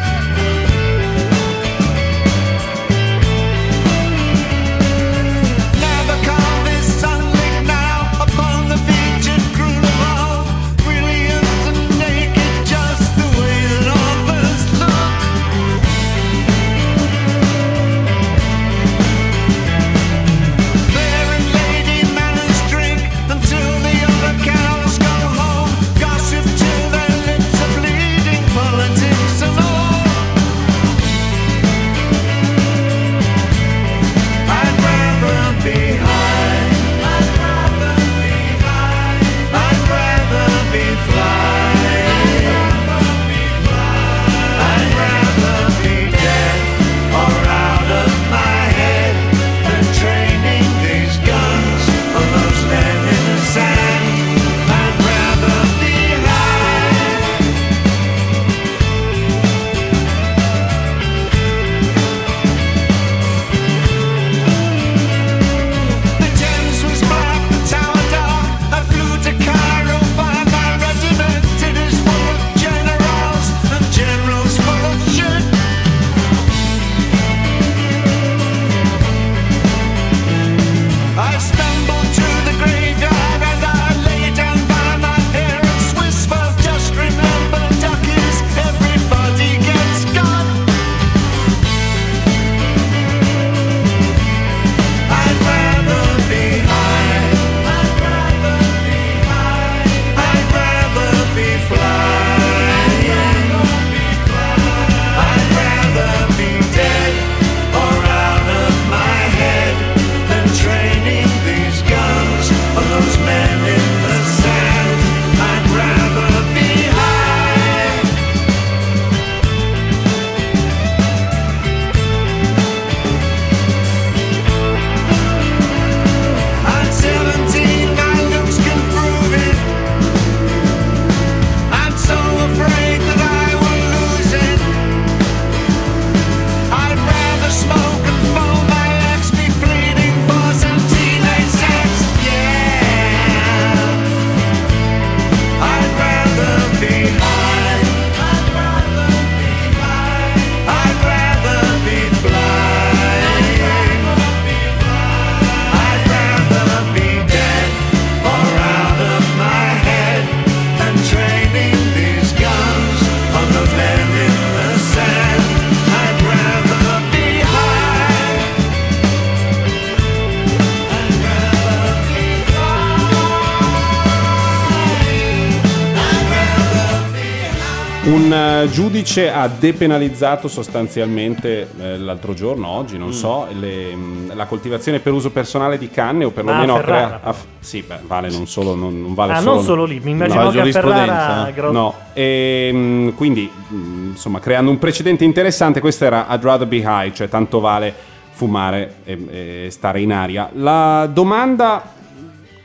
Giudice ha depenalizzato sostanzialmente eh, l'altro giorno, oggi, non Mm. so, le- mh, la coltivazione per uso personale di canne o perlomeno Ah, ha crea- Ferrara. f- sì, beh, vale non solo, non, non vale Ah, solo. non solo lì, mi immaginavo No, che a. Ferrara gro- No, e, mh, quindi mh, insomma creando un precedente interessante, questo era I'd rather be high, cioè tanto vale fumare e, e stare in aria. La domanda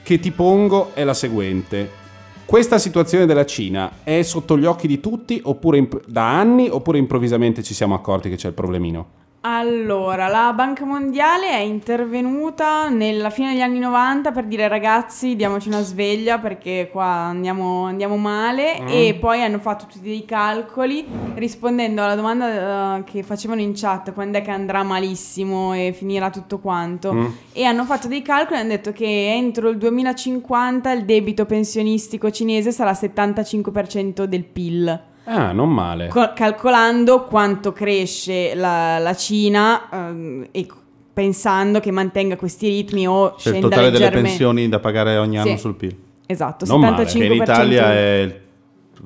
che ti pongo è la seguente. Questa situazione della Cina è sotto gli occhi di tutti oppure imp- da anni oppure improvvisamente ci siamo accorti che c'è il problemino? Allora, la Banca Mondiale è intervenuta nella fine degli anni 90 per dire ragazzi diamoci una sveglia perché qua andiamo, andiamo male Mm. e poi hanno fatto tutti dei calcoli rispondendo alla domanda eh, che facevano in chat quando è che andrà malissimo e finirà tutto quanto Mm. e hanno fatto dei calcoli e hanno detto che entro il 2050 il debito pensionistico cinese sarà il 75% del PIL. Ah, non male. Co- calcolando quanto cresce la, la Cina ehm, e pensando che mantenga questi ritmi o il scenda totale delle leggermente. pensioni da pagare ogni anno Sì. sul PIL. Esatto, Non male, 75%. che in Italia è il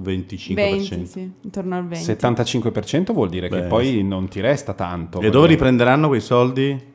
25%. 20, sì, intorno al 20. 75% vuol dire che Beh, poi non ti resta tanto. E dove riprenderanno quei soldi?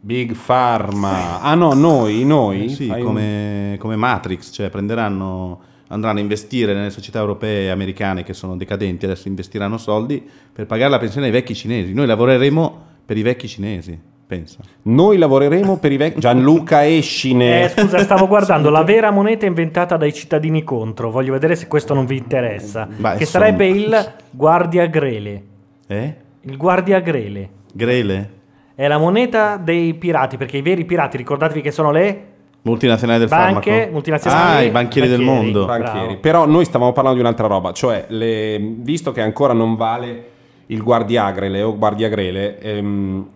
Big Pharma. Ah no, noi, noi? Eh sì, Fai un- come, come Matrix, cioè prenderanno, andranno a investire nelle società europee e americane che sono decadenti, adesso investiranno soldi per pagare la pensione ai vecchi cinesi. Noi lavoreremo per i vecchi cinesi, pensa. Noi lavoreremo per i vecchi. Gianluca Escine. Eh, scusa, stavo (laughs) guardando la vera moneta inventata dai cittadini contro. Voglio vedere se questo non vi interessa. Beh, che insomma. sarebbe il Guardia Grele. Eh? Il Guardia Grele. Grele? È la moneta dei pirati, perché i veri pirati, ricordatevi che sono le Multinazionali del Banche, farmaco. multinazionali, Ah, i banchieri, del banchieri. mondo. Banchieri. Però noi stavamo parlando di un'altra roba, cioè le- visto che ancora non vale il guardiagrele o guardiagrele, ehm,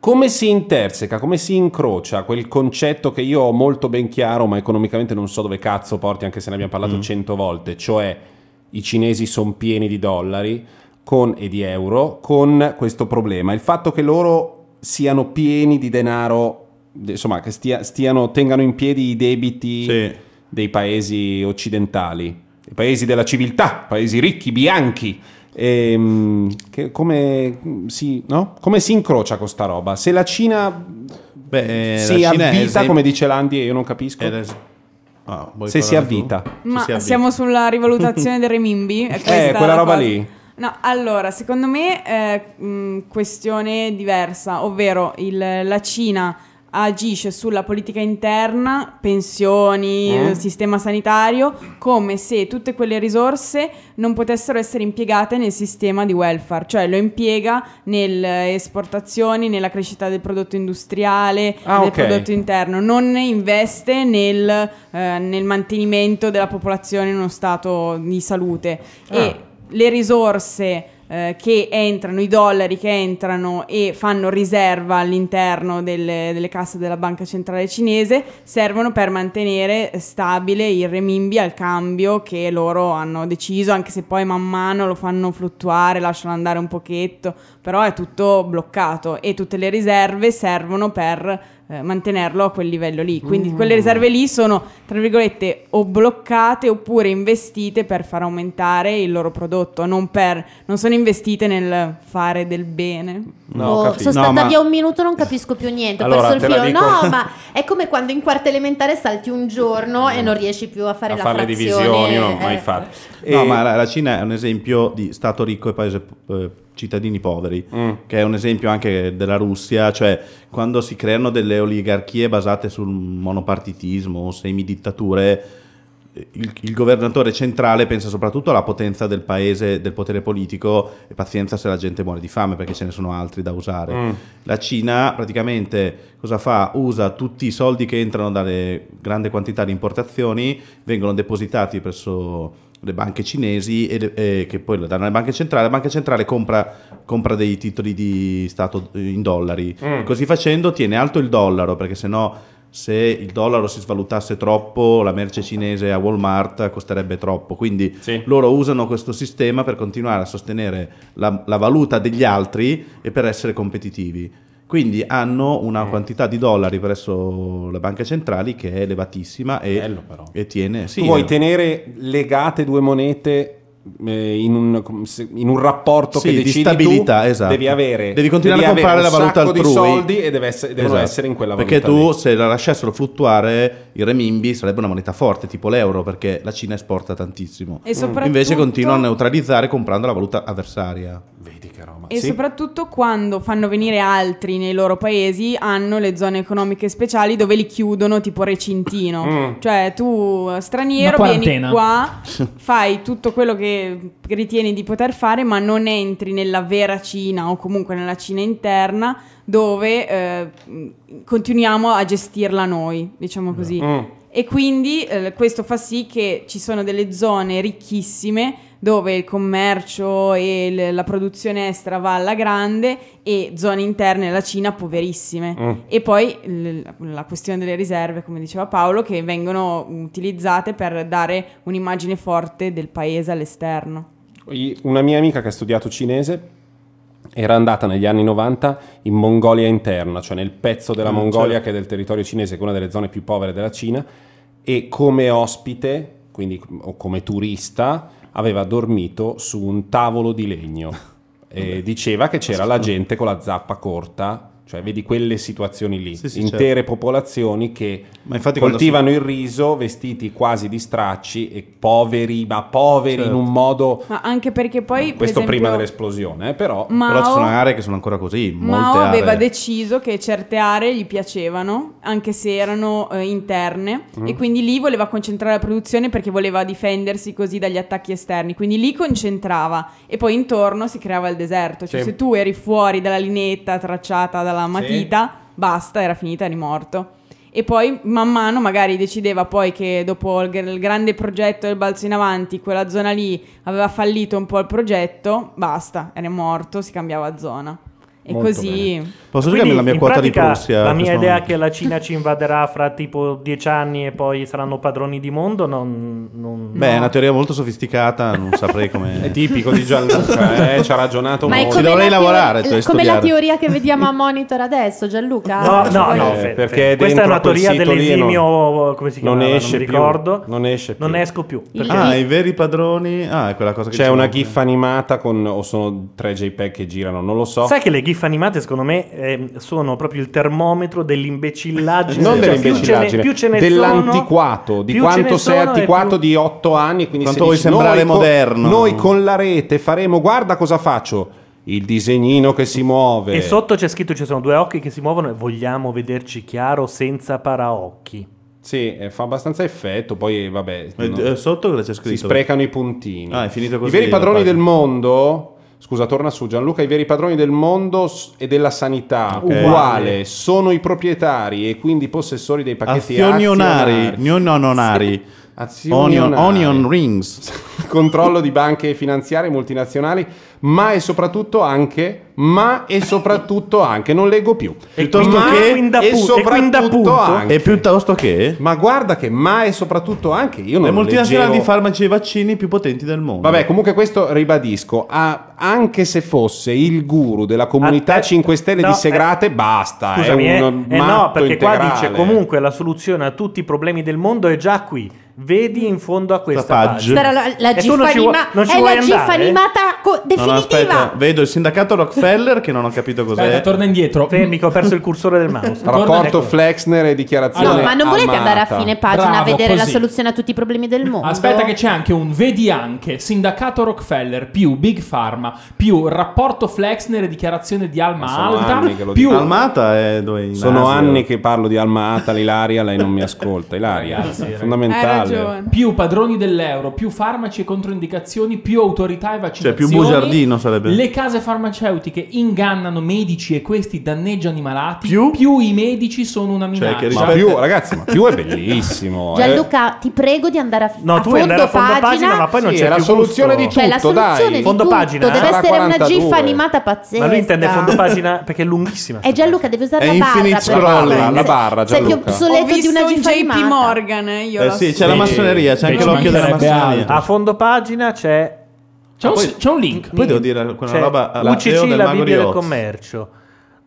come si interseca, come si incrocia quel concetto che io ho molto ben chiaro, ma economicamente non so dove cazzo porti, anche se ne abbiamo parlato cento volte, cioè i cinesi sono pieni di dollari con- e di euro con questo problema. Il fatto che loro siano pieni di denaro, insomma, che stia- stiano, tengano in piedi i debiti dei paesi occidentali, i paesi della civiltà, paesi ricchi, bianchi. Ehm, che- come, si, no? come si incrocia con sta roba? Se la Cina Beh, si la Cina avvita, esem- come dice Landi, e io non capisco. Ah, se si tu? avvita. Ma siamo sulla rivalutazione del renminbi? (laughs) È questa Eh, quella la roba cosa? lì. No, allora, secondo me è mh, questione diversa, ovvero il- la Cina agisce sulla politica interna, pensioni, Mm. eh, sistema sanitario, come se tutte quelle risorse non potessero essere impiegate nel sistema di welfare, cioè lo impiega nelle esportazioni, nella crescita del prodotto industriale, Ah, del ok. prodotto interno, non investe nel, eh, nel mantenimento della popolazione in uno stato di salute. Ah. E le risorse eh, che entrano, i dollari che entrano e fanno riserva all'interno delle, delle casse della banca centrale cinese servono per mantenere stabile il renminbi al cambio che loro hanno deciso, anche se poi man mano lo fanno fluttuare, lasciano andare un pochetto, però è tutto bloccato e tutte le riserve servono per eh, mantenerlo a quel livello lì. Quindi Mm. quelle riserve lì sono, tra virgolette, o bloccate oppure investite per far aumentare il loro prodotto, non, per, non sono investite nel fare del bene. Oh, sono stata via un minuto, non capisco più niente. Ho Allora, perso il filo. No, ma è come quando in quarta elementare salti un giorno e non riesci più a fare a la fare le frazione. divisioni, io non ho mai eh. fatto. No, E- ma la, la Cina è un esempio di Stato ricco e paese eh, cittadini poveri, Mm. che è un esempio anche della Russia, cioè quando si creano delle oligarchie basate sul monopartitismo o semidittature, il, il governatore centrale pensa soprattutto alla potenza del paese, del potere politico e pazienza se la gente muore di fame perché ce ne sono altri da usare. Mm. La Cina praticamente cosa fa? Usa tutti i soldi che entrano dalle grandi quantità di importazioni, vengono depositati presso le banche cinesi e, e che poi lo danno alle banche centrali. La banca centrale compra, compra dei titoli di Stato in dollari. Mm. Così facendo tiene alto il dollaro perché sennò se il dollaro si svalutasse troppo la merce cinese a Walmart costerebbe troppo. Quindi loro usano questo sistema per continuare a sostenere la, la valuta degli altri e per essere competitivi. Quindi hanno una Mm. quantità di dollari presso le banche centrali che è elevatissima e, e tiene... Sì, tu vuoi eh. tenere legate due monete eh, in un, in un rapporto Sì, che di decidi stabilità, tu, esatto. devi avere Devi continuare a avere comprare la valuta sacco di altrui. soldi e deve essere- devono Esatto. essere in quella Perché valuta tu lì. se la lasciassero fluttuare il renminbi sarebbe una moneta forte, tipo l'euro, perché la Cina esporta tantissimo. E soprattutto- Invece continua a neutralizzare comprando la valuta avversaria. Vedi roba. E soprattutto quando fanno venire altri nei loro paesi hanno le zone economiche speciali dove li chiudono tipo recintino. Mm. Cioè tu straniero Una vieni qua, (laughs) fai tutto quello che ritieni di poter fare ma non entri nella vera Cina o comunque nella Cina interna dove eh, continuiamo a gestirla noi, diciamo così. Mm. E quindi eh, questo fa sì che ci sono delle zone ricchissime dove il commercio e l- la produzione estera va alla grande e zone interne, la Cina, poverissime. Mm. E poi l- la questione delle riserve, come diceva Paolo, che vengono utilizzate per dare un'immagine forte del paese all'esterno. Una mia amica che ha studiato cinese era andata negli anni 90 in Mongolia interna, cioè nel pezzo della Mm, Mongolia certo. che è del territorio cinese, che è una delle zone più povere della Cina, e come ospite, quindi o come turista, aveva dormito su un tavolo di legno. E (laughs) diceva che c'era la gente con la zappa corta, cioè vedi quelle situazioni lì, sì, intere popolazioni che coltivano il riso vestiti quasi di stracci e poveri, ma poveri Certo. in un modo Ma anche perché poi... per questo prima esempio, dell'esplosione, eh, però. Mao- Però ci sono aree che sono ancora così, molte Mao aree. aveva deciso che certe aree gli piacevano, anche se erano eh, interne, Mm. e quindi lì voleva concentrare la produzione perché voleva difendersi così dagli attacchi esterni. Quindi lì concentrava e poi intorno si creava il deserto. Cioè, Sì. se tu eri fuori dalla linetta tracciata dalla matita, basta, era finita, eri morto. E poi man mano magari decideva poi che dopo il, il grande progetto del balzo in avanti, quella zona lì aveva fallito un po' il progetto, basta, era morto, si cambiava zona. E Molto così... Posso Quindi, giocarmi la mia in quota di pratica, Prussia? La mia idea momento? che la Cina ci invaderà fra tipo dieci anni e poi saranno padroni di mondo non... non- Beh, è una teoria molto sofisticata, non saprei come... È tipico di Gianluca, (laughs) eh, ci ha ragionato Ma è molto. come, dovrei la, lavorare, teoria, cioè, come la studiare. teoria che vediamo a monitor adesso, Gianluca? No, no, Eh, no, Fe- perché Fe- questa è dentro una teoria dell'esimio, come si non chiama? esce mi più, ricordo. non esce più. Non esco più. Il- Ah, i veri padroni... Ah, è quella cosa che C'è una gif animata con o sono tre JPEG che girano, non lo so. Sai che le gif animate secondo me eh, sono proprio il termometro dell'imbecillaggine. non Cioè, dell'imbecillaggine, più ce ne, più ce ne dell'antiquato, sono, di quanto sei antiquato più- di 8 anni. e Quindi Quanto se vuoi sembrare noi con- moderno. noi con la rete faremo, guarda cosa faccio, il disegnino che si muove. E sotto c'è scritto ci sono due occhi che si muovono e vogliamo vederci chiaro senza paraocchi. Sì, fa abbastanza effetto, poi vabbè... No- eh, sotto cosa c'è scritto? Si sprecano i puntini. Ah, è finito così I veri padroni del mondo. Scusa, torna su Gianluca. I veri padroni del mondo e della sanità Ok. uguale sono i proprietari e quindi possessori dei pacchetti Azionionari, azionari. nononari, Azionionari. onion, onion rings. (laughs) controllo di banche finanziarie multinazionali, ma e soprattutto anche, ma e soprattutto anche, non leggo più. Piuttosto Ma che- e pu- e soprattutto anche. E piuttosto che Ma guarda che ma e soprattutto anche, io non le multinazionali leggevo- di farmaci e vaccini più potenti del mondo. Vabbè, comunque questo ribadisco, ah, anche se fosse il guru della comunità Aspetta, 5 Stelle no, di Segrate, eh, basta, Scusami, è eh, un eh no, matto perché qua integrale. dice comunque la soluzione a tutti i problemi del mondo è già qui. Vedi in fondo a questa pagina. La, la gif anima- è la gif animata co- No, no, definitiva. aspetta, vedo il sindacato Rockefeller che non ho capito cos'è. Aspetta, torna indietro. Fermi che ho perso il cursore del mouse. Rapporto. Flexner e dichiarazione No, ma non volete Almata. andare a fine pagina Bravo, a vedere la così. soluzione a tutti i problemi del mondo? Aspetta che c'è anche un vedi anche sindacato Rockefeller più Big Pharma più rapporto Flexner e dichiarazione di Alma Alta anni che lo più dico. Almata è dove in Sono Asia. anni che parlo di Alma Ata, Ilaria, lei non mi ascolta. Ilaria, Ragazzi, fondamentale. Hai ragione. più padroni dell'euro, più farmaci e controindicazioni, più autorità e Cioè, vaccinazioni. più bugiardino sarebbe. Le case farmaceutiche ingannano medici e questi danneggiano i malati. Più? i medici sono una Cioè, minaccia. che Ma rispetto- più, ragazzi, ma più è bellissimo. (laughs) eh. Gianluca, ti prego di andare a, No, a tu vuoi andare a fondo pagina. pagina, ma poi non Sì, c'è è la più soluzione gusto. di tutto, Cioè, la soluzione dai. di Fondo tutto pagina, deve sarà essere una gif 42. animata pazzesca. Ma lui intende fondo pagina perché è lunghissima. Eh Gianluca, devi usare È la barra. infinite per- scrolling. La barra, Sei più Gianluca. Ho obsoleto di una un gif JP animata. Morgan, eh, io Eh sì, c'è la massoneria, c'è anche l'occhio della massoneria. A fondo pagina c'è C'è, un, poi- c'è un link. Poi devo dire quella c'è roba alla UCC Leo del la Bibbia del commercio.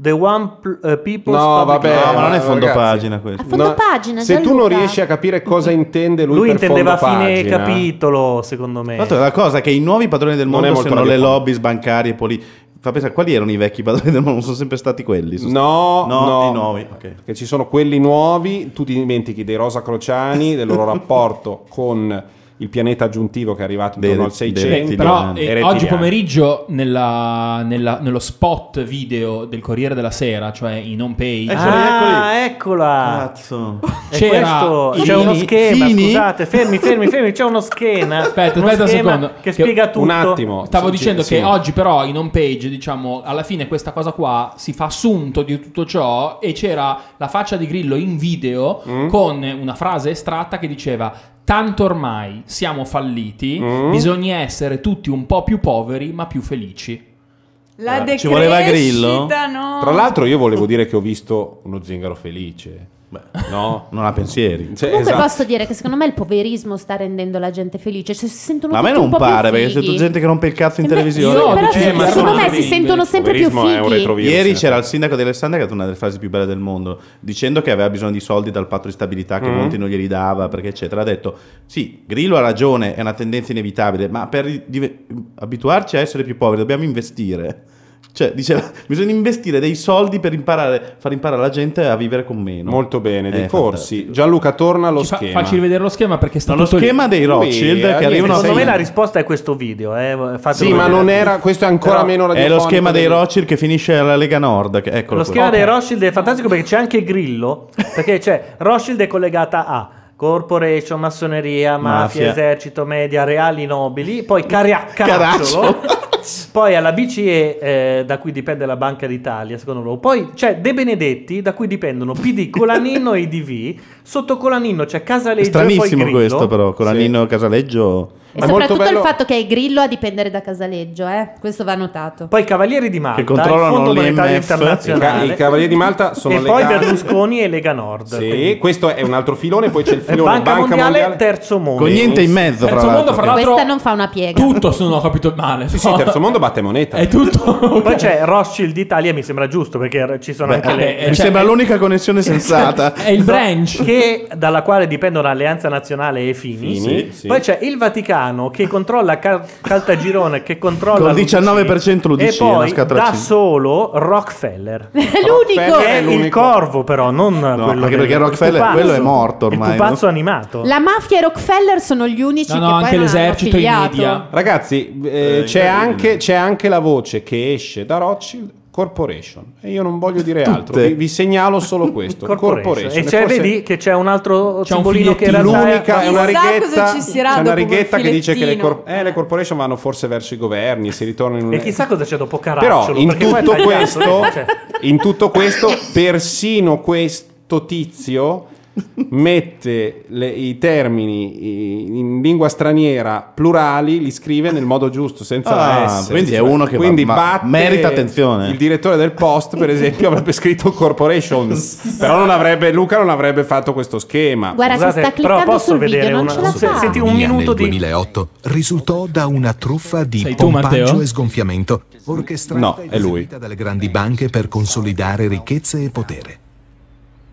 The One Pl- eh, People's No, vabbè, Library. ma non è fondo ragazzi. pagina questo. Fondo pagina, Se tu non riesci a capire cosa intende lui, Lui per intendeva fondo fine pagina, capitolo, secondo me. Tra l'altro la cosa è che i nuovi padroni del mondo molto sono le lobbies bancarie e poli- Fa pensare quali erano i vecchi padroni del mondo? Sono sempre stati quelli. No, stati- no, i nuovi. ok. Che ci sono quelli nuovi, tu ti dimentichi dei Rosa Crociani, del loro (laughs) rapporto con il pianeta aggiuntivo che è arrivato intorno al 600. dei Però eh, e oggi pomeriggio nella- nella- nello spot video del Corriere della Sera, cioè in home page, Ah, eccola. Cazzo. C'era questo- c'è uno schema, Fini? scusate, fermi, fermi, fermi, c'è uno schema. Aspetta, uno aspetta un secondo. Che spiega tutto. Un attimo. Stavo Sì, dicendo sì, che sì. oggi però in home page, diciamo, alla fine questa cosa qua si fa assunto di tutto ciò e c'era la faccia di Grillo in video Mm. con una frase estratta che diceva tanto ormai siamo falliti, Mm. bisogna essere tutti un po' più poveri ma più felici. La Eh, decrescita, ci voleva Grillo? no. Tra l'altro io volevo dire che ho visto uno zingaro felice. No? Non ha pensieri. Cioè, Comunque esatto. posso dire che secondo me il poverismo sta rendendo la gente felice. Cioè, si sentono Ma a me non pare perché sento gente che rompe il cazzo in Eh beh, televisione. sì, però sì, secondo me si sentono sempre più fighi. Ieri c'era il sindaco di Alessandria che ha detto una delle frasi più belle del mondo, dicendo che aveva bisogno di soldi dal patto di stabilità che Mm. Monti non glieli dava, perché eccetera. Ha detto, sì, Grillo ha ragione, è una tendenza inevitabile, ma per dive- abituarci a essere più poveri dobbiamo investire. Cioè, diceva, (laughs) bisogna investire dei soldi per imparare, far imparare la gente a vivere con meno. Molto bene, dei Eh, corsi. Gianluca torna allo Ci fa- schema. facci rivedere lo schema perché sta No, lo tutto lì. schema dei Rothschild che arrivano a Secondo me la risposta è questo video. Eh. Sì, ma vedere. non era. Questo è ancora Però- meno È lo radiofonico schema dei Rothschild che finisce alla Lega Nord. Che, eccolo Lo qua. schema dei Rothschild è fantastico perché c'è anche Grillo. Perché c'è Rothschild è collegata a corporation, massoneria, mafia, Mafia. esercito, media, reali, nobili. Poi Caria- Caracciolo. Caracciolo. Poi alla BCE, eh, da cui dipende la Banca d'Italia, secondo loro. Poi c'è De Benedetti, da cui dipendono PD, (laughs) Colanino e IDV. Sotto Colanino c'è È Casaleggio poi stranissimo questo però, con Nino Casaleggio... E soprattutto il fatto che è Grillo a dipendere da Casaleggio, eh? questo va notato. Poi Cavalieri di Malta, Che controllano il Fondo Internazionale. I ca- i Cavalieri di Malta sono E poi Berlusconi e Lega Nord. Sì, Quindi- questo è un altro filone, poi c'è il (laughs) filone Banca, Banca, mondiale, Mondiale. terzo mondo. Con niente in mezzo, fra Terzo mondo, l'altro. fra l'altro, Questa non fa una piega. tutto se non ho capito male. Sì, sì, terzo mondo batte moneta. È tutto. Poi c'è Rothschild Italia, mi sembra giusto perché ci sono Beh, anche le. mi sembra l'unica connessione sensata. (laughs) È il branch. Che, dalla quale dipendono Alleanza Nazionale e Fini. Fini, sì. Poi c'è il Vaticano che controlla Cal- Caltagirone, che controlla Col 19% l'UDC, e poi da solo Rockefeller. (laughs) È l'unico. Che è il corvo, però, non quello anche del- perché il Rockefeller- pupazzo. quello è morto ormai, Il pupazzo no? animato. La mafia e Rockefeller sono gli unici No, no, anche l'esercito e i hanno affiliato. media. Ragazzi, eh, c'è, anche, c'è anche la voce che esce da Rothschild Corporation e io non voglio dire altro, Tutte. vi, vi segnalo solo questo. Corporation. Corporation. E c'è, forse vedi che c'è un altro C'è un simbolino che in figliettino. realtà l'unica è una Chissà cosa righetta, c'è una righetta che dice che le, cor- eh, le corporation vanno forse verso i governi, si ritornano in un... E chissà cosa c'è dopo Caracciolo. Però in tutto, questo, cioè. in tutto questo, persino questo tizio mette le- i termini i- in lingua straniera plurali, li scrive nel modo giusto, senza Ah, S. quindi è uno che va- Quindi ma batte merita attenzione. Il direttore del Post, per esempio, avrebbe scritto Corporations, però non avrebbe, Luca non avrebbe fatto questo schema. Guarda, si Scusate, sta però cliccando posso sul video, vedere non una- ce la senti un minuto nel di 2008 risultò da una truffa di Sei tu, pompaggio e sgonfiamento orchestrata No, e è lui. eseguita dalle grandi banche per consolidare ricchezze e potere.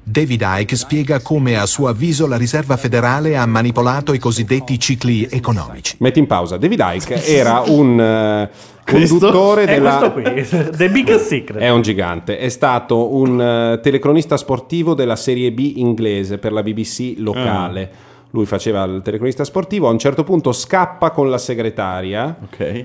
David Icke spiega come a suo avviso la Riserva federale ha manipolato i cosiddetti cicli economici. Metti in pausa. David Icke era un (laughs) Questo? conduttore È della... questo qui, (laughs) The Big Secret. È un gigante, è stato un eh, telecronista sportivo della Serie B inglese per la BBC locale. Lui faceva il telecronista sportivo, a un certo punto scappa con la segretaria Ok.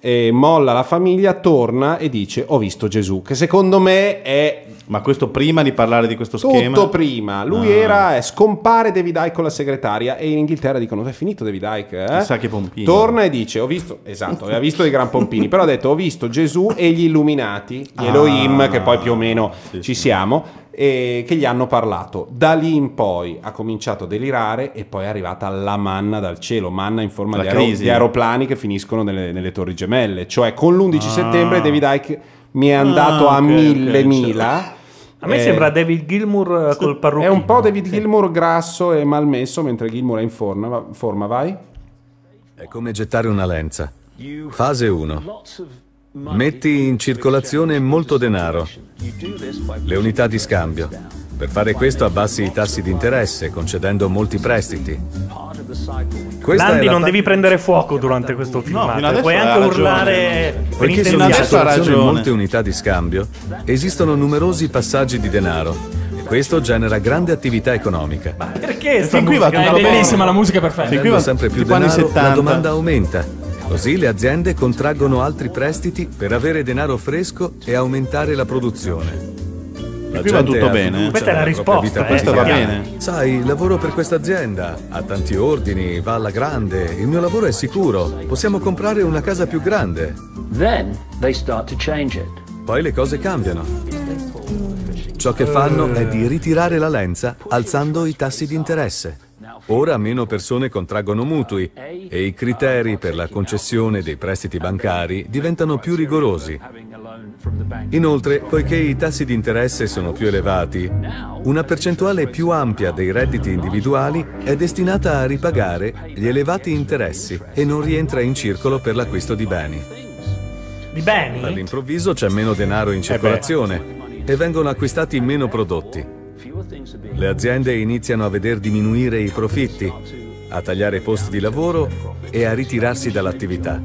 E molla la famiglia, torna e dice ho visto Gesù, che secondo me è Ma questo prima di parlare di questo tutto schema? prima. Lui Ah. era, eh, scompare David Icke con la segretaria e in Inghilterra dicono è finito David Icke. Eh? Chissà che pompino. Torna e dice ho visto, esatto, aveva visto i gran pompini, però ha detto ho visto Gesù e gli illuminati, gli Ah. Elohim, che poi più o meno Sì, ci siamo, e che gli hanno parlato. Da lì in poi ha cominciato a delirare e poi è arrivata la manna dal cielo, manna in forma di, crisi. di aeroplani che finiscono nelle, nelle torri gemelle. Cioè con l'11 Ah. settembre David Icke mi è andato Ah, a mille ok, mila. A me Eh, sembra David Gilmour eh, col È parrucchino. un po' David Gilmour grasso e malmesso, mentre Gilmour è in forma, va- forma vai? È come gettare una lenza. Fase 1. Metti in circolazione molto denaro, le unità di scambio. Per fare questo abbassi i tassi di interesse, concedendo molti prestiti. Questa Landi, non devi prendere fuoco durante questo filmato. adesso Puoi anche urlare. Poiché sono in circolazione molte unità di scambio, esistono numerosi passaggi di denaro. E questo genera grande attività economica. Perché sta Fin qui va tutto È bene. bellissima la musica è perfetta. Fin qui va- sempre più denaro, la 70. domanda aumenta. Così le aziende contraggono altri prestiti per avere denaro fresco e aumentare la produzione. La qui va gente tutto bene. Questa è la propria risposta, eh, Questo va bene. Sai, lavoro per questa azienda, ha tanti ordini, va alla grande, il mio lavoro è sicuro, possiamo comprare una casa più grande. Then they start to change it. Poi le cose cambiano. Ciò che fanno è di ritirare la lenza alzando i tassi di interesse. Ora meno persone contraggono mutui e i criteri per la concessione dei prestiti bancari diventano più rigorosi. Inoltre, poiché i tassi di interesse sono più elevati, una percentuale più ampia dei redditi individuali è destinata a ripagare gli elevati interessi e non rientra in circolo per l'acquisto di beni. Di beni? All'improvviso c'è meno denaro in circolazione e vengono acquistati meno prodotti. Le aziende iniziano a veder diminuire i profitti, a tagliare posti di lavoro e a ritirarsi dall'attività.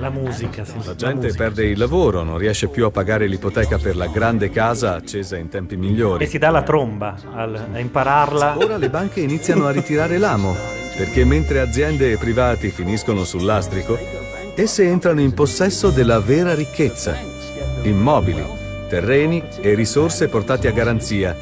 La musica, sì. La gente perde il lavoro, non riesce più a pagare l'ipoteca per la grande casa accesa in tempi E migliori. si dà la tromba al- a impararla. Ora le banche iniziano a ritirare l'amo, perché mentre aziende e privati finiscono sul lastrico, esse entrano in possesso della vera ricchezza. Immobili, terreni e risorse portati a garanzia.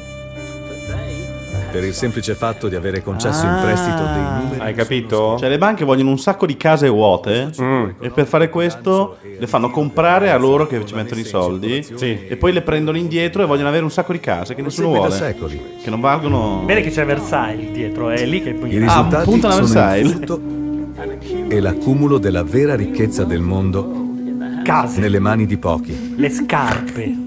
Per il semplice fatto di avere concesso in prestito dei numeri. Hai capito? Cioè le banche vogliono un sacco di case vuote Mm. e per fare questo le fanno comprare a loro che ci mettono i soldi e poi le prendono indietro e vogliono avere un sacco di case che nessuno vuole. secoli. Che non valgono... Vedi che c'è Versailles dietro, è lì che poi. I risultati sono il frutto e l'accumulo della vera ricchezza del mondo Case. nelle mani di pochi. Le scarpe.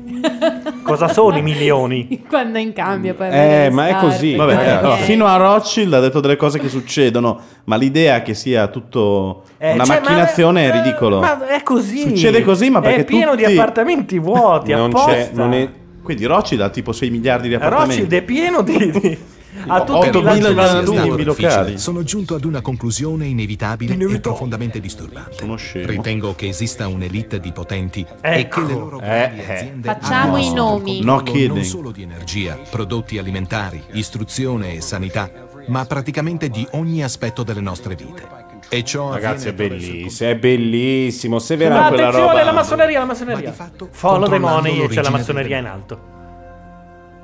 Cosa sono i milioni? (laughs) Quando è in cambio poi Eh, ma è così. Vabbè, Ok. allora, fino a Rothschild ha detto delle cose che succedono, ma l'idea che sia tutto Eh, una cioè, macchinazione è ridicolo. Ma è così. Succede così, ma perché È pieno di tutti- appartamenti vuoti Non apposta. c'è- non è- Quindi Rothschild ha tipo 6 miliardi di appartamenti. Rothschild è pieno di. di... (laughs) Ha tutti Otto i bilocali. difficile, sono giunto ad una conclusione inevitabile e profondamente disturbante. Ritengo che esista un'elite di potenti e Ecco. che le loro Eh, eh. aziende Facciamo i nomi. No non solo di energia, prodotti alimentari, istruzione e sanità, ma praticamente di ogni aspetto delle nostre vite. E ciò Ragazzi, è bellissimo, è bellissimo. Se Ma veramente quella attenzione, roba. la massoneria, la massoneria. Follow the money e c'è la massoneria in alto.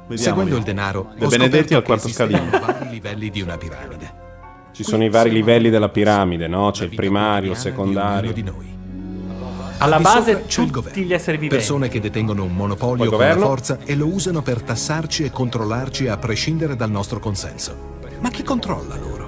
Vediamo. Seguendo il denaro, De Benedetti al quarto scalino. vari livelli di una piramide. Ci sono i vari livelli della piramide, no? C'è il primario, il secondario. Alla Al di base c'è il tutti governo. gli esseri viventi. Persone che detengono un monopolio con la forza e lo usano per tassarci e controllarci a prescindere dal nostro consenso. Ma chi controlla loro?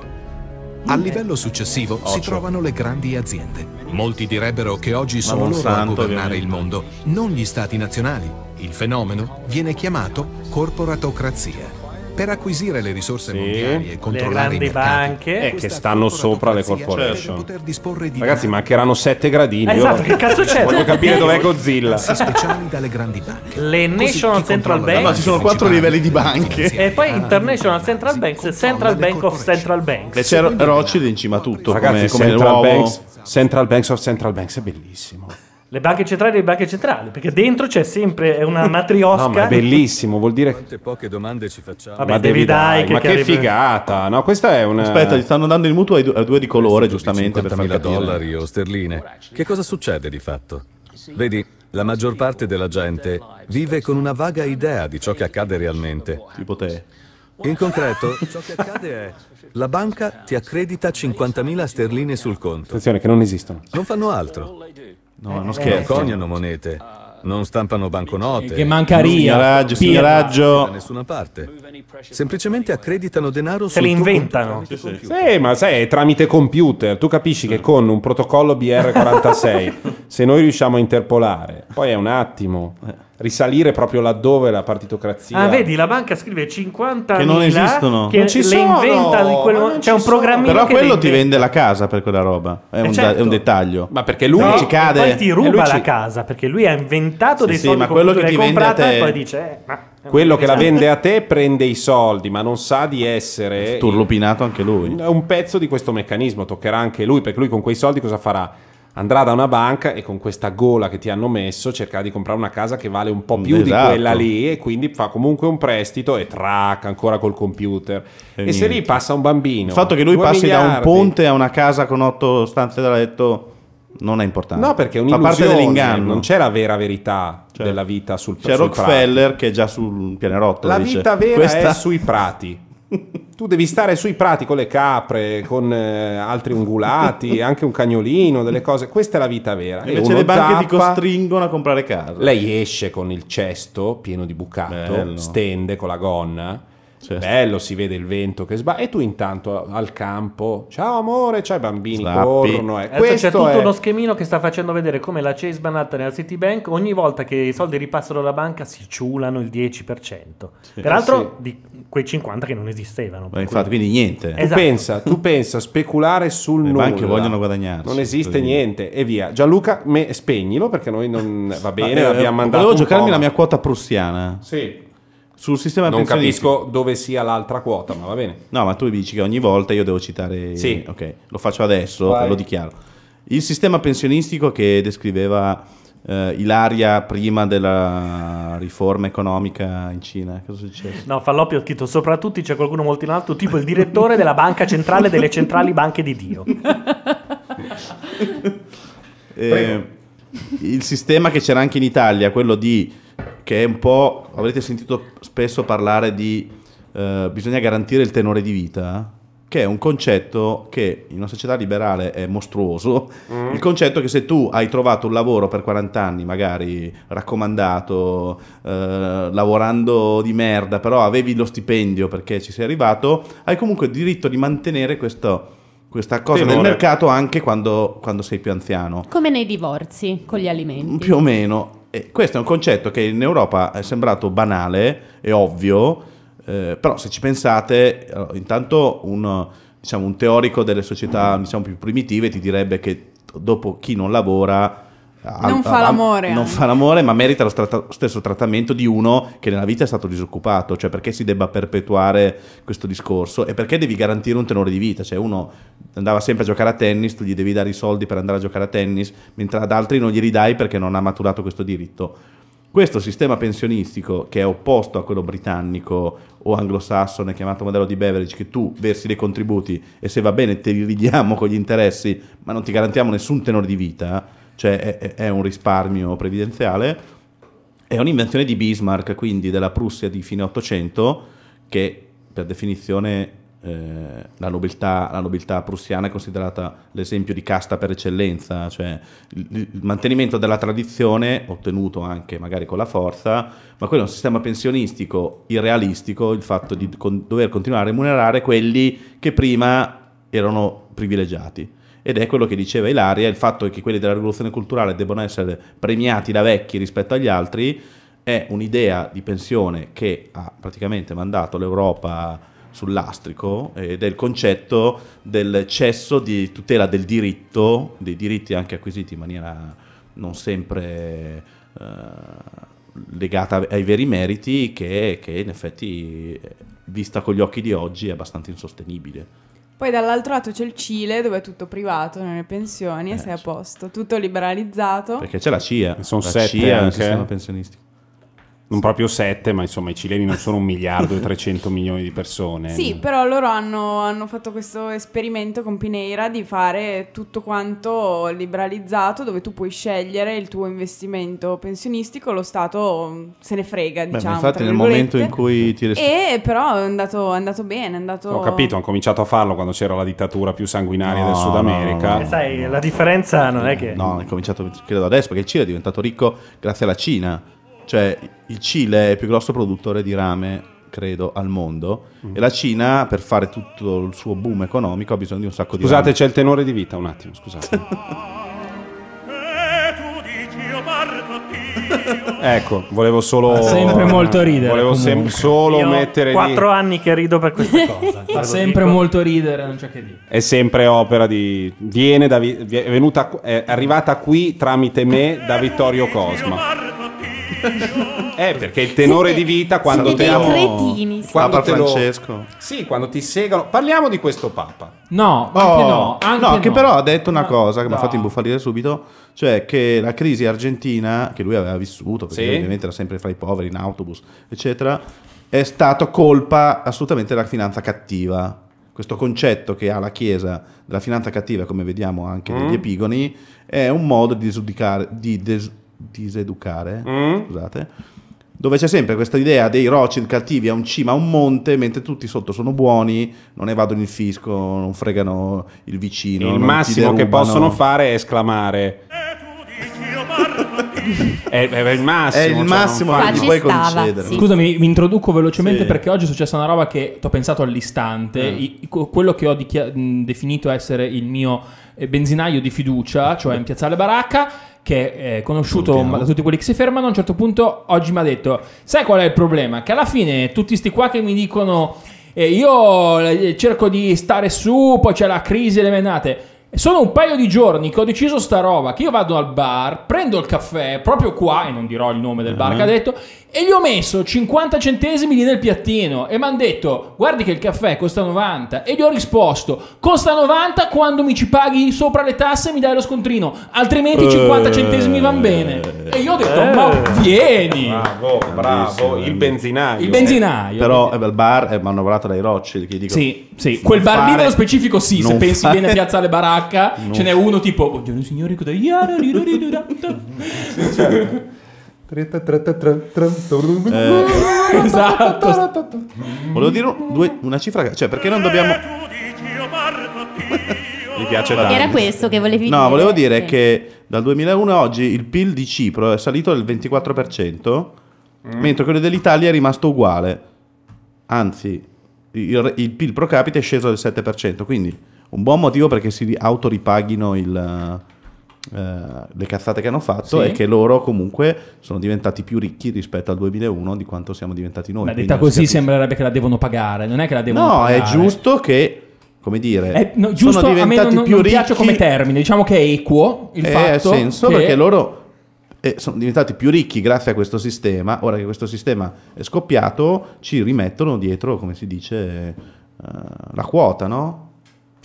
A livello successivo si trovano le grandi aziende. Molti direbbero che oggi sono loro a Monsanto, governare ovviamente. il mondo, non gli stati nazionali. Il fenomeno viene chiamato corporatocrazia. Per acquisire le risorse mondiali e controllare i grandi mercati, banche. Eh, che stanno sopra le corporation. poter disporre di Ragazzi, mancheranno 7 gradini. Esatto, Io che cazzo c'è? Voglio capire dov'è Godzilla. si speciali dalle grandi banche. Le National Central Bank. Ma ci sono quattro livelli di banche. E poi International Central Banks, Central Bank of Central Banks. E c'è Rothschild in cima a tutto, Ragazzi, come, Central. Banks, Central Banks of Central Banks è bellissimo. Le banche centrali e le banche centrali, perché dentro c'è sempre una matriosca. (laughs) No, ma è bellissimo, vuol dire Quante poche domande ci facciamo. Vabbè, ma David David Icke ma che che figata. No, questa è una Aspetta, gli stanno dando il mutuo ai, due di colore, giustamente, per far 50.000 capire. dollari o sterline. Che cosa succede di fatto? Vedi, la maggior parte della gente vive con una vaga idea di ciò che accade realmente. Tipo te. In concreto, ciò che accade è la banca ti accredita 50.000 sterline sul conto. Attenzione che non esistono. Non fanno altro. No, non Non scherzo. coniano monete, non stampano banconote. Che mancaria. Signoraggio, signoraggio. Da nessuna parte. Semplicemente accreditano denaro Se tuo inventano. tramite computer. Sì, ma sai, è tramite computer. Tu capisci che con un protocollo BR46 (laughs) se noi riusciamo a interpolare, poi è un attimo risalire proprio laddove la partitocrazia. Ah, vedi, la banca scrive 50 Che non esistono. Che Non ci le sono, inventa di quel- ma non c'è un programmino Però che quello le ti vende la casa per quella roba. È, Eh, un, certo. è un dettaglio. Ma perché lui No, ci cade. e poi ti ruba la ci- casa perché lui ha inventato Sì, dei sì, soldi ma quello che ti vende a te- e poi dice eh, ma Quello che la vende a te prende i soldi, ma non sa di essere Turlupinato anche lui. È un pezzo di questo meccanismo, toccherà anche lui, perché lui con quei soldi cosa farà? Andrà da una banca e con questa gola che ti hanno messo cercherà di comprare una casa che vale un po' più di Esatto. quella lì e quindi fa comunque un prestito e track ancora col computer. E, se niente. lì passa un bambino, Il fatto che lui passi da un miliardi- ponte a una casa con otto stanze da letto non è importante. No, perché è Fa parte un'illusione, dell'inganno. non c'è la vera verità della vita sul C'è sul Rockefeller che è già sul pianerottolo. La dice, vita vera "Questa- è sui prati. Tu devi stare sui prati con le capre, con eh, altri ungulati, (laughs) anche un cagnolino, delle cose. Questa è la vita vera. E Invece le banche ti zappa, costringono a comprare casa. Lei esce con il cesto pieno di bucato, Bello. stende con la gonna. Bello, si vede il vento che sbaglia. E tu intanto al campo, ciao amore, ciao i bambini Slappi. corrono. Eh. Questo c'è tutto è... uno schemino che sta facendo vedere come la Chase Banat nella Citibank ogni volta che i soldi ripassano alla banca si ciulano il 10%. Peraltro di quei 50 che non esistevano. Ma infatti, quindi niente. Tu Esatto. pensa, tu pensa speculare sul Le nulla. banche vogliono guadagnarci, Non esiste così. niente e via. Gianluca, me, spegnilo perché noi non va bene, Ma, eh, abbiamo mandato Volevo giocarmi po', la mia quota prussiana. Sì. Sul sistema Non pensionistico. capisco dove sia l'altra quota, ma va bene. No, ma tu mi dici che ogni volta io devo citare. Sì. Ok, lo faccio adesso, Vai. lo dichiaro. Il sistema pensionistico che descriveva eh, Ilaria prima della riforma economica in Cina. Cosa è successo? No, Falloppio ha scritto sopra tutti c'è qualcuno molto in alto, tipo il direttore della banca centrale delle centrali banche di Dio. Eh, il sistema che c'era anche in Italia, quello di che è un po'. Avrete sentito spesso parlare di eh, bisogna garantire il tenore di vita, che è un concetto che in una società liberale è mostruoso. Mm. Il concetto che se tu hai trovato un lavoro per 40 anni, magari raccomandato, eh, lavorando di merda, però avevi lo stipendio perché ci sei arrivato, hai comunque il diritto di mantenere questo. Questa cosa del mercato anche quando, quando sei più anziano. Come nei divorzi con gli alimenti. Più o meno. E questo è un concetto che in Europa è sembrato banale e ovvio, eh, però se ci pensate, intanto un, diciamo, un teorico delle società diciamo, più primitive ti direbbe che dopo chi non lavora... Non fa l'amore, Non anche. fa l'amore, ma merita lo strata- stesso trattamento di uno che nella vita è stato disoccupato. Cioè, perché si debba perpetuare questo discorso? E perché devi garantire un tenore di vita? Cioè, uno andava sempre a giocare a tennis, tu gli devi dare i soldi per andare a giocare a tennis, mentre ad altri non glieli dai perché non ha maturato questo diritto. Questo sistema pensionistico, che è opposto a quello britannico o anglosassone, chiamato modello di Beveridge, che tu versi dei contributi e se va bene te li ridiamo con gli interessi, ma non ti garantiamo nessun tenore di vita, cioè è, è un risparmio previdenziale, è un'invenzione di Bismarck, quindi della Prussia di fine 800, che per definizione eh, la, nobiltà, la nobiltà prussiana è considerata l'esempio di casta per eccellenza, cioè il, il mantenimento della tradizione, ottenuto anche magari con la forza, ma quello è un sistema pensionistico irrealistico, il fatto di con- dover continuare a remunerare quelli che prima erano privilegiati. Ed è quello che diceva Ilaria, il fatto che quelli della rivoluzione culturale debbano essere premiati da vecchi rispetto agli altri è un'idea di pensione che ha praticamente mandato l'Europa sul lastrico ed è il concetto del cesso di tutela del diritto, dei diritti anche acquisiti in maniera non sempre eh, legata ai veri meriti, che, che in effetti, vista con gli occhi di oggi, è abbastanza insostenibile. Poi dall'altro lato c'è il Cile dove è tutto privato nelle pensioni e sei a posto, tutto liberalizzato. Perché c'è la CIA, Sono la sette CIA anche. sistema pensionistico. Non proprio sette, ma insomma i cileni non sono un miliardo e 300 milioni di persone. Sì, però loro hanno, hanno fatto questo esperimento con Pineira di fare tutto quanto liberalizzato dove tu puoi scegliere il tuo investimento pensionistico, lo Stato se ne frega, Beh, diciamo. infatti nel momento in cui ti resti- E però è andato, è andato bene, è andato... Ho capito, hanno cominciato a farlo quando c'era la dittatura più sanguinaria No, del Sud America. no, no. Sai, la differenza non è che... No, è cominciato credo adesso perché il Cile è diventato ricco grazie alla Cina. Cioè, il Cile è il più grosso produttore di rame, credo, al mondo. Mm. E la Cina, per fare tutto il suo boom economico, ha bisogno di un sacco di Scusate, c'è il tenore di vita, un attimo, scusate. (laughs) Ecco, volevo solo. Fa sempre molto ridere, Volevo sem- solo Io mettere lì. quattro anni che rido per questa (laughs) cosa. Fa sempre molto ridere, non c'è che dire. È sempre opera di. Viene da. Vi- È, venuta, è arrivata qui tramite me da Vittorio Cosma. Eh, perché il tenore di vita quando siete te dei lo- cretini, sì. quando Papa te lo- Francesco. Sì, quando ti segano. Parliamo di questo Papa. No, Oh, anche no. Anche no, che però ha detto una cosa che mi ha fatto imbufalire subito, cioè che la crisi argentina, che lui aveva vissuto, perché Sì. ovviamente era sempre fra i poveri in autobus, eccetera, è stato colpa assolutamente della finanza cattiva. Questo concetto che ha la Chiesa della finanza cattiva, come vediamo anche negli Mm. epigoni, è un modo di disudicare- di des- diseducare, Mm. scusate, dove c'è sempre questa idea dei Rothschild cattivi a un cima a un monte, mentre tutti sotto sono buoni, non evadono il fisco, non fregano il vicino. il ti massimo che possono fare è esclamare. (laughs) è, è il massimo. È il cioè, massimo che gli puoi concedere. Scusami, mi introduco velocemente Sì. perché oggi è successa una roba che ti ho pensato all'istante. Mm. I- quello che ho dichia- definito essere il mio eh, benzinaio di fiducia, cioè in Piazzale Baracca, che è conosciuto ma- da tutti quelli che si fermano. A un certo punto oggi mi ha detto: Sai qual è il problema? Che alla fine tutti sti qua che mi dicono. eh, io eh, cerco di stare su, poi c'è la crisi le menate. Sono un paio di giorni che ho deciso sta roba, che io vado al bar, prendo il caffè proprio qua, e non dirò il nome del bar Mhm. che ha detto, e gli ho messo 50 centesimi lì nel piattino e mi hanno detto guardi che il caffè costa 90 e gli ho risposto costa 90 quando mi ci paghi sopra le tasse e mi dai lo scontrino altrimenti 50 centesimi van bene e io ho detto Eh. ma vieni Bravo, bravo, il benzinaio. il benzinaio Però eh, beh, il bar è manovrato dai che dicono... sì, sì, quel bar lì nello specifico sì, se pensi fare- bene a Piazza Le Baracca, Non ce n'è uno tipo, buongiorno signori, cosa Eh, (laughs) Esatto. Volevo dire un- due- una cifra, cioè perché non dobbiamo... Mi piace Vabbè. Era questo che volevi dire? No, volevo dire che dal 2001 a oggi il PIL di Cipro è salito del 24%, Mm. mentre quello dell'Italia è rimasto uguale. Anzi, il, il PIL pro capite è sceso del 7%, quindi un buon motivo perché si autoripaghino il, le cazzate che hanno fatto Sì. è che loro comunque sono diventati più ricchi rispetto al 2001 di quanto siamo diventati noi. Ma detta così sembrerebbe che la devono pagare, non è che la devono No, pagare. è giusto che, come dire, È- no, giusto, sono diventati non, più non ricchi. piace come termine, diciamo che è equo il Eh, fatto ha senso che- perché loro eh, sono diventati più ricchi grazie a questo sistema. Ora che questo sistema è scoppiato, ci rimettono dietro, come si dice, eh, la quota, no?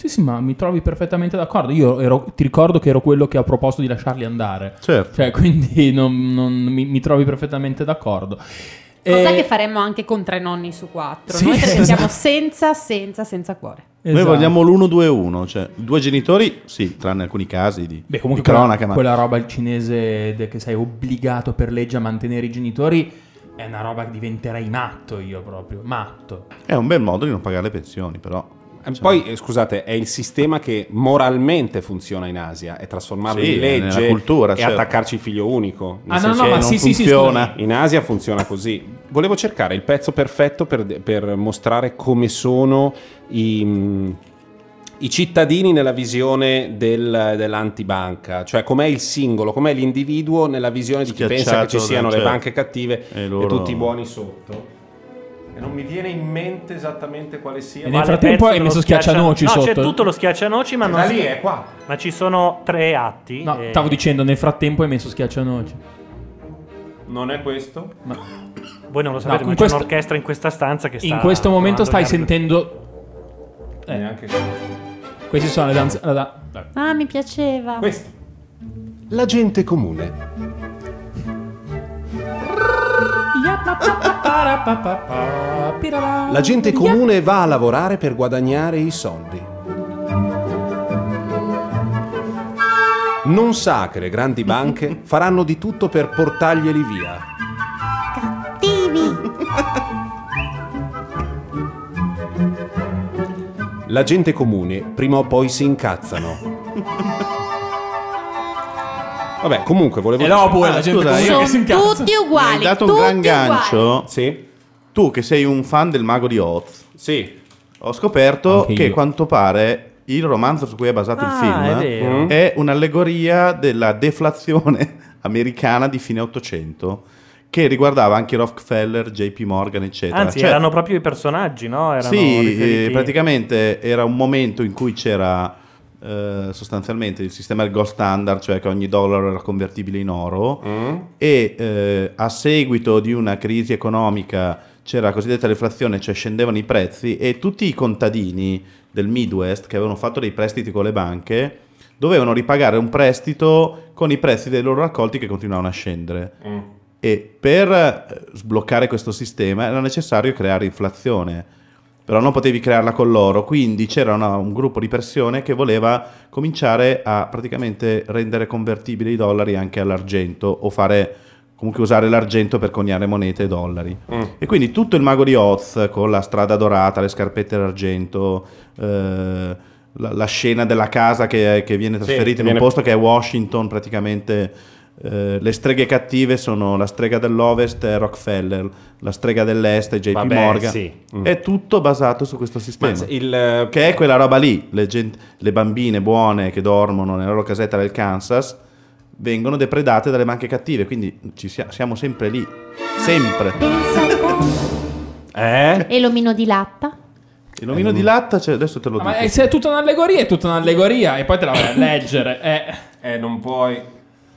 Sì, sì, ma mi trovi perfettamente d'accordo. Io ero- ti ricordo che ero quello che ha proposto di lasciarli andare. Certo. Cioè, quindi non- non- mi, mi trovi perfettamente d'accordo. Cosa Eh, che faremmo anche con tre nonni su quattro. Sì, Noi tre (laughs) esatto. siamo senza, senza, senza cuore. Noi esatto. vogliamo l'1-2-1, cioè due genitori, sì, tranne alcuni casi di, Beh, comunque di cronaca, quella, ma quella roba il cinese che sei obbligato per legge a mantenere i genitori è una roba che diventerei matto io proprio, matto. è un bel modo di non pagare le pensioni, però. Eh, Poi, eh, scusate, è il sistema che moralmente funziona in Asia, è trasformarlo Sì, in legge cultura, e certo. attaccarci il figlio unico. Ah, no, no, ma sì, sì, sì, funziona. scusami. In Asia funziona così. Volevo cercare il pezzo perfetto per, per mostrare come sono i, i cittadini nella visione del- dell'antibanca, cioè com'è il singolo, com'è l'individuo nella visione di chi pensa che ci siano le certo. banche cattive E e, loro- tutti buoni sotto. E non mi viene in mente esattamente quale sia. E nel frattempo hai messo schiaccia- schiaccianoci no, sotto. c'è tutto lo schiaccianoci, ma non da si- lì è qua. Ma ci sono tre atti. No, e- stavo dicendo, nel frattempo hai messo schiaccianoci. Non è questo? Ma Voi non lo sapete, No, ma in c'è questo- un'orchestra in questa stanza che sta. in questo momento stai gli sentendo... Eh, Neanche queste sono le danze... la da-. Ah, mi piaceva. questo. La gente comune. La gente comune va a lavorare per guadagnare i soldi. Non sa che le grandi banche (laughs) faranno di tutto per portarglieli via. Cattivi. La gente comune prima o poi si incazzano. (laughs) Vabbè, comunque volevo E è Ah, la gente scusa, che si Sono incazza. tutti Mi uguali. hai dato un tutti gran uguali. gancio. Sì? Tu che sei un fan del mago di Oz, Sì. ho scoperto Anche che io. quanto pare il romanzo su cui è basato Ah, il film è vero. è un'allegoria della deflazione (laughs) americana di fine Ottocento. che riguardava anche Rockefeller, JP Morgan, eccetera. Anzi, Cioè, erano proprio i personaggi, no? Erano sì, riferiti- eh, praticamente era un momento in cui c'era eh, sostanzialmente il sistema del gold standard, cioè che ogni dollaro era convertibile in oro Mm. e eh, a seguito di una crisi economica c'era la cosiddetta deflazione, cioè scendevano i prezzi e tutti i contadini del Midwest che avevano fatto dei prestiti con le banche dovevano ripagare un prestito con i prezzi dei loro raccolti che continuavano a scendere. Mm. E per eh, sbloccare questo sistema era necessario creare inflazione, però non potevi crearla con l'oro, quindi c'era una- un gruppo di persone che voleva cominciare a praticamente rendere convertibili i dollari anche all'argento o fare comunque usare l'argento per coniare monete e dollari. Mm. E quindi tutto il mago di Oz con la strada dorata, le scarpette d'argento, eh, la, la scena della casa che, che viene Sì, trasferita che in un viene- posto che è Washington praticamente. Eh, le streghe cattive sono la strega dell'ovest è Rockefeller, la strega dell'est è JP Vabbè, Morgan. sì. Mm. È tutto basato su questo sistema. Ma il- che è quella roba lì. Le, gent- le bambine buone che dormono nella loro casetta del Kansas vengono depredate dalle banche cattive. Quindi ci sia- siamo sempre lì. Sempre. Eh? E l'omino di latta? Il nomino di latta, cioè, adesso te lo Ma dico. è- se è tutta un'allegoria, è tutta un'allegoria e poi te la vai a leggere. Eh, Eh, non puoi.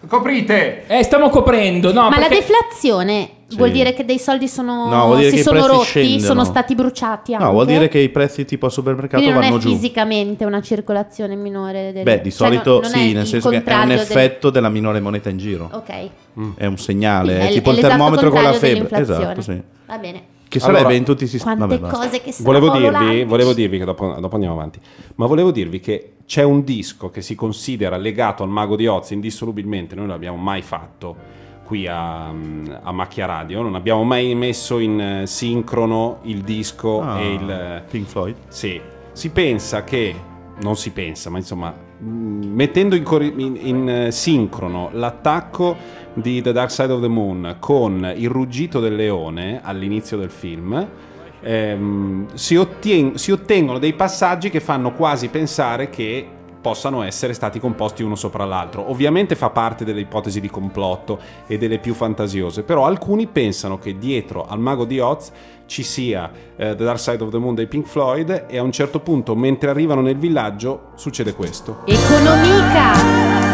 Coprite! Eh, stiamo coprendo, no? Ma la perché- deflazione Sì. vuol dire che dei soldi sono, No, vuol dire si che i sono prezzi rotti, scendono. sono stati bruciati anche. No, vuol dire che i prezzi tipo al supermercato Quindi non vanno è giù. fisicamente una circolazione minore del Beh, di cioè, solito non- non sì, nel senso che è un contrario del- effetto della minore moneta in giro. Ok. È un segnale, è, è- tipo è il termometro con la febbre. Esatto, sì. Va bene. Che sarebbe Allora, in tutti i sistemi. Quante Vabbè, cose che Volevo dirvi, volevo dirvi che dopo, dopo andiamo avanti, ma volevo dirvi che c'è un disco che si considera legato al Mago di Oz indissolubilmente, noi non l'abbiamo mai fatto qui a, a Macchia Radio, non abbiamo mai messo in eh, sincrono il disco Ah, e il... Pink Floyd? Sì, si pensa che, non si pensa, ma insomma, mh, mettendo in, in- in, eh, sincrono l'attacco di The Dark Side of the Moon con il ruggito del leone all'inizio del film, ehm, si, ottien- si ottengono dei passaggi che fanno quasi pensare che possano essere stati composti uno sopra l'altro. Ovviamente fa parte delle ipotesi di complotto e delle più fantasiose, però alcuni pensano che dietro al mago di Oz ci sia eh, The Dark Side of the Moon dei Pink Floyd e a un certo punto, mentre arrivano nel villaggio, succede questo. Economica.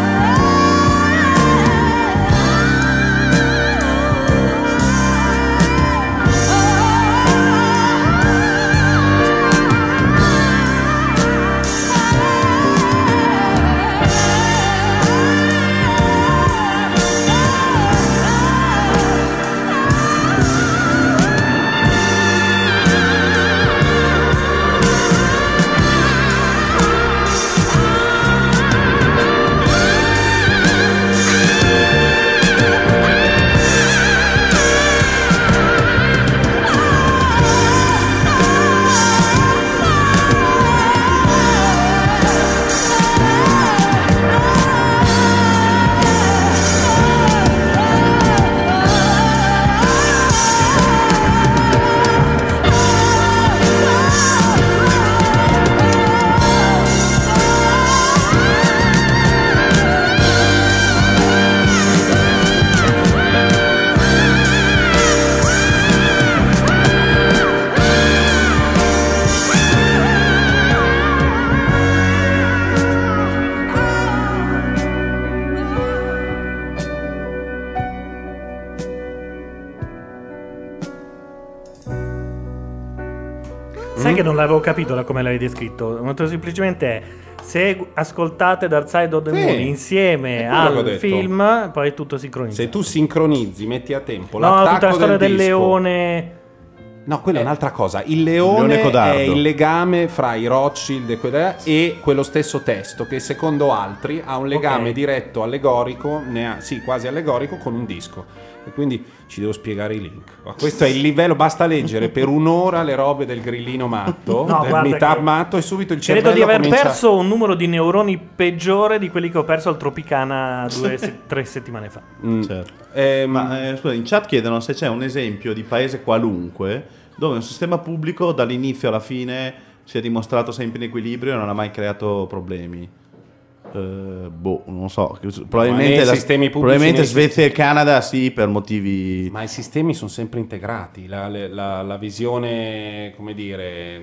Capito da come l'avevi descritto? Molto semplicemente è se ascoltate Dark Side of the Sì, Moon insieme al film, poi tutto sincronizzato. Se tu sincronizzi, metti a tempo No, l'attacco tutta la storia del, del leone. No, quella è un'altra cosa. Il Il leone, leone è il legame fra i Rothschild e, quella- e quello stesso testo, che secondo altri ha un legame Ok. diretto, allegorico, ne ha- sì, quasi allegorico, con un disco. E quindi ci devo spiegare i link. Ma questo è il livello, basta leggere per un'ora le robe del grillino matto, No, del meetup matto, e subito il cervello Credo di aver comincia... perso un numero di neuroni peggiore di quelli che ho perso al Tropicana due (laughs) se- tre settimane fa. Mm. Certo. Ehm, Ma eh, scusa, in chat chiedono se c'è un esempio di paese qualunque dove un sistema pubblico dall'inizio alla fine si è dimostrato sempre in equilibrio e non ha mai creato problemi. Eh, boh, non so. Probabilmente, la- probabilmente Svezia e Canada sì, per motivi. Ma i sistemi sono sempre integrati, la, la- la visione, come dire,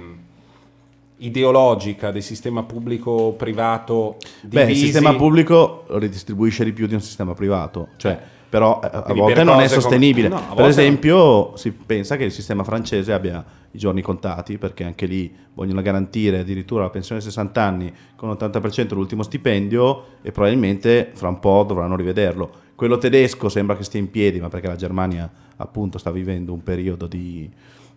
ideologica del sistema pubblico-privato Beh, il divisi- sistema pubblico ridistribuisce di più di un sistema privato. Cioè, però eh, a Quindi volte non è cose come- sostenibile. no, per esempio, si pensa che il sistema francese abbia i giorni contati perché anche lì vogliono garantire addirittura la pensione a 60 anni con l'80% dell'ultimo stipendio e probabilmente fra un po' dovranno rivederlo. Quello tedesco sembra che stia in piedi, ma perché la Germania appunto sta vivendo un periodo di,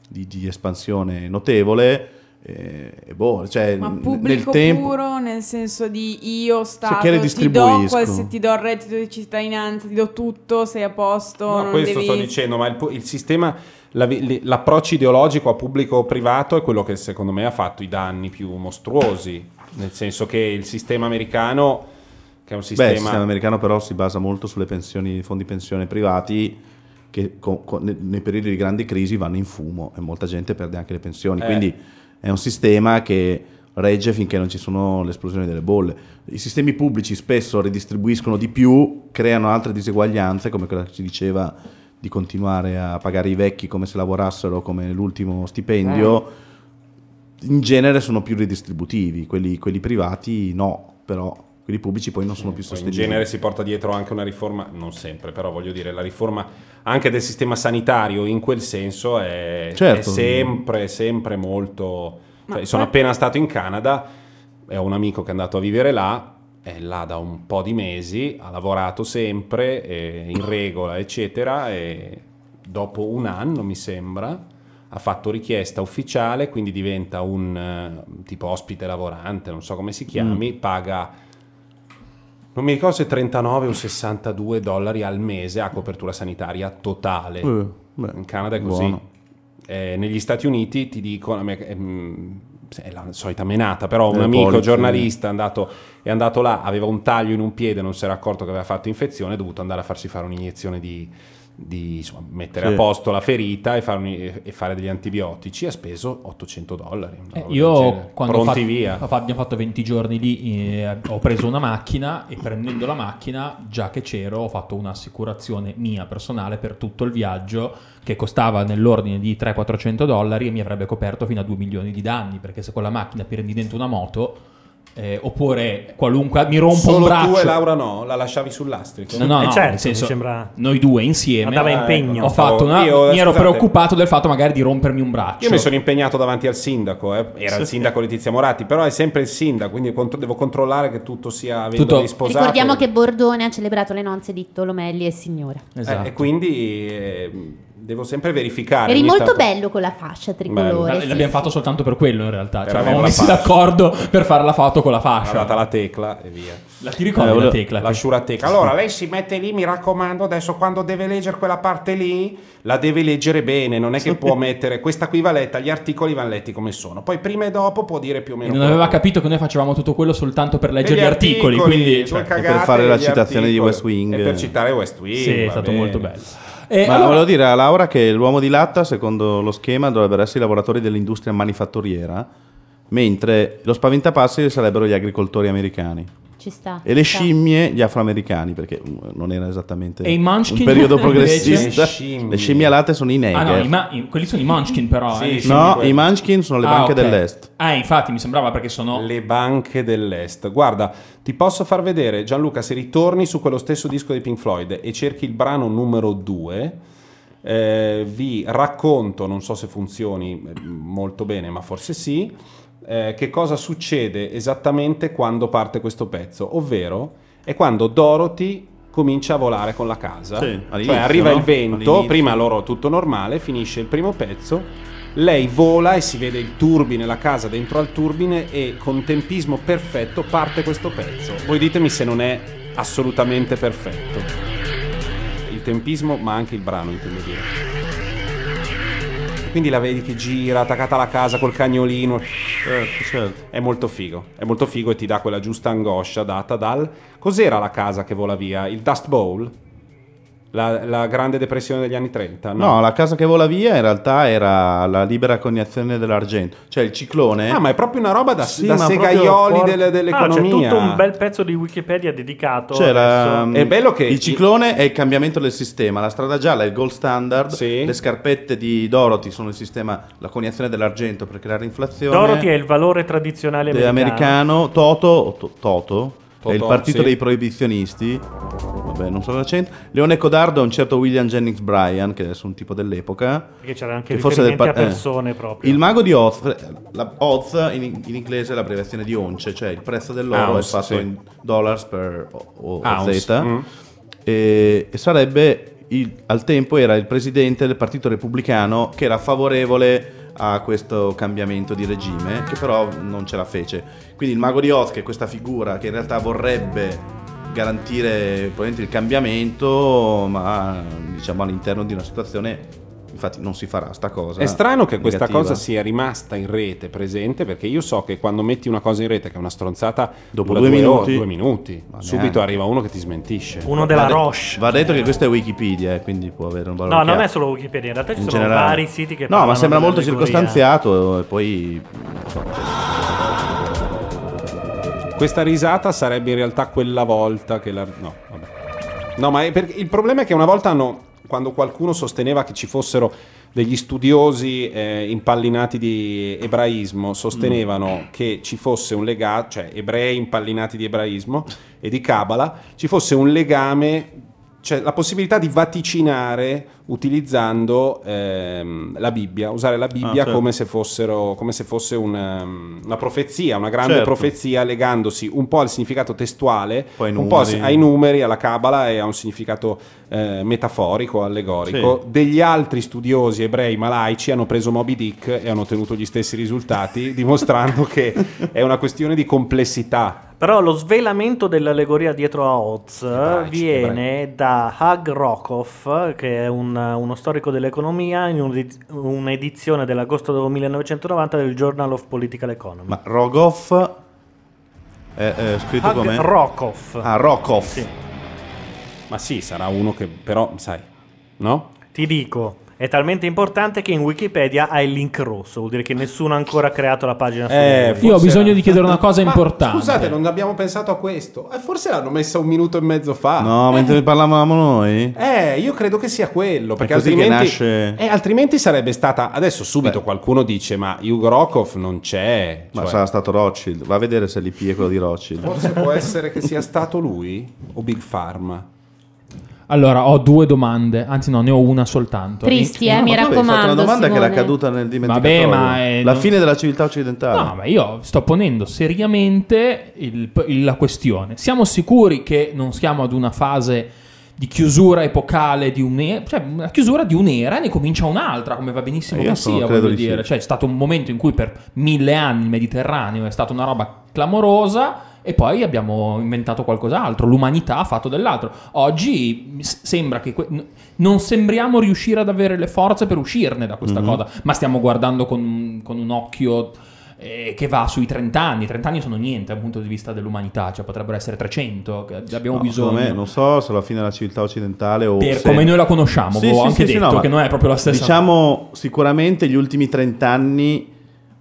di- di espansione notevole. E, e boh, cioè, Ma nel pubblico tempo... puro nel senso di io Stato ti do, qualsi- ti do il reddito di cittadinanza, ti do tutto, sei a posto, No, non questo devi... sto dicendo, ma il, il sistema, l'approccio ideologico a pubblico-privato è quello che secondo me ha fatto i danni più mostruosi, nel senso che il sistema americano, che è un Beh, sistema... il sistema americano però si basa molto sulle pensioni, fondi pensione privati che con- con- ne- nei periodi di grandi crisi vanno in fumo e molta gente perde anche le pensioni. Eh. Quindi è un sistema che regge finché non ci sono l'esplosione delle bolle. I sistemi pubblici spesso ridistribuiscono di più, creano altre diseguaglianze, come quella che si diceva di continuare a pagare i vecchi come se lavorassero come l'ultimo stipendio. In genere sono più ridistributivi, quelli, quelli privati no, però quelli pubblici poi non sono più Poi in sostenibili. genere si porta dietro anche una riforma, non sempre, però voglio dire, la riforma anche del sistema sanitario in quel senso è, Certo. è sempre, sempre molto... Cioè, sono appena stato in Canada e ho un amico che è andato a vivere là, è là da un po' di mesi, ha lavorato sempre, è in regola, eccetera, e dopo un anno, mi sembra, ha fatto richiesta ufficiale, quindi diventa un eh, tipo ospite lavorante, non so come si chiami, paga non mi ricordo se 39 o 62 dollari al mese a copertura sanitaria totale. Eh, beh, In Canada è così. Eh, negli Stati Uniti ti dicono, è la solita menata, però un Eh, amico policy. giornalista è andato, è andato là, aveva un taglio in un piede, non si era accorto che aveva fatto infezione, è dovuto andare a farsi fare un'iniezione di, di, insomma, mettere Sì. a posto la ferita e fare, un- e fare degli antibiotici. Ha speso 800 dollari. Eh, io quando ho pronti fatto- via. ho fatto- abbiamo fatto 20 giorni lì, eh, ho preso una macchina e prendendo la macchina, già che c'ero, ho fatto un'assicurazione mia personale per tutto il viaggio che costava nell'ordine di 300-400 dollari e mi avrebbe coperto fino a 2 milioni di danni, perché se con la macchina prendi dentro una moto, eh, oppure qualunque, mi rompo Solo un braccio... tu e Laura no, la lasciavi sul lastrico. No, no, Eh no, certo, senso, mi sembra- noi due insieme Ma dava eh, impegno. ho fatto una, Io, mi ero scusate. preoccupato del fatto magari di rompermi un braccio. Io mi sono impegnato davanti al sindaco, eh. era il Sì. sindaco Letizia Moratti, però è sempre il sindaco, quindi contro- devo controllare che tutto sia Tutto- risposato. Ricordiamo che Bordone ha celebrato le nozze di Tolomelli e Signora. Eh, e quindi eh, devo sempre verificare. Eri molto tanto- bello con la fascia tricolore. Sì, l'abbiamo sì. fatto soltanto per quello in realtà. Cioè, avevamo messi fascia. d'accordo per fare la foto con la fascia. data la tecla e via. La ti ricordi Eh, la tecla? La sciura tecla. Allora, lei si mette lì, mi raccomando, adesso quando deve leggere quella parte lì, la deve leggere bene, non è che può mettere questa qui va letta, gli articoli vanno letti come sono. Poi prima e dopo può dire più o E meno non quello aveva che- capito che noi facevamo tutto quello soltanto per leggere gli articoli. quindi, due cioè, cagate, per fare la citazione di articoli. West Wing. E per citare West Wing. Sì, è stato bene. molto bello. E Ma allora- volevo dire a Laura che l'uomo di latta, secondo lo schema, dovrebbero essere i lavoratori dell'industria manifatturiera, mentre lo spaventapassi sarebbero gli agricoltori americani. Ci sta. E le scimmie gli afroamericani, perché mm, non era esattamente E i Munchkin, un periodo (laughs) progressista. Le scimmie. Le alate sono i neger. Ah no, i ma- i- quelli sono i Munchkin però. Sì, eh. sì, no, quelli. i Munchkin sono le Ah, banche ok. dell'est. Ah, infatti mi sembrava perché sono... Le banche dell'Est. Guarda, ti posso far vedere, Gianluca, se ritorni su quello stesso disco di Pink Floyd e cerchi il brano numero 2, vi racconto, non so se funzioni eh, molto bene, ma forse sì, eh, che cosa succede esattamente quando parte questo pezzo, ovvero è quando Dorothy comincia a volare con la casa. Sì, cioè arriva no? il vento, All'inizio. prima loro tutto normale, finisce il primo pezzo, lei vola e si vede il turbine, la casa dentro al turbine e con tempismo perfetto parte questo pezzo. Voi ditemi se non è assolutamente perfetto. Il tempismo, ma anche il brano, intendo dire. Quindi la vedi che gira, attaccata alla casa col cagnolino. Certo, certo. È molto figo. È molto figo e ti dà quella giusta angoscia data dal. Cos'era la casa che vola via? Il Dust Bowl? La, la grande depressione degli anni 30? No, la casa che vola via in realtà era la libera coniazione dell'argento. Cioè il ciclone. Ah, ma è proprio una roba da, Sì, da ma segaioli proprio delle- Ah, dell'economia. c'è tutto un bel pezzo di Wikipedia dedicato. C'era, adesso. È bello che il ciclone è il cambiamento del sistema, la strada gialla è il gold standard, le scarpette di Dorothy sono il sistema, la coniazione dell'argento per creare inflazione. Dorothy è il valore tradizionale americano. americano, Toto, To- Toto, è il Totò, partito sì. dei proibizionisti. Vabbè, non so l'accento. Leone Codardo è un certo William Jennings Bryan, che è un tipo dell'epoca. Perché c'era anche che forse del par- a persone proprio. Il mago di Oz, la Oz in, in inglese è l'abbreviazione di once, cioè il prezzo dell'oro Ounce, è fatto sì. in dollars per o, o Z. mm. E, e sarebbe il- al tempo era il presidente del partito repubblicano che era favorevole a questo cambiamento di regime, che però non ce la fece. Quindi il mago di Oz, che è questa figura che in realtà vorrebbe garantire il cambiamento, ma diciamo all'interno di una situazione, infatti non si farà sta cosa. È strano che questa negativa. cosa sia rimasta in rete presente perché io so che quando metti una cosa in rete che è una stronzata Dopo due ore, minuti. due minuti, subito arriva uno che ti smentisce. Uno della Va de- Roche. Va detto che questo è Wikipedia, eh, quindi può avere un valore. No, non chiaro. è solo Wikipedia, in realtà ci In sono generale. vari siti che No, ma sembra molto dell'allegoria. circostanziato e poi non Questa risata sarebbe in realtà quella volta che la... No, vabbè. No, ma è perché il problema è che una volta hanno, quando qualcuno sosteneva che ci fossero degli studiosi eh, impallinati di ebraismo, sostenevano che ci fosse un legame, cioè ebrei impallinati di ebraismo e di Kabbalah, ci fosse un legame, cioè la possibilità di vaticinare utilizzando ehm, la Bibbia, usare la Bibbia Ah, certo. come se fossero come se fosse una, una profezia, una grande Certo. profezia legandosi un po' al significato testuale, un po' numeri. ai numeri, alla Kabbalah e a un significato eh, metaforico, allegorico. Sì. Degli altri studiosi ebrei malaici hanno preso Moby Dick e hanno ottenuto gli stessi risultati, (laughs) dimostrando che è una questione di complessità. Però lo svelamento dell'allegoria dietro a Oz viene da Hug Rockoff, che è un- uno storico dell'economia, in un'edi- un'edizione dell'agosto del 1990 del Journal of Political Economy. Ma Rogoff è, è scritto Hug come? Rockoff. Ah, Rockoff. Ma sì, sarà uno che però, sai, no? Ti dico, è talmente importante che in Wikipedia ha il link rosso, vuol dire che nessuno ha ancora creato la pagina su Eh. Io ho bisogno di chiedere una cosa Ma importante. Scusate, non abbiamo pensato a questo. Eh, forse l'hanno messa un minuto e mezzo fa. No, mentre ne parlavamo noi. Eh, io credo che sia quello. Perché È così che altrimenti, nasce- eh, altrimenti sarebbe stata. Adesso subito qualcuno dice: Ma Hugo Rokov non c'è. Ma Cioè, sarà stato Rothschild. Va a vedere se l'IP è quello di Rothschild. Forse può essere che sia stato lui o Big Pharma. Allora, ho due domande, anzi no, ne ho una soltanto. Tristi, eh, No, mi ma tu avevi fatto raccomando. una domanda che era Simone. caduta nel dimenticatoio. Vabbè, ma è- La non- fine della civiltà occidentale. No, ma io sto ponendo seriamente il- il- la questione. Siamo sicuri che non siamo ad una fase di chiusura epocale di un'era, cioè una chiusura di un'era e ne comincia un'altra, come va benissimo Eh, che sia, credo voglio di sì. dire. Cioè, è stato un momento in cui per mille anni il Mediterraneo è stata una roba clamorosa e poi abbiamo inventato qualcos'altro, l'umanità ha fatto dell'altro. Oggi sembra che que- non sembriamo riuscire ad avere le forze per uscirne da questa Mhm. cosa, ma stiamo guardando con, con un occhio eh, che va sui 30 anni. 30 anni sono niente dal punto di vista dell'umanità, cioè potrebbero essere 300, che abbiamo No, bisogno. me, non so se la fine della civiltà occidentale o Per se- come noi la conosciamo, avevo anche detto ma che non è proprio la stessa Diciamo sicuramente gli ultimi 30 anni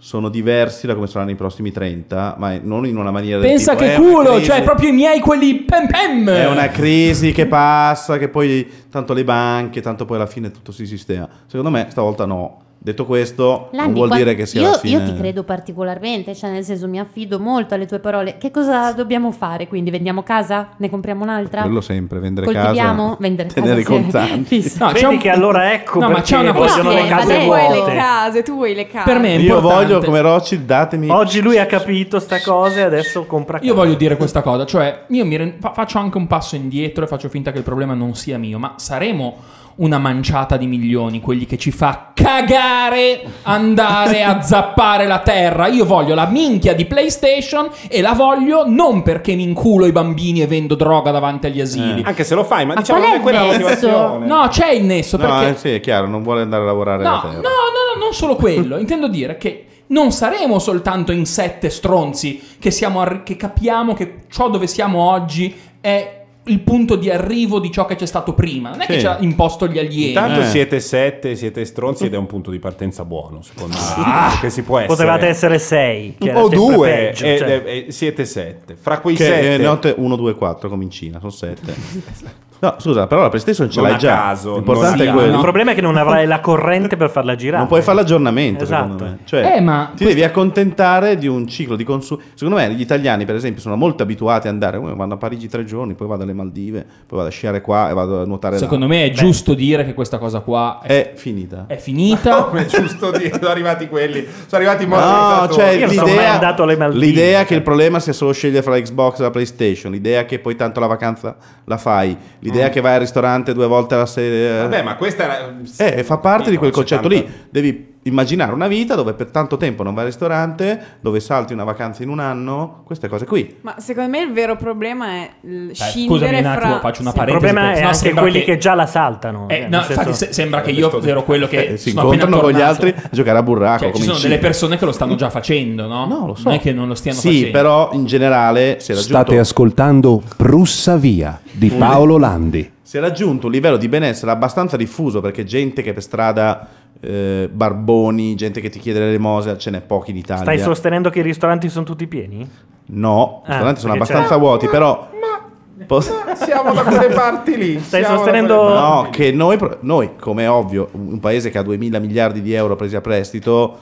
sono diversi da come saranno i prossimi 30, ma non in una maniera del Pensa tipo, che "Eh, culo, cioè proprio i miei quelli pem pem. È una crisi che passa, che poi tanto le banche, tanto poi alla fine tutto si sistema. Secondo me stavolta no. Detto questo, non Landi, vuol qua- dire che sia io, la fine. io ti credo particolarmente, cioè nel senso mi affido molto alle tue parole. Che cosa dobbiamo fare? Quindi vendiamo casa? Ne compriamo un'altra? Quello sempre, vendere Coltiviamo? casa, Vendere tenere i casa, sì. contanti. Fisso. No, c'è Vedi un- che allora ecco No, ma c'è una vogliono le Eh, case tu vuoi le case, tu vuoi le case. Per me è Io importante. voglio come Rothschild, datemi. Oggi lui ha capito sta cosa e adesso compra casa. Io voglio dire questa cosa, cioè io mi ren- fa- faccio anche un passo indietro e faccio finta che il problema non sia mio, ma saremo una manciata di milioni, quelli che ci fa cagare andare a (laughs) zappare la terra. Io voglio la minchia di PlayStation e la voglio non perché mi inculo i bambini e vendo droga davanti agli asili. Anche se lo fai, ma, Ma diciamo qual non è quella la motivazione. No, c'è il nesso No, perché eh, sì, è chiaro, non vuole andare a lavorare No, no, terra. no, no, non solo quello. Intendo dire che non saremo soltanto in sette stronzi che, siamo arri- che capiamo che ciò dove siamo oggi è il punto di arrivo di ciò che c'è stato prima. Non è che Sì. ci ha imposto gli alieni. Intanto Eh. siete sette, siete stronzi ed è un punto di partenza buono, secondo me. Ah, che si può essere. Potevate essere sei, che era o due, peggio, ed- cioè. e- e siete sette. Fra quei Che sette, eh, notte 1, 2, 4 comincina, sono 7. (laughs) No, scusa, però la PlayStation ce Non l'hai a già. caso, L'importante è quello. Il problema è che non avrai la corrente per farla girare. Non puoi fare l'aggiornamento, Esatto. secondo me. Cioè, Eh, ma ti devi accontentare di un ciclo di consumo. Secondo me gli italiani, per esempio, sono molto abituati ad andare. "Oh, vanno a Parigi tre giorni, poi vado alle Maldive, poi vado a sciare qua e vado a nuotare là. Secondo me è giusto dire che questa cosa qua è finita. È finita. (laughs) Come è giusto dire, sono arrivati quelli, sono arrivati i No, cioè l'idea, andato alle Maldive, l'idea che il problema sia solo scegliere fra Xbox e la PlayStation, l'idea che poi tanto la vacanza la fai, l'idea Mm. che vai al ristorante due volte alla sera. Vabbè, ma questa era... Eh, fa parte di quel concetto tanta- lì. Devi immaginare una vita dove per tanto tempo non vai al ristorante, dove salti una vacanza in un anno, queste cose qui. Ma secondo me il vero problema è il Dai, scusami scindere un attimo, fra... faccio una Sì, il parentesi. problema perché è sennò anche quelli che... che già la saltano. Eh, cioè, no, infatti se- sembra che io ero quello (laughs) che Eh, si incontrano con gli altri a giocare a burraco. Cioè, ci sono delle persone che lo stanno già facendo, no? No, lo so. Non è che non lo stiano Sì, facendo. però in generale si è raggiunto, State ascoltando Prussa Via di Paolo Landi. si è raggiunto un livello di benessere abbastanza diffuso perché gente che per strada, eh, barboni, gente che ti chiede l'elemosina, ce n'è pochi in Italia. Stai sostenendo che i ristoranti sono tutti pieni? No, i Ah, ristoranti sono abbastanza c'è- vuoti, però... Pos- Siamo da quelle parti lì. Stai sostenendo- quelle No, che noi, noi, come è ovvio, un paese che ha 2000 miliardi di euro presi a prestito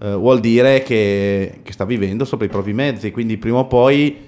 eh, vuol dire che, che sta vivendo sopra i propri mezzi, quindi prima o poi,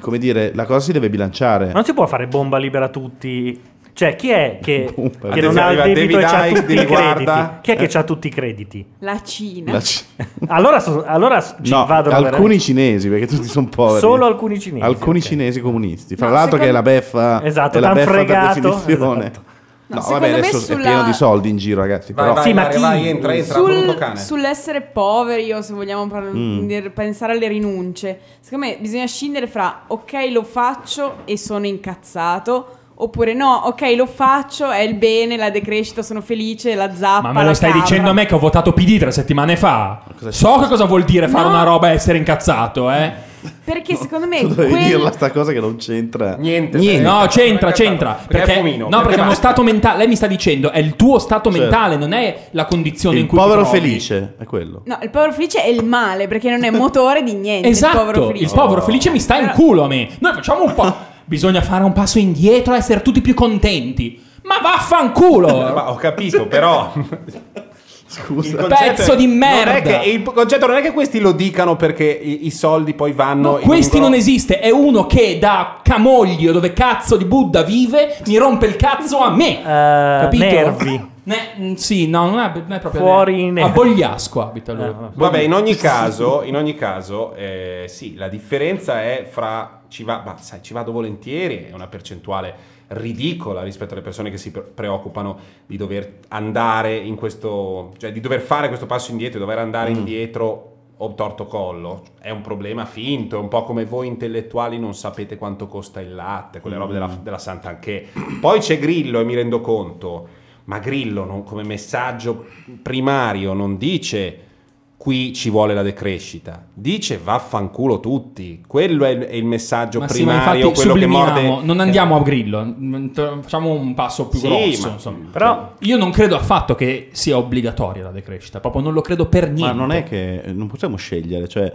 come dire, la cosa si deve bilanciare. Non si può fare bomba libera a tutti. Cioè, chi è che, (laughs) che non ha il debito e David c'ha Icke, tutti i crediti? guarda. Chi è che ha tutti i crediti? La Cina. La (laughs) C- Allora, so- allora ci No, vado alcuni cinesi, perché tutti sono poveri. Solo alcuni cinesi, Alcuni cinesi comunisti. Fra No, l'altro che è la secondo- beffa, Esatto, è la beffa fregato. per definizione. Esatto. No, No, vabbè, secondo me adesso sulla- è pieno di soldi in giro, ragazzi. Vai, però... vai, Sì, ma chi- vai, entra, entra, cane. sull'essere poveri o se vogliamo par- Mm. pensare alle rinunce, secondo me bisogna scindere fra ok lo faccio e sono incazzato oppure no, ok lo faccio, è il bene, la decrescita, sono felice, la zappa. Ma me lo stai capra. dicendo a me che ho votato PD tre settimane fa? So che cosa vuol dire fare No. una roba e essere incazzato, eh? Perché secondo me Tu dovevi quel- dirla sta cosa che non c'entra Niente. Niente. No, c'entra, c'entra. Perché è Perché, fumino. no, perché è uno stato mentale. Lei mi sta dicendo, è il tuo stato Certo. mentale, non è la condizione Il in cui povero ti trovi. felice è quello. No, il povero felice è il male perché non è motore di niente. il povero Esatto, felice. il povero felice mi sta in culo a me. Noi facciamo un po'. (laughs) Bisogna fare un passo indietro e essere tutti più contenti. Ma vaffanculo! (laughs) Ma ho capito, però. Scusa. Pezzo è- di non è merda. che- il concetto non è che questi lo dicano perché i, i soldi poi vanno. No, questi non esiste, è uno che da Camoglio, dove cazzo di Buddha vive, mi rompe il cazzo a me. Capito? nervi. Ne- mm, sì, no, non è, non è proprio Fuori ne- A. Bogliasco abita lui. Vabbè, in ogni (laughs) caso, in ogni caso eh, sì, la differenza è fra ci, va, ma sai, ci vado volentieri, è una percentuale ridicola rispetto alle persone che si pre- preoccupano di dover andare in questo, cioè di dover fare questo passo indietro, di dover andare indietro o torto collo. È un problema finto, è un po' come voi intellettuali non sapete quanto costa il latte, quelle robe della, della Sant'Anché. Poi c'è Grillo e mi rendo conto, ma Grillo non- come messaggio primario non dice qui ci vuole la decrescita, dice vaffanculo tutti. Quello è il, è il messaggio Ma sì, ma primario, infatti quello che morde. non andiamo a Grillo, mm, facciamo un passo più Sì, grosso. ma-. Però Io non credo affatto che sia obbligatoria la decrescita, proprio non lo credo per niente. Ma non è che non possiamo scegliere, cioè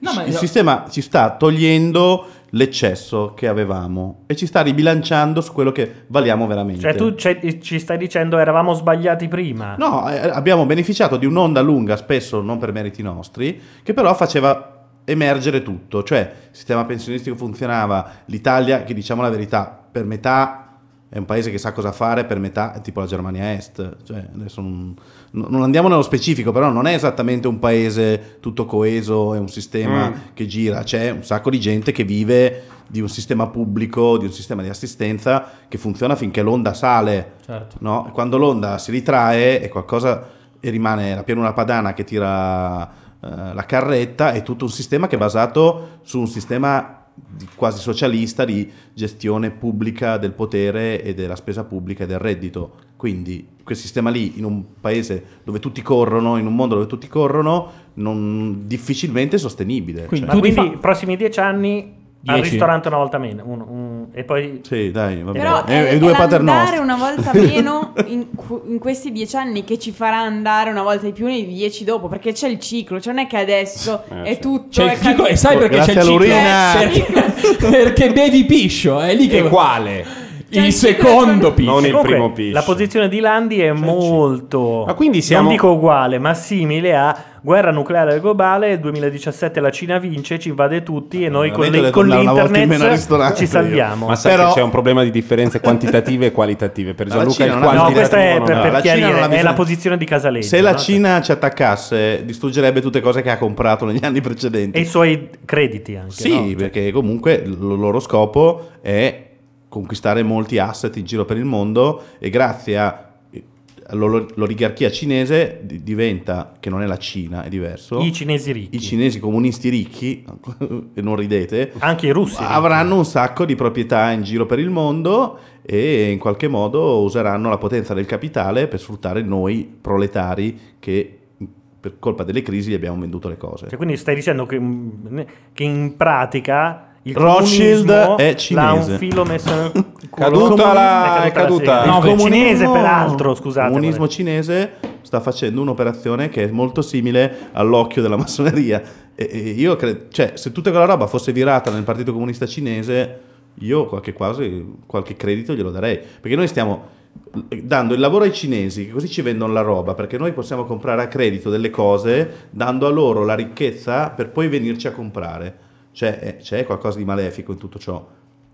No, ma il io- sistema ci sta togliendo l'eccesso che avevamo e ci sta ribilanciando su quello che valiamo veramente. Cioè, tu ci stai dicendo eravamo sbagliati prima. No, eh, abbiamo beneficiato di un'onda lunga, spesso non per meriti nostri, che però faceva emergere tutto, cioè il sistema pensionistico funzionava, l'Italia, che diciamo la verità, per metà è un paese che sa cosa fare, per metà è tipo la Germania Est, cioè adesso non, non andiamo nello specifico, però non è esattamente un paese tutto coeso, è un sistema Mm. che gira, c'è un sacco di gente che vive di un sistema pubblico, di un sistema di assistenza che funziona finché l'onda sale. Certo. No? E Quando l'onda si ritrae è qualcosa e rimane la pianura padana che tira eh, la carretta, è tutto un sistema che è basato su un sistema quasi socialista di gestione pubblica del potere e della spesa pubblica e del reddito. Quindi quel sistema lì in un paese dove tutti corrono, in un mondo dove tutti corrono, non, difficilmente è sostenibile. Quindi, Cioè- ma quindi i prossimi dieci anni Al Dieci? ristorante una volta meno. un- un- e poi... Sì, dai, va bene. Però E- è, e due è pater nostri. una volta (laughs) meno in, in questi dieci anni che ci farà andare una volta di più nei dieci dopo, perché c'è il ciclo, cioè non è che adesso è tutto... C'è il ciclo, e sai perché Grazie c'è il ciclo? Perché, (laughs) perché bevi piscio, è lì che... E quale? Il secondo piscio. Non il Comunque, primo piscio. La posizione di Landi è molto. Ma quindi siamo- Non dico uguale, ma simile a guerra nucleare globale. Nel 2017 la Cina vince, ci invade tutti e noi con, le- con l'internet ci salviamo. Ma sai Però- che c'è un problema di differenze quantitative e qualitative. Per La Gianluca Cina il ha- No, quantitativo questa è per, per La chiarire, ha è la posizione di Casaleggio. Se la no? Cina ci attaccasse, distruggerebbe tutte cose che ha comprato negli anni precedenti. E i suoi crediti anche. Sì, no? perché comunque il loro scopo è conquistare molti asset in giro per il mondo e grazie a all'ol- l'oligarchia cinese di- diventa, che non è la Cina, è diverso. I cinesi ricchi. I cinesi comunisti ricchi, (laughs) e non ridete, Anche i russi. avranno un sacco di proprietà in giro per il mondo e in qualche modo useranno la potenza del capitale per sfruttare noi proletari che per colpa delle crisi gli abbiamo venduto le cose. Cioè, quindi stai dicendo che, mm, che in pratica il Rothschild è l'ha un cinese. filo messo culo. (laughs) Caduta la- È caduta. Il No, comunismo- cinese peraltro, scusate. Il comunismo cinese sta facendo un'operazione che è molto simile all'occhio della massoneria. E, e io credo, cioè, se tutta quella roba fosse virata nel Partito Comunista Cinese, io qualche, quasi, qualche credito glielo darei. Perché noi stiamo dando il lavoro ai cinesi, che così ci vendono la roba, perché noi possiamo comprare a credito delle cose, dando a loro la ricchezza per poi venirci a comprare. Cioè, c'è qualcosa di malefico in tutto ciò.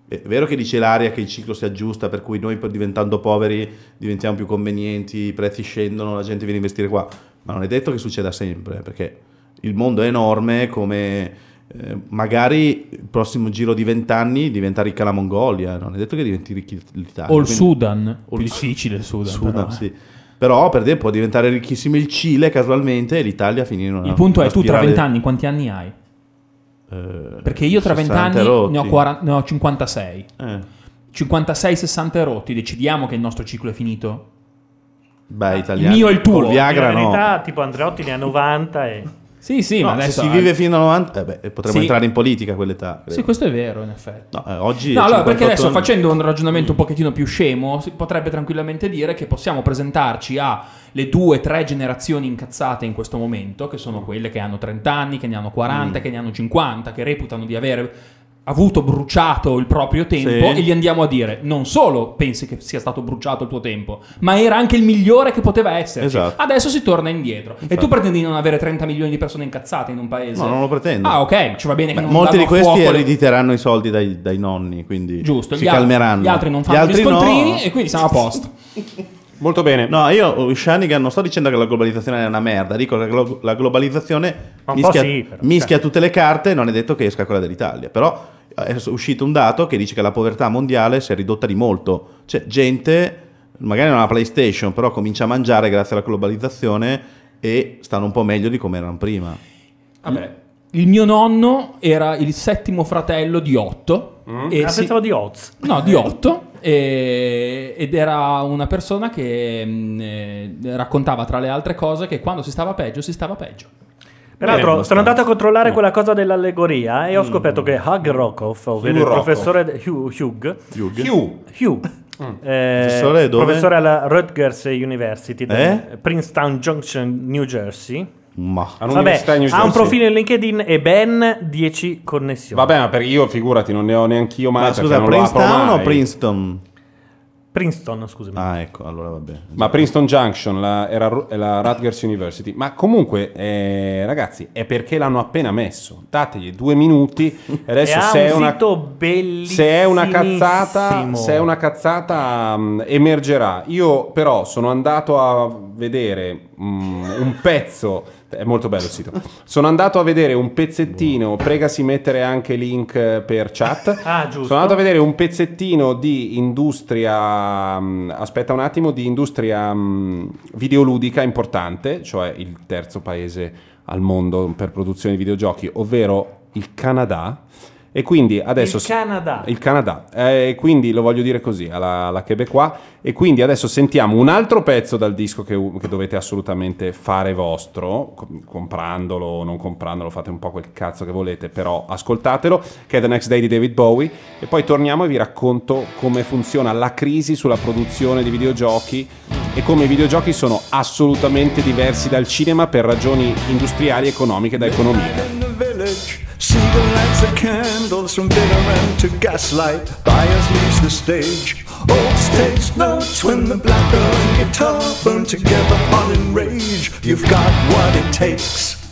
È vero che dice l'aria che il ciclo si aggiusta, per cui noi diventando poveri diventiamo più convenienti, i prezzi scendono, la gente viene a investire qua, ma non è detto che succeda sempre, perché il mondo è enorme come eh, magari il prossimo giro di vent'anni diventa ricca la Mongolia, non è detto che diventi ricchi l'Italia. O il quindi- Sudan. o il- difficile il Sudan. Sudan, però, eh. sì. Però per dire può diventare ricchissimo il Cile casualmente e l'Italia finire in una Il punto è, una tu tra spirale- 20 anni quanti anni hai? Eh, Perché io tra 20 60 anni rotti. ne ho, 40 ne ho 56. Eh. 56-60 rotti, decidiamo che il nostro ciclo è finito? Beh, Il italiani. mio e il tuo. Viagra in no. tipo Andreotti ne ha 90 e... Sì, sì, No, ma adesso... si vive fino a 90, eh beh, potremmo Sì. entrare in politica a quell'età. credo. Sì, questo è vero, in effetti. No, eh, oggi No, allora, perché 58 adesso anni. facendo un ragionamento un pochettino più scemo, si potrebbe tranquillamente dire che possiamo presentarci alle due, tre generazioni incazzate in questo momento, che sono quelle che hanno 30 anni, che ne hanno 40, Mm. che ne hanno 50, che reputano di avere avuto bruciato il proprio tempo Sì. e gli andiamo a dire non solo pensi che sia stato bruciato il tuo tempo, ma era anche il migliore che poteva esserci. Esatto. Adesso si torna indietro. E Infatti. tu pretendi di non avere 30 milioni di persone incazzate in un paese? No, non lo pretendo. Ah, ok, ci va bene che Beh, non molti di questi fuoco le- erediteranno i soldi dai, dai nonni, quindi Giusto, si gli al- calmeranno. gli altri non fanno gli no. scontrini e quindi siamo a posto. (laughs) Molto bene. No, io Shanigan non sto dicendo che la globalizzazione è una merda, dico che la glo- la globalizzazione Ma un po' mischia, sì, però, mischia tutte le carte, non è detto che esca quella dell'Italia, però è uscito un dato che dice che la povertà mondiale si è ridotta di molto. Cioè, gente magari non ha la PlayStation, però comincia a mangiare grazie alla globalizzazione e stanno un po' meglio di come erano prima. Vabbè. Il mio nonno era il settimo fratello di otto. E Ah, si- pensavo di Oz. No, di otto. e- ed era una persona che mh, eh, raccontava tra le altre cose che quando si stava peggio, si stava peggio. Peraltro, sono andato a controllare Mm. quella cosa dell'allegoria e ho scoperto che Hugh Rockoff, ovvero Hugh il professore de- Hugh, Hugh, Hugh. Hugh, Hugh, eh, Professore dove? professore alla Rutgers University, del Eh? Princeton Junction, New Jersey. Ma Vabbè, ha un profilo in LinkedIn e ben 10 connessioni. Vabbè, ma perché io figurati, non ne ho neanche io mai. Ma scusa, Princeton o. Princeton? Princeton, scusami. Ah, ecco, allora va bene. Ma Princeton Junction la- era è la Rutgers University. Ma comunque, eh, ragazzi, è perché l'hanno appena messo. Dategli due minuti. (laughs) E adesso se è un una, sito bellissimo. se è una cazzata, se è una cazzata mm, emergerà. Io però sono andato a vedere mm, un pezzo. È molto bello il sito. Sono andato a vedere un pezzettino. Pregasi mettere anche link eh, per chat. Ah, giusto. Sono andato a vedere un pezzettino di industria. mm, Aspetta un attimo, di industria mm, videoludica importante, cioè il terzo paese al mondo per produzione di videogiochi, ovvero il Canada. E quindi adesso... Il Canada. Il Canada. Eh, E quindi lo voglio dire così, alla, alla Quebecois. E quindi adesso sentiamo un altro pezzo dal disco che, che dovete assolutamente fare vostro, com- comprandolo o non comprandolo, fate un po' quel cazzo che volete, però ascoltatelo, che è The Next Day di David Bowie. E poi torniamo e vi racconto come funziona la crisi sulla produzione di videogiochi e come i videogiochi sono assolutamente diversi dal cinema per ragioni industriali, economiche da economia. In the. Single lights of candles from bitter end to gaslight. Bias leaves the stage. Old stage notes when the black and guitar burn together, on in rage. You've got what it takes.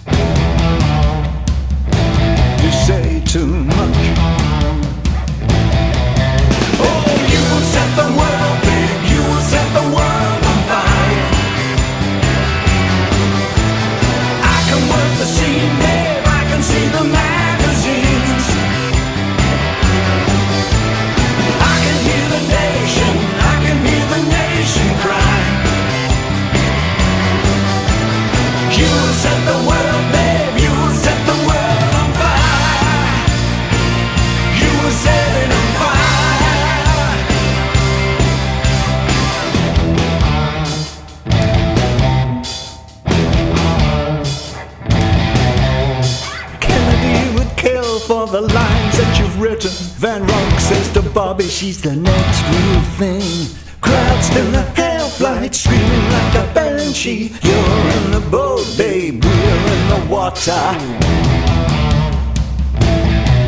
The lines that you've written. Van Ronk says to Bobby, she's the next real thing. Crowds in the half-light screaming like a banshee. You're in the boat, babe, we're in the water.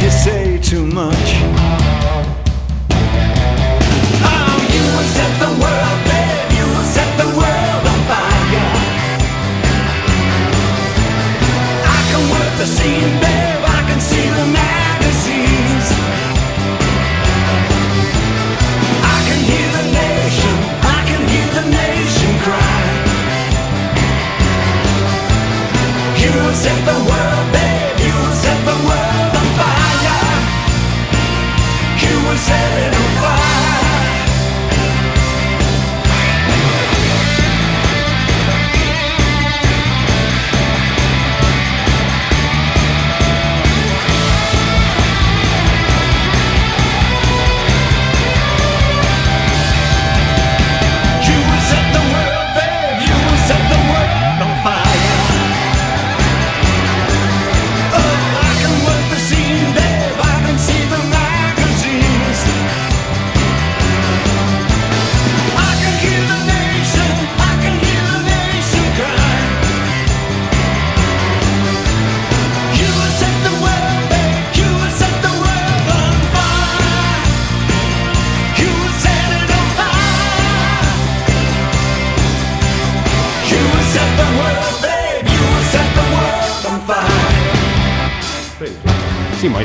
You say too much. Oh, you will set the world, babe, you will set the world on fire. I can work the scene, babe. I can see the magazines.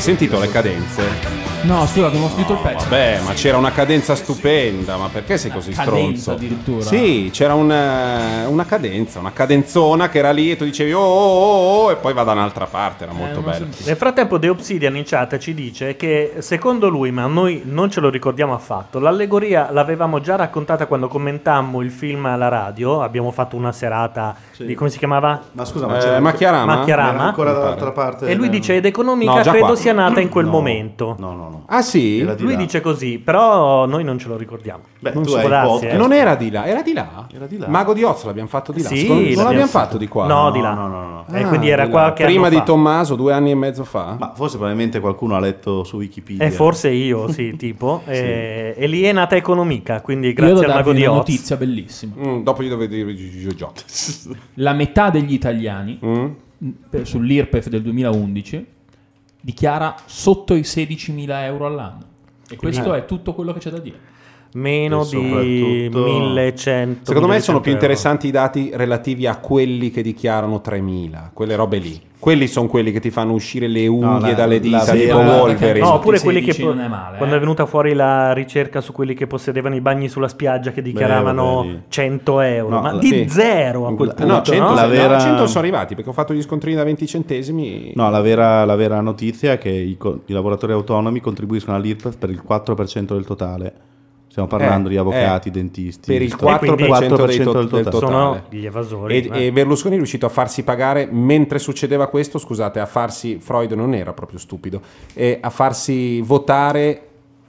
Sentito le cadenze? No, scusa, abbiamo finito il pezzo. Vabbè, ma c'era una cadenza stupenda, ma perché sei così Cadenza stronzo? addirittura. Sì, c'era un, eh, una cadenza, una cadenzona che era lì e tu dicevi oh oh oh, oh", e poi va da un'altra parte, era molto bello. Nel frattempo The Obsidian in chat ci dice che secondo lui, ma noi non ce lo ricordiamo affatto, l'allegoria l'avevamo già raccontata quando commentammo il film alla radio, abbiamo fatto una serata di come si chiamava? Ma scusa, ma c'era- Eh, Macchiarama? Macchiarama. Era ancora dall'altra parte E lui dice ed economica No, già credo qua. sia nata in quel No, momento. No, no, no. Ah sì? Era di Lui là. dice così, però noi non ce lo ricordiamo. Beh, non tu so darsi, eh. Non era di là, era di là? Era di là. Mago di Oz l'abbiamo fatto di là. Sì, non l'abbiamo l'abbiamo fatto. fatto di qua. No, di là. No, no, no. E quindi era qualche Prima anno di fa. Tommaso, due anni e mezzo fa. Ma forse probabilmente qualcuno ha letto su Wikipedia. E forse io, sì, (laughs) tipo. E, e lì è nata economica, quindi grazie Io al mago di una Oz. notizia bellissima. Mm, dopo gli dovete dire i videogiochi. La metà degli italiani Mm? per- sull'IRPEF del 2011 dichiara sotto i 16.000 euro all'anno. E questo Eh. è tutto quello che c'è da dire. Meno di soprattutto- 1100. Secondo me sono 1200 più euro. interessanti i dati relativi a quelli che dichiarano 3.000, quelle robe lì. Quelli sono quelli che ti fanno uscire le unghie la- dalle la dita tipo Wolverine. No, oppure quelli che 16 non è male, quando eh. è venuta fuori la ricerca su quelli che possedevano i bagni sulla spiaggia che dichiaravano lì. 100 euro, No, ma la- di sì. zero a quel punto. No, 100, no? La no, vera- 100 sono arrivati perché ho fatto gli scontrini da 20 centesimi. No, la vera, la vera notizia è che i, co- i lavoratori autonomi contribuiscono all'IRPEF per il 4% del totale. Stiamo parlando Eh, di avvocati, eh, denti,sti per il sto- 4%, dei 4% to- del totale. Sono gli evasori, E, eh. e Berlusconi è riuscito a farsi pagare mentre succedeva questo, scusate, a farsi Freud non era proprio stupido, e a farsi votare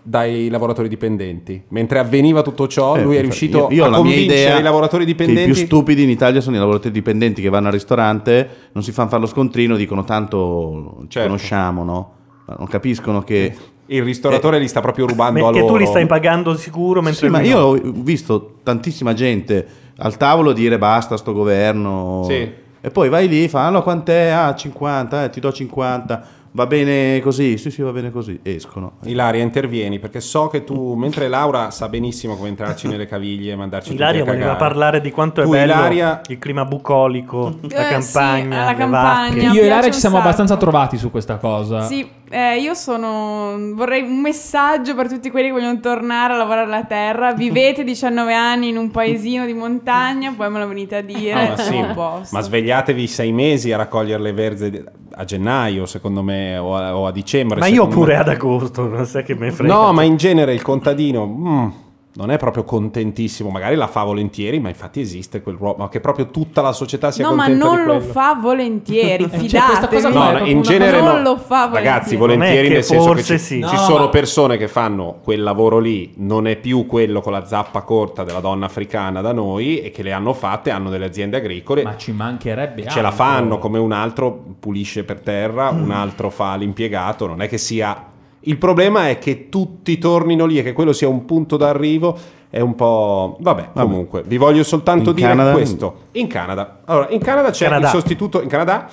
dai lavoratori dipendenti. Mentre avveniva tutto ciò, Eh, lui è riuscito io, io ho a la mia convincere idea i lavoratori che dipendenti i più stupidi in Italia sono i lavoratori dipendenti che vanno al ristorante, non si fanno fare lo scontrino, dicono tanto ci Certo. conosciamo, no? Non capiscono che il ristoratore li sta proprio rubando a Perché loro. tu li stai pagando sicuro mentre Sì, ma lui io no. ho visto tantissima gente al tavolo dire basta sto governo Sì. e poi vai lì, fa, no, quant'è? Ah, 50, eh, ti do 50, va bene così? Sì, sì, va bene così, escono. Ilaria, intervieni perché so che tu, mentre Laura sa benissimo come entrarci nelle caviglie e mandarci tutti Ilaria a voleva parlare di quanto è Tu, bello Ilaria- il clima bucolico, la Eh, campagna, sì, la le campagna. Io e Ilaria ci siamo sacco. abbastanza trovati su questa cosa. Sì, eh, io sono. Vorrei un messaggio per tutti quelli che vogliono tornare a lavorare la terra. Vivete 19 anni in un paesino di montagna, poi me lo venite a dire. Ah, ma, sì, ma svegliatevi sei mesi a raccogliere le verze a gennaio, secondo me, o a, o a dicembre. Ma io pure me. ad agosto, non sai che me frega. No, ma in genere il contadino mm, non è proprio contentissimo. Magari la fa volentieri, ma infatti esiste quel ruolo. Ma che proprio tutta la società sia No, ma contenta non di lo quello. fa volentieri, (laughs) cioè, questa cosa fidatevi. qua è No, proprio in genere cosa- no. non lo fa Ragazzi, volentieri. volentieri Non è che nel senso che forse ci, sì. ci No, sono ma- persone che fanno quel lavoro lì, non è più quello con la zappa corta della donna africana da noi e che le hanno fatte, hanno delle aziende agricole. Ma ci mancherebbe ce la altro. fanno come un altro pulisce per terra, un altro fa l'impiegato, non è che sia... Il problema è che tutti tornino lì e che quello sia un punto d'arrivo è un po'... Vabbè, comunque, vi voglio soltanto In dire Canada- questo. In Canada. Allora, in Canada c'è Canada. il sostituto... In Canada,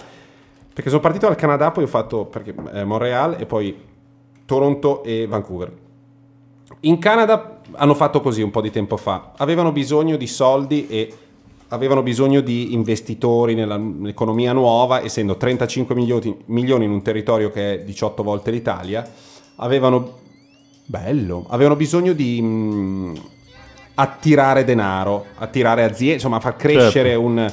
perché sono partito dal Canada, poi ho fatto perché, eh, Montreal e poi Toronto e Vancouver. In Canada hanno fatto così un po' di tempo fa. Avevano bisogno di soldi e avevano bisogno di investitori nell'economia nuova, essendo 35 milioni, milioni in un territorio che è 18 volte l'Italia, avevano, bello, avevano bisogno di mm, attirare denaro, attirare aziende, insomma far crescere Certo. un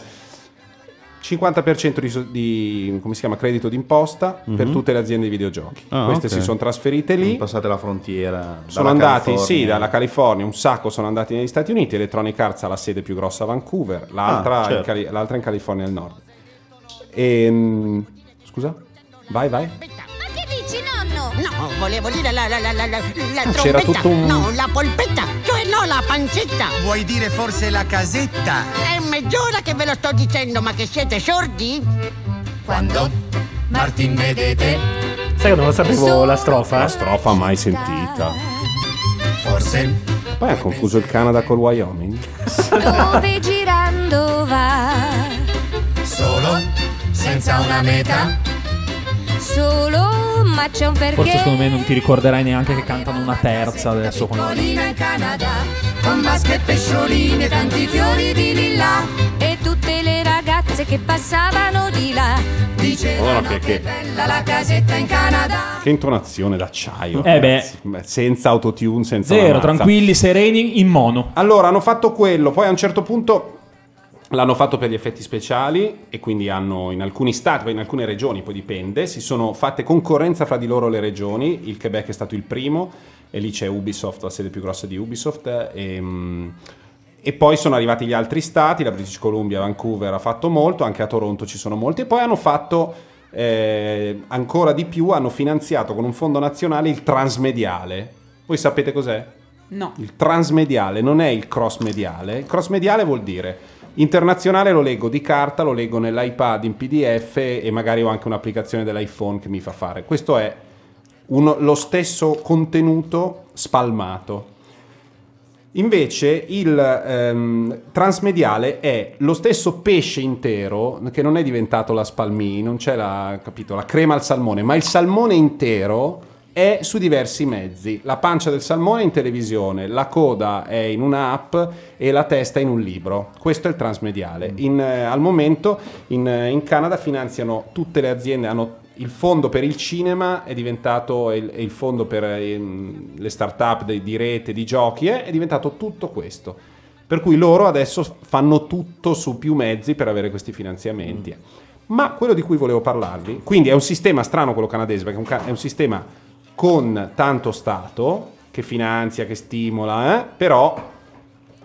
50% di, di, come si chiama, credito d'imposta per Mhm. tutte le aziende di videogiochi. Ah, Queste ok. si sono trasferite lì. Passate la frontiera. Sono andati, California. sì, dalla California, un sacco sono andati negli Stati Uniti, Electronic Arts ha la sede più grossa a Vancouver, l'altra, Ah, in, certo. Cali- l'altra in California del Nord. Ehm, scusa? Vai, vai. No, volevo dire la, la, la, la, la, la c'era trombetta. tutto un- No, la polpetta. Cioè no, la pancetta. Vuoi dire forse la casetta? È mezz'ora che ve lo sto dicendo, ma che siete sordi? Quando Martin vedete, Sai che non lo sapevo la strofa? La strofa mai sentita. forse Poi ha confuso il Canada col Wyoming. Dove girando va, solo, senza una meta, solo, ma c'è un perché. Forse secondo me non ti ricorderai neanche che cantano una terza adesso. piccolina in Canada, con vasche e pescioline, tanti fiori di lilla. E tutte le ragazze che passavano di là. Oh, che, che- Bella la casetta in Canada. che intonazione d'acciaio. Eh beh. ragazzi. Beh, Senza autotune, senza Zero, tranquilli, sereni, in mono. Allora, hanno fatto quello, poi a un certo punto l'hanno fatto per gli effetti speciali e quindi hanno in alcuni stati, in alcune regioni, poi dipende, si sono fatte concorrenza fra di loro le regioni, il Quebec è stato il primo e lì c'è Ubisoft, la sede più grossa di Ubisoft e, mm, e poi sono arrivati gli altri stati, la British Columbia, Vancouver ha fatto molto, anche a Toronto ci sono molti e poi hanno fatto eh, ancora di più, hanno finanziato con un fondo nazionale il transmediale. Voi sapete cos'è? No. Il transmediale non è il cross mediale. Il cross mediale vuol dire internazionale lo leggo di carta, lo leggo nell'iPad in PDF e magari ho anche un'applicazione dell'iPhone che mi fa fare. Questo è uno- lo stesso contenuto spalmato. Invece il ehm, transmediale è lo stesso pesce intero che non è diventato la spalmì, non c'è la, capito, la crema al salmone, ma il salmone intero è su diversi mezzi. La pancia del salmone è in televisione, la coda è in un'app e la testa è in un libro. Questo è il transmediale. In, eh, al momento in, eh, in Canada finanziano tutte le aziende, hanno il fondo per il cinema è diventato il, il fondo per ehm, le start-up di, di rete, di giochi, eh, è diventato tutto questo. Per cui loro adesso fanno tutto su più mezzi per avere questi finanziamenti. Ma quello di cui volevo parlarvi, quindi è un sistema strano quello canadese, perché è un, ca- è un sistema con tanto Stato, che finanzia, che stimola, eh, però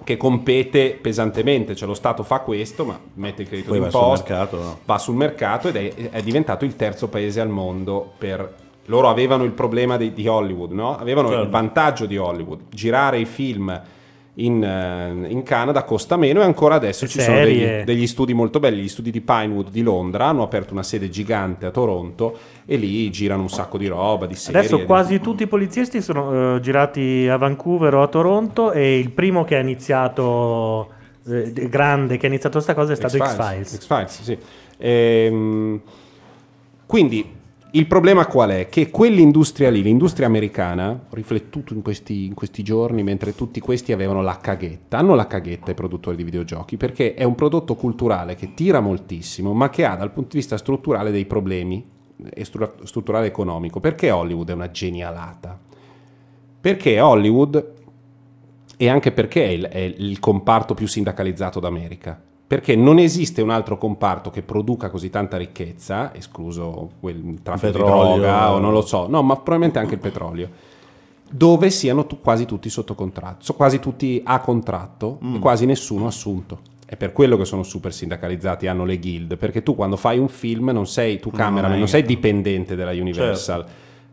che compete pesantemente, cioè lo Stato fa questo, ma mette il credito Poi va sul d'imposta, mercato, no? va sul mercato ed è, è diventato il terzo paese al mondo per... Loro avevano il problema di, di Hollywood, no? Avevano Certo. il vantaggio di Hollywood. Girare i film in, eh, in Canada costa meno e ancora adesso ci sono degli, degli studi molto belli. Gli studi di Pinewood di Londra hanno aperto una sede gigante a Toronto e lì girano un sacco di roba, di serie. Adesso di- quasi tutti i poliziesti sono eh, girati a Vancouver o a Toronto e il primo che ha iniziato eh, grande che ha iniziato questa cosa è stato X-Files. X-Files, sì. Ehm, quindi il problema qual è? Che quell'industria lì, l'industria americana, ho riflettuto in questi, in questi giorni mentre tutti questi avevano la caghetta, hanno la caghetta i produttori di videogiochi perché è un prodotto culturale che tira moltissimo ma che ha dal punto di vista strutturale dei problemi e stru- strutturale economico. Perché Hollywood è una genialata? Perché Hollywood e anche perché è il, è il comparto più sindacalizzato d'America. Perché non esiste un altro comparto che produca così tanta ricchezza, escluso quel traffico di droga o non lo so, no, ma probabilmente anche il petrolio, dove siano tu- quasi tutti sotto contratto, quasi tutti a contratto Mm. e quasi nessuno assunto. È per quello che sono super sindacalizzati, hanno le guild, perché tu quando fai un film non sei tu cameraman, non sei dipendente della Universal.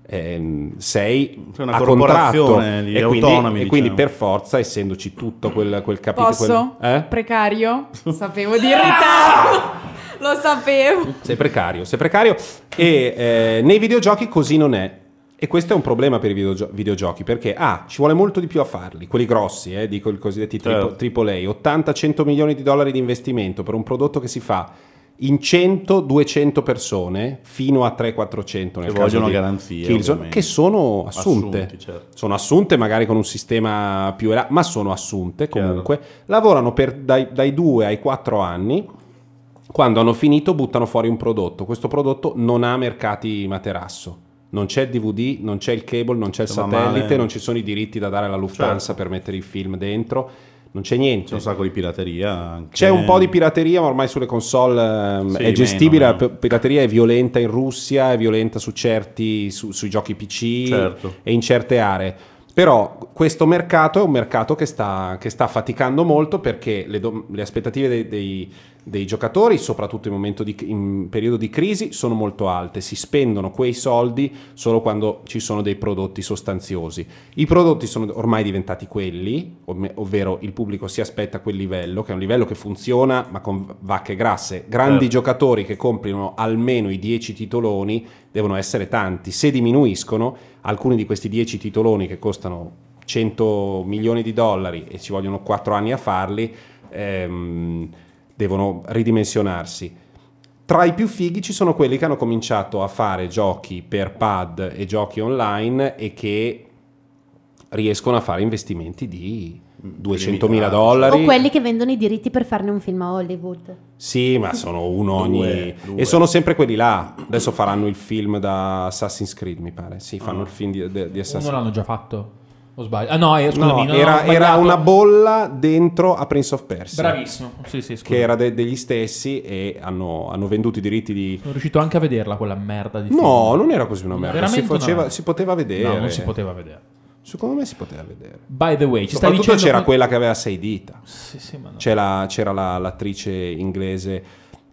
Ehm, sei una a contratto e quindi, autonomi, e quindi diciamo. per forza essendoci tutto quel, quel capitolo Posso? quel- eh? Precario? (laughs) Sapevo di ritardo. (laughs) Lo sapevo. sei precario sei precario e eh, nei videogiochi così non è e questo è un problema per i videogio- videogiochi perché ah, ci vuole molto di più a farli, quelli grossi, eh, dico i cosiddetti Certo. tripo- AAA, 80-100 milioni di dollari di investimento per un prodotto che si fa in 100-200 persone fino a 300-400 nel Che vogliono di garanzie, ovviamente. che sono assunte. Assunti, certo. Sono assunte magari con un sistema più elastico, ma sono assunte comunque. Lavorano per dai, dai 2 ai 4 anni. Quando hanno finito buttano fuori un prodotto. Questo prodotto non ha mercati materasso. Non c'è il DVD, non c'è il cable, non c'è il satellite, male- non ci sono i diritti da dare alla Lufthansa Certo. per mettere i film dentro. Non c'è niente. C'è un sacco di pirateria anche. C'è un po' di pirateria, ma ormai sulle console ehm, Sì, è gestibile. meno, La p- pirateria è violenta in Russia, è violenta su certi, su- sui giochi PC Certo. e in certe aree. Però questo mercato è un mercato che sta, che sta faticando molto perché le, do- le aspettative dei, dei- dei giocatori, soprattutto in, momento di- in periodo di crisi, sono molto alte. Si spendono quei soldi solo quando ci sono dei prodotti sostanziosi. I prodotti sono ormai diventati quelli, ov- ovvero il pubblico si aspetta quel livello, che è un livello che funziona ma con vacche grasse. Grandi Certo. giocatori che comprino almeno i 10 titoloni devono essere tanti. Se diminuiscono, alcuni di questi 10 titoloni che costano 100 milioni di dollari e ci vogliono 4 anni a farli, ehm, devono ridimensionarsi. Tra i più fighi ci sono quelli che hanno cominciato a fare giochi per pad e giochi online e che riescono a fare investimenti di 200 mila O dollari. quelli che vendono i diritti per farne un film a Hollywood. Sì, ma sono (laughs) uno ogni. Due, due. E sono sempre quelli là. Adesso faranno il film da Assassin's Creed, mi pare. Sì, fanno Ah. il film di, di- di Uno Assassin's l'hanno già fatto. O sbaglio? Ah no, eh, scusami, No, no, no, era, una bolla dentro a Prince of Persia. Bravissimo. Sì, sì. Che era de- degli stessi e hanno, hanno venduto i diritti di. Sono riuscito anche a vederla quella merda di No, film. non era così una merda. Si, faceva- no. si poteva vedere. No, non si poteva vedere. Secondo me si poteva vedere. By the way, ci Soprattutto c'era que- quella che aveva sei dita. Sì, sì, ma no. C'è la- c'era la- l'attrice inglese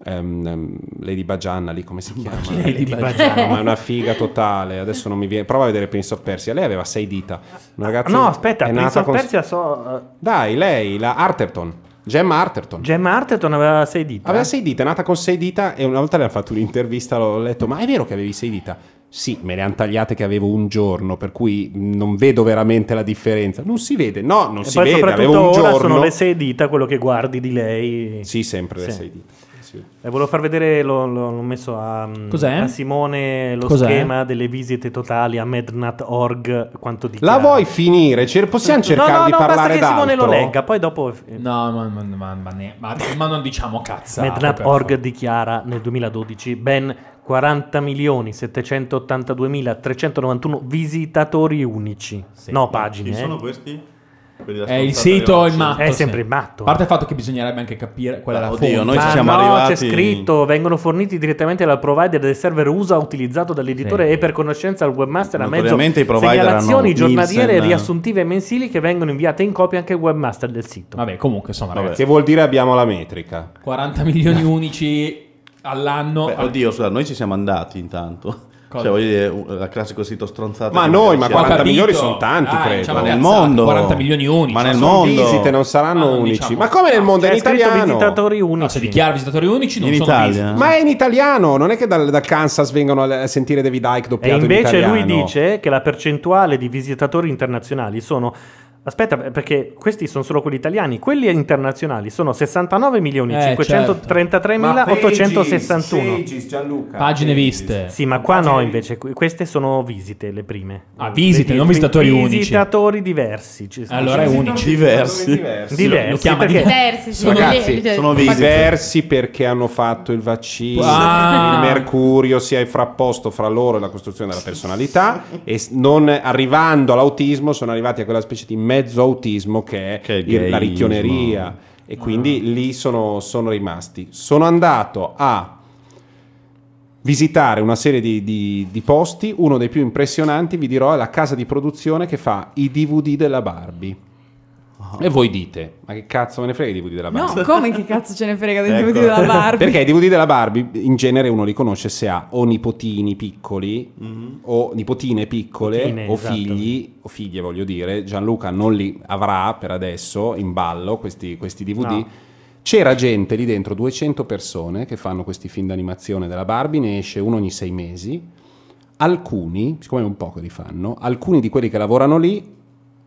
ehm, ehm, Lady Bagianna lì come si chiama? Lady Bagianna? ma è una figa totale. Adesso non mi viene. Prova a vedere Prince of Persia. Lei aveva sei dita. Una ragazza No, aspetta, Prince of con- Persia so... eh, Dai, lei, la Arterton. Gemma Arterton. Gemma Arterton aveva sei dita. Aveva sei dita, è nata con sei dita e una volta le hanno fatto un'intervista, l'ho letto, ma è vero che avevi sei dita? Sì, me le hanno tagliate che avevo un giorno, per cui non vedo veramente la differenza. Non si vede, no, non E si vede, avevo un ora giorno. sono le sei dita quello che guardi di lei. Sì, sempre le Sì. sei dita. Sì. E volevo far vedere, l'ho, l'ho- messo a, Cos'è? a Simone lo Cos'è? schema delle visite totali a mednat.org. Quanto di La vuoi finire? Cer- possiamo cercare no, no, di no, parlare basta che Simone lo d'altro? legga, poi dopo No, ma, ma, ma- ma ne- ma- ma non diciamo per Mednat.org dichiara nel 2012 ben 40 milioni 782 mila 391 visitatori unici. no, pagine. Chi eh. sono questi? È il sito, il matto. È sì. sempre il matto. A parte il fatto che bisognerebbe anche capire qual è la fonte. Ma no, c'è scritto, vengono forniti direttamente dal provider del server USA utilizzato dall'editore e per conoscenza al webmaster a mezzo segnalazioni giornaliere, Nielsen. riassuntive e mensili che vengono inviate in copia anche al webmaster del sito. Vabbè, comunque, insomma, ragazzi. Che vuol dire abbiamo la metrica. 40 milioni unici all'anno. Beh, oddio, scusa, noi ci siamo andati intanto. Cosa? Cioè, voglio dire, il classico sito stronzato. Ma noi, ma siamo- 40 milioni sono tanti, Dai, credo. diciamo nel cazzate, mondo. 40 milioni unici. Ma nel Sono mondo. visite, non saranno Ma non unici. diciamo- Ma come nel mondo? È in C'è scritto italiano. visitatori unici. No, se dichiara visitatori unici non In sono Italia. visite. Ma è in italiano, non è che dal, da Kansas vengono a sentire David Icke E doppiato in invece lui dice che la percentuale di visitatori internazionali sono. Aspetta, perché questi sono solo quelli italiani. Quelli internazionali sono 69 milioni Eh, 533.861. Pages, Gianluca. Pagine viste. Sì, ma qua no, invece, que- queste sono visite le prime. Ah, visite, Le- non visitatori unici. Visitatori diversi. ci sono. Allora è unici. Diversi. Diversi, Lo- lo chiama perché- Diversi, sì, Ragazzi, sono visite. diversi perché hanno fatto il vaccino, Ah. il mercurio si è frapposto fra loro e la costruzione della personalità e non arrivando all'autismo sono arrivati a quella specie di mezzo autismo che è, Che il la ricchioneria e quindi lì sono, sono rimasti. Sono andato a visitare una serie di, di- di posti, uno dei più impressionanti, vi dirò, è la casa di produzione che fa i DVD della Barbie. E voi dite, ma che cazzo me ne frega i DVD della Barbie? No, come che cazzo ce ne frega del Ecco. DVD della Barbie? Perché i DVD della Barbie in genere uno li conosce se ha o nipotini piccoli o nipotine piccole Nipotine, o esatto. figli o figlie voglio dire. Gianluca non li avrà per adesso in ballo questi, questi DVD. No. C'era gente lì dentro, 200 persone che fanno questi film d'animazione della Barbie, ne esce uno ogni sei mesi. Alcuni, siccome un poco li fanno, alcuni di quelli che lavorano lì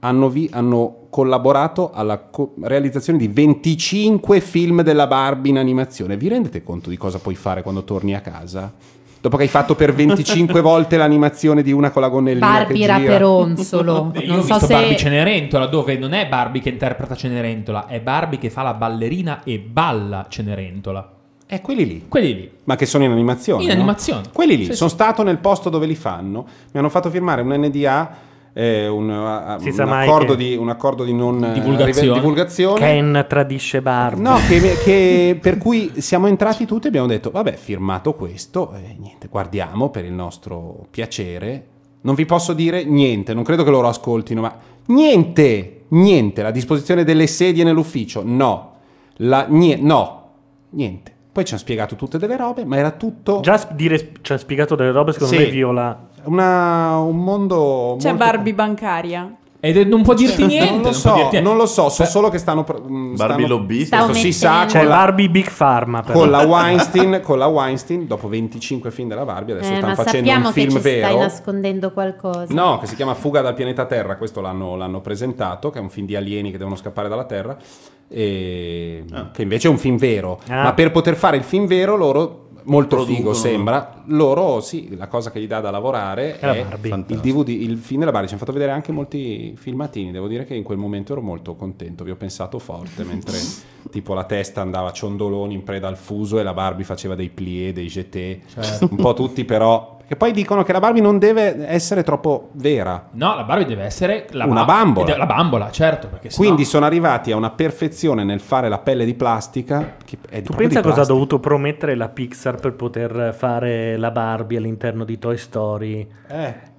hanno, vi- hanno collaborato alla co- realizzazione di 25 film della Barbie in animazione. Vi rendete conto di cosa puoi fare quando torni a casa? Dopo che hai fatto per 25 (laughs) volte l'animazione di una con la gonnellina Barbie. Raperonzolo. (laughs) Io non ho so visto se Barbie Cenerentola, dove non è Barbie che interpreta Cenerentola, è Barbie che fa la ballerina e balla Cenerentola. Eh, quelli lì. Quelli lì. Ma che sono in animazione. In no? animazione. Quelli lì. Sì, sono sì. stato nel posto dove li fanno. Mi hanno fatto firmare un NDA. Eh, un, Si un accordo, di, un accordo di non eh, Divulgazione. rive- divulgazione. Ken tradisce Barbie. No, che, che- per cui siamo entrati tutti e abbiamo detto, vabbè, firmato questo, eh, niente, guardiamo per il nostro piacere. Non vi posso dire niente, non credo che loro ascoltino, ma niente, niente, la disposizione delle sedie nell'ufficio, no, la, nie- no, niente. Poi ci hanno spiegato tutte delle robe, ma era tutto Già dire, ci ha spiegato delle robe, secondo Sì. me viola. Una- un mondo... C'è molto- Barbie bancaria. Ed è- non può dirti Cioè, niente. Non lo non so, dirti- non lo so, so Beh, solo che stanno... mm, Barbie stanno-. Sta questo si sa, C'è la- Barbie Big Pharma. però. con la Weinstein, con la Weinstein, dopo 25 film della Barbie, adesso Eh, stanno ma facendo un che film ci stai vero. nascondendo qualcosa. No, che si chiama Fuga dal pianeta Terra, questo l'hanno, l'hanno presentato, che è un film di alieni che devono scappare dalla Terra, e- che invece è un film vero. Ah. Ma per poter fare il film vero loro... Molto Producono. figo sembra, loro sì, la cosa che gli dà da lavorare È è il DVD, il film della Barbie. Ci hanno fatto vedere anche molti filmatini. Devo dire che in quel momento ero molto contento. Vi ho pensato forte (laughs) mentre tipo la testa andava a ciondoloni in preda al fuso e la Barbie faceva dei plie, dei jeté. Certo. Un po' tutti, però. Che poi dicono che la Barbie non deve essere troppo vera. No, la Barbie deve essere la Una ba- bambola. La bambola, certo. Quindi sono arrivati a una perfezione nel fare la pelle di plastica. Che è Tu pensa di cosa ha dovuto promettere la Pixar per poter fare la Barbie all'interno di Toy Story? Eh.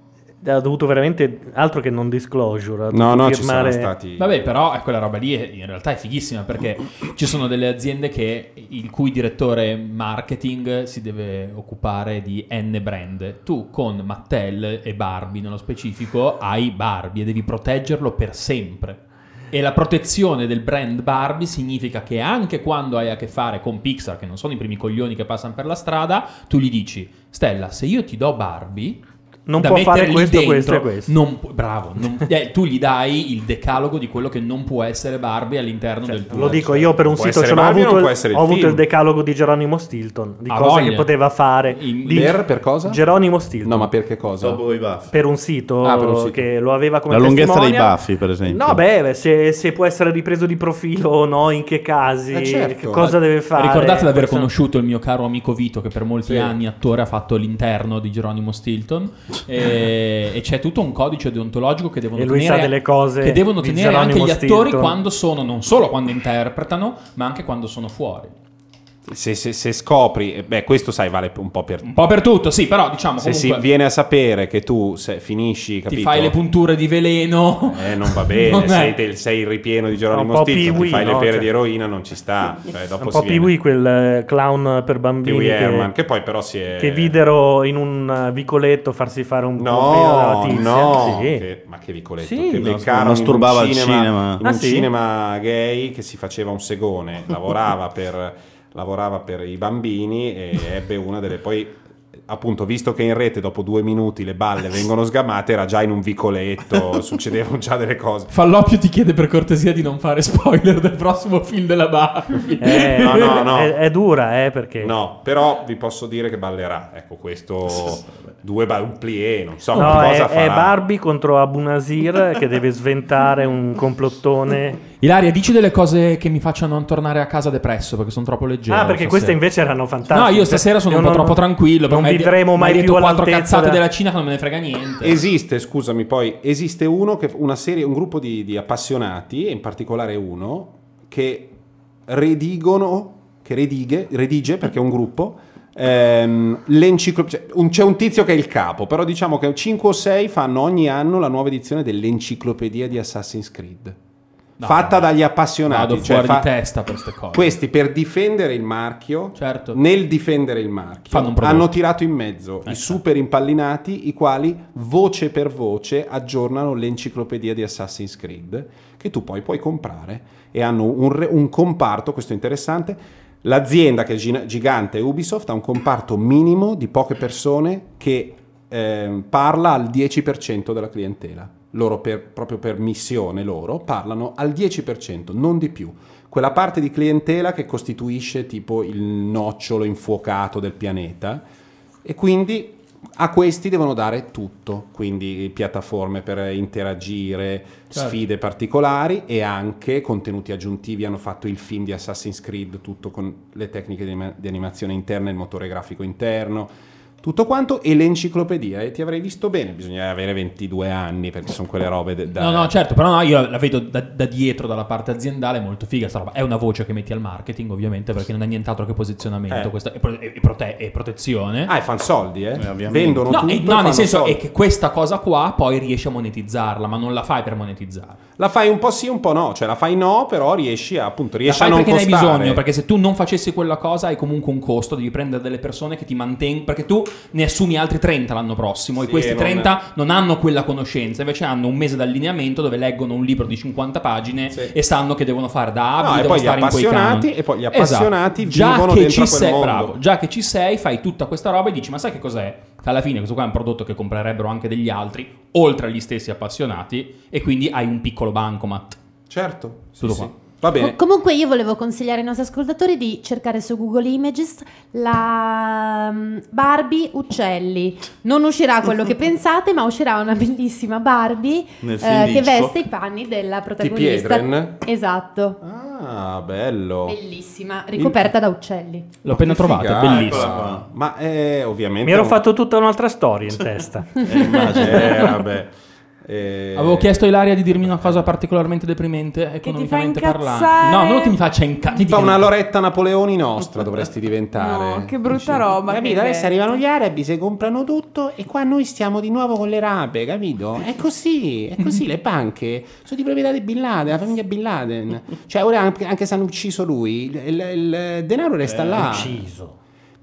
Ha dovuto veramente altro che non disclosure. No, no, ci sono firmare- stati. Vabbè, però eh, quella roba lì è- in realtà è fighissima perché ci sono delle aziende che il cui direttore marketing si deve occupare di N brand. Tu con Mattel e Barbie nello specifico hai Barbie e devi proteggerlo per sempre. E la protezione del brand Barbie significa che anche quando hai a che fare con Pixar, che non sono i primi coglioni che passano per la strada, tu gli dici: Stella, se io ti do Barbie. Non da può fare questo, dentro, questo e questo. non bravo, non- (laughs) eh, tu gli dai il decalogo di quello che non può essere Barbie all'interno del tuo. Cioè, Lo dico io per un sito, ce l'ho avuto, il, ho avuto il decalogo di Geronimo Stilton, di Ha cose voglia. che poteva fare. In- Di- Per, per cosa? Geronimo Stilton. No, ma per che cosa? Dopo i baffi. per un sito, Ah, per un sito. che lo aveva come La lunghezza dei baffi, per esempio. No, beh, se, se può essere ripreso di profilo o no, in che casi, Eh, certo. che cosa deve fare. Ricordate di aver conosciuto il mio caro amico Vito, che per molti Sì. anni attore ha fatto l'interno di Geronimo Stilton. E, e c'è tutto un codice deontologico che devono E lui tenere, sa delle cose che devono tenere anche gli attori Stilton. quando sono, non solo quando interpretano, ma anche quando sono fuori. Se, se- se scopri, eh, beh, questo sai, vale un po' per Un po' per tutto, sì, però diciamo Se si viene a sapere che tu se- finisci, ti capito? fai le punture di veleno. Eh, non va bene, (laughs) Non sei, del- sei il ripieno di Geronimo Stilton, ti fai le no? pere Cioè- di eroina, non ci sta. (laughs) Cioè, dopo un po' viene- Pee-wee, quel eh, clown per bambini che, Herman, che poi però si è... che videro in un eh, vicoletto farsi fare un No, tizia. no, Sì. che- ma che vicoletto, Sì. che No, beccarono masturbava in un cinema, cinema. in Ah, un sì? cinema gay che si faceva un segone, lavorava (laughs) per, lavorava per i bambini e ebbe una delle poi appunto visto che in rete dopo due minuti le balle vengono sgamate era già in un vicoletto (laughs) succedevano già delle cose Falloppio ti chiede per cortesia di non fare spoiler del prossimo film della Barbie. Eh, No, no, no. È, (laughs) è dura, eh, perché... no però vi posso dire che ballerà ecco questo due ba- un plié non so No, cosa è, è Barbie contro Abu Nasir che deve sventare un complottone. Ilaria, dici delle cose che mi facciano tornare a casa depresso perché sono troppo leggero. Ah, perché stasera. queste invece erano fantastiche. No, io stasera sono Io un po' non- troppo tranquillo. Non perché hai mai detto più quattro cazzate della- della Cina che non me ne frega niente. Esiste, scusami, poi esiste uno che una serie, un gruppo di, di appassionati, e in particolare uno, che redigono, che redighe, redige perché è un gruppo. ehm, l'enciclo- cioè, un- c'è un tizio che è il capo, però diciamo che 5 o 6 fanno ogni anno la nuova edizione dell'enciclopedia di Assassin's Creed. No, fatta dagli appassionati. Vado cioè fuori fa- di testa per queste cose. Questi per difendere il marchio, Certo. nel difendere il marchio, hanno tirato in mezzo Eh, i super impallinati, i quali voce per voce aggiornano l'enciclopedia di Assassin's Creed, che tu poi puoi comprare e hanno un, re- un comparto, questo è interessante. L'azienda che è gi- gigante Ubisoft ha un comparto minimo di poche persone che ehm, parla al 10% della clientela. Loro per- proprio per missione loro parlano al 10%, non di più. Quella parte di clientela che costituisce tipo il nocciolo infuocato del pianeta e quindi a questi devono dare tutto, quindi piattaforme per interagire, Certo. sfide particolari e anche contenuti aggiuntivi. Hanno fatto il film di Assassin's Creed, tutto con le tecniche di, anima- di animazione interna, il motore grafico interno, tutto quanto e l'enciclopedia. E ti avrei visto bene, bisogna avere 22 anni perché sono quelle robe de- da... No, no, certo, però no, io la vedo da, da dietro, dalla parte aziendale, molto figa sta roba. È una voce che metti al marketing, ovviamente, perché non è nient'altro che posizionamento Eh. questo- e, pro- e prote- e protezione. Ah, e fan soldi, eh? Vendono No, tutto. e- no, fanno nel senso soldi. è che questa cosa qua poi riesci a monetizzarla, ma non la fai per monetizzare. La fai un po' sì, un po' no, cioè la fai no, però riesci a, appunto, La riesci fai a non perché ne hai costare. bisogno, perché se tu non facessi quella cosa hai comunque un costo, devi prendere delle persone che ti mantengono, perché tu ne assumi altri 30 l'anno prossimo e Sì, questi e non- 30 non... hanno quella conoscenza, invece hanno un mese d'allineamento dove leggono un libro di 50 pagine e sanno che devono fare da A No, e devono poi gli stare in quei appassionati- canoni. e poi gli Esatto. appassionati già vivono che ci sei, bravo, già che ci sei, fai tutta questa roba e dici "Ma sai che cos'è?" Che alla fine questo qua è un prodotto che comprerebbero anche degli altri, oltre agli stessi appassionati e quindi hai un piccolo bancomat. Certo, tutto sì, qua. sì. Va bene. Co- comunque io volevo consigliare ai nostri ascoltatori di cercare su Google Images la mm, Barbie Uccelli. Non uscirà quello che (laughs) pensate, ma uscirà una bellissima Barbie eh, di che veste i panni della protagonista. Piedren? Esatto. Ah, bello. Bellissima, ricoperta da uccelli. L'ho appena trovata, è bellissima. Ma eh, ovviamente... Mi ero fatto tutta un'altra storia in testa. (laughs) Eh, immagino. Eh, vabbè. Eh, Avevo chiesto a Ilaria di dirmi una cosa particolarmente deprimente economicamente parlando. No, non che mi faccia incazzare. Fa una Loretta Napoleoni nostra dovresti diventare. No, che brutta roba. Capito? Adesso arrivano gli arabi, se comprano tutto e qua noi stiamo di nuovo con le rape, capito? È così, è così, le banche sono di proprietà di Bin Laden, la famiglia Bin Laden. Cioè ora anche, anche se hanno ucciso lui, il, il- il denaro resta Eh, là. ucciso.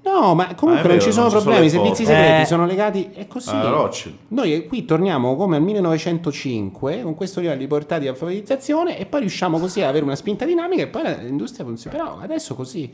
No, ma comunque Ah, è non vero, ci sono non ci sono problemi, i servizi segreti Eh. sono legati, è così. Ah. Noi qui torniamo come al 1905 con questo livello di portata di alfabetizzazione e poi riusciamo così ad avere una spinta dinamica e poi l'industria funziona. Però adesso così.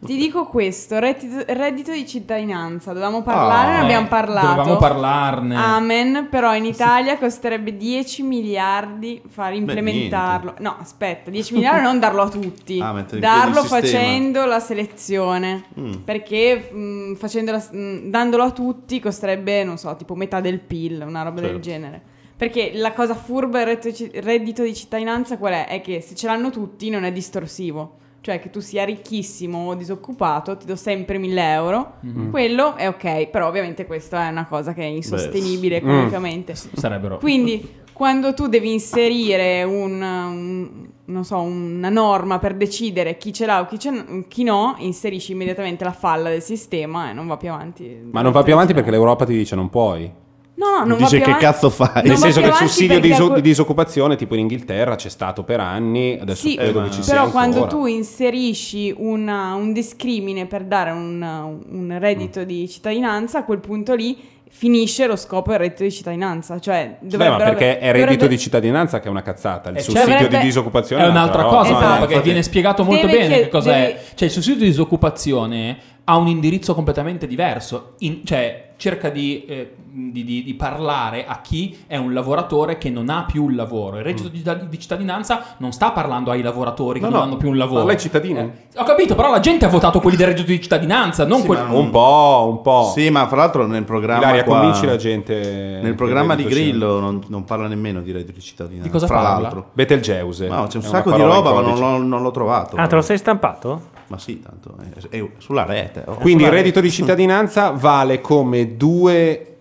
Ti dico questo, reddito, reddito di cittadinanza, dovevamo parlare, Ah, ne abbiamo eh, parlato. dovevamo parlarne. Amen, però in Italia costerebbe 10 miliardi far implementarlo. No, aspetta, 10 miliardi non darlo a tutti, Ah, darlo facendo la selezione. Mm. Perché mh, la- mh, dandolo a tutti costerebbe, non so, tipo metà del PIL, una roba del Certo. genere. Perché la cosa furba del reddito di cittadinanza qual è? È che se ce l'hanno tutti non è distorsivo. Cioè che tu sia ricchissimo o disoccupato, ti do sempre 1000 euro, Mhm. quello è ok, però ovviamente questa è una cosa che è insostenibile Beh, economicamente. mm. Sarebbero. Quindi quando tu devi inserire un, un- non so, una norma per decidere chi ce l'ha o chi, ce- chi no, inserisci immediatamente la falla del sistema e non va più avanti. Ma non va più avanti perché l'Europa ti dice non puoi. No, no, non Dice che avanti- cazzo fai? non Nel senso che il sussidio di, perché diso- que- di disoccupazione, tipo in Inghilterra, c'è stato per anni. Adesso Sì, credo che ci sia però quando ancora. tu inserisci una- un discrimine per dare un, un reddito di cittadinanza, a quel punto lì finisce lo scopo del reddito di cittadinanza. Cioè, Beh, ma perché è reddito dovrebbe- di cittadinanza che è una cazzata. Il Eh, sussidio dovrebbe- di disoccupazione è un'altra cosa, roba. però, Eh, perché viene spiegato molto Deve bene chied- che cos'è. deve- Cioè, il sussidio di disoccupazione ha un indirizzo completamente diverso. In- cioè, cerca di, eh, di- di- di parlare a chi è un lavoratore che non ha più il lavoro. Il reddito di, di cittadinanza non sta parlando ai lavoratori che No, non no, hanno più un lavoro. parla ai cittadini. Eh, ho capito, però la gente ha votato quelli del reddito di cittadinanza, non Sì, quelli. ma Un po', un po'. Sì, ma fra l'altro nel programma Ilaria, qua- convinci la gente. Nel programma di Grillo non, non parla nemmeno di reddito di cittadinanza. Di cosa fra parla? l'altro. Betelgeuse. No, c'è un sacco di roba, ma non l'ho, non l'ho trovato. Ah, te lo sei stampato? Ma sì, tanto è, è sulla rete. oh. Quindi il Sulla reddito rete. di cittadinanza (laughs) vale come due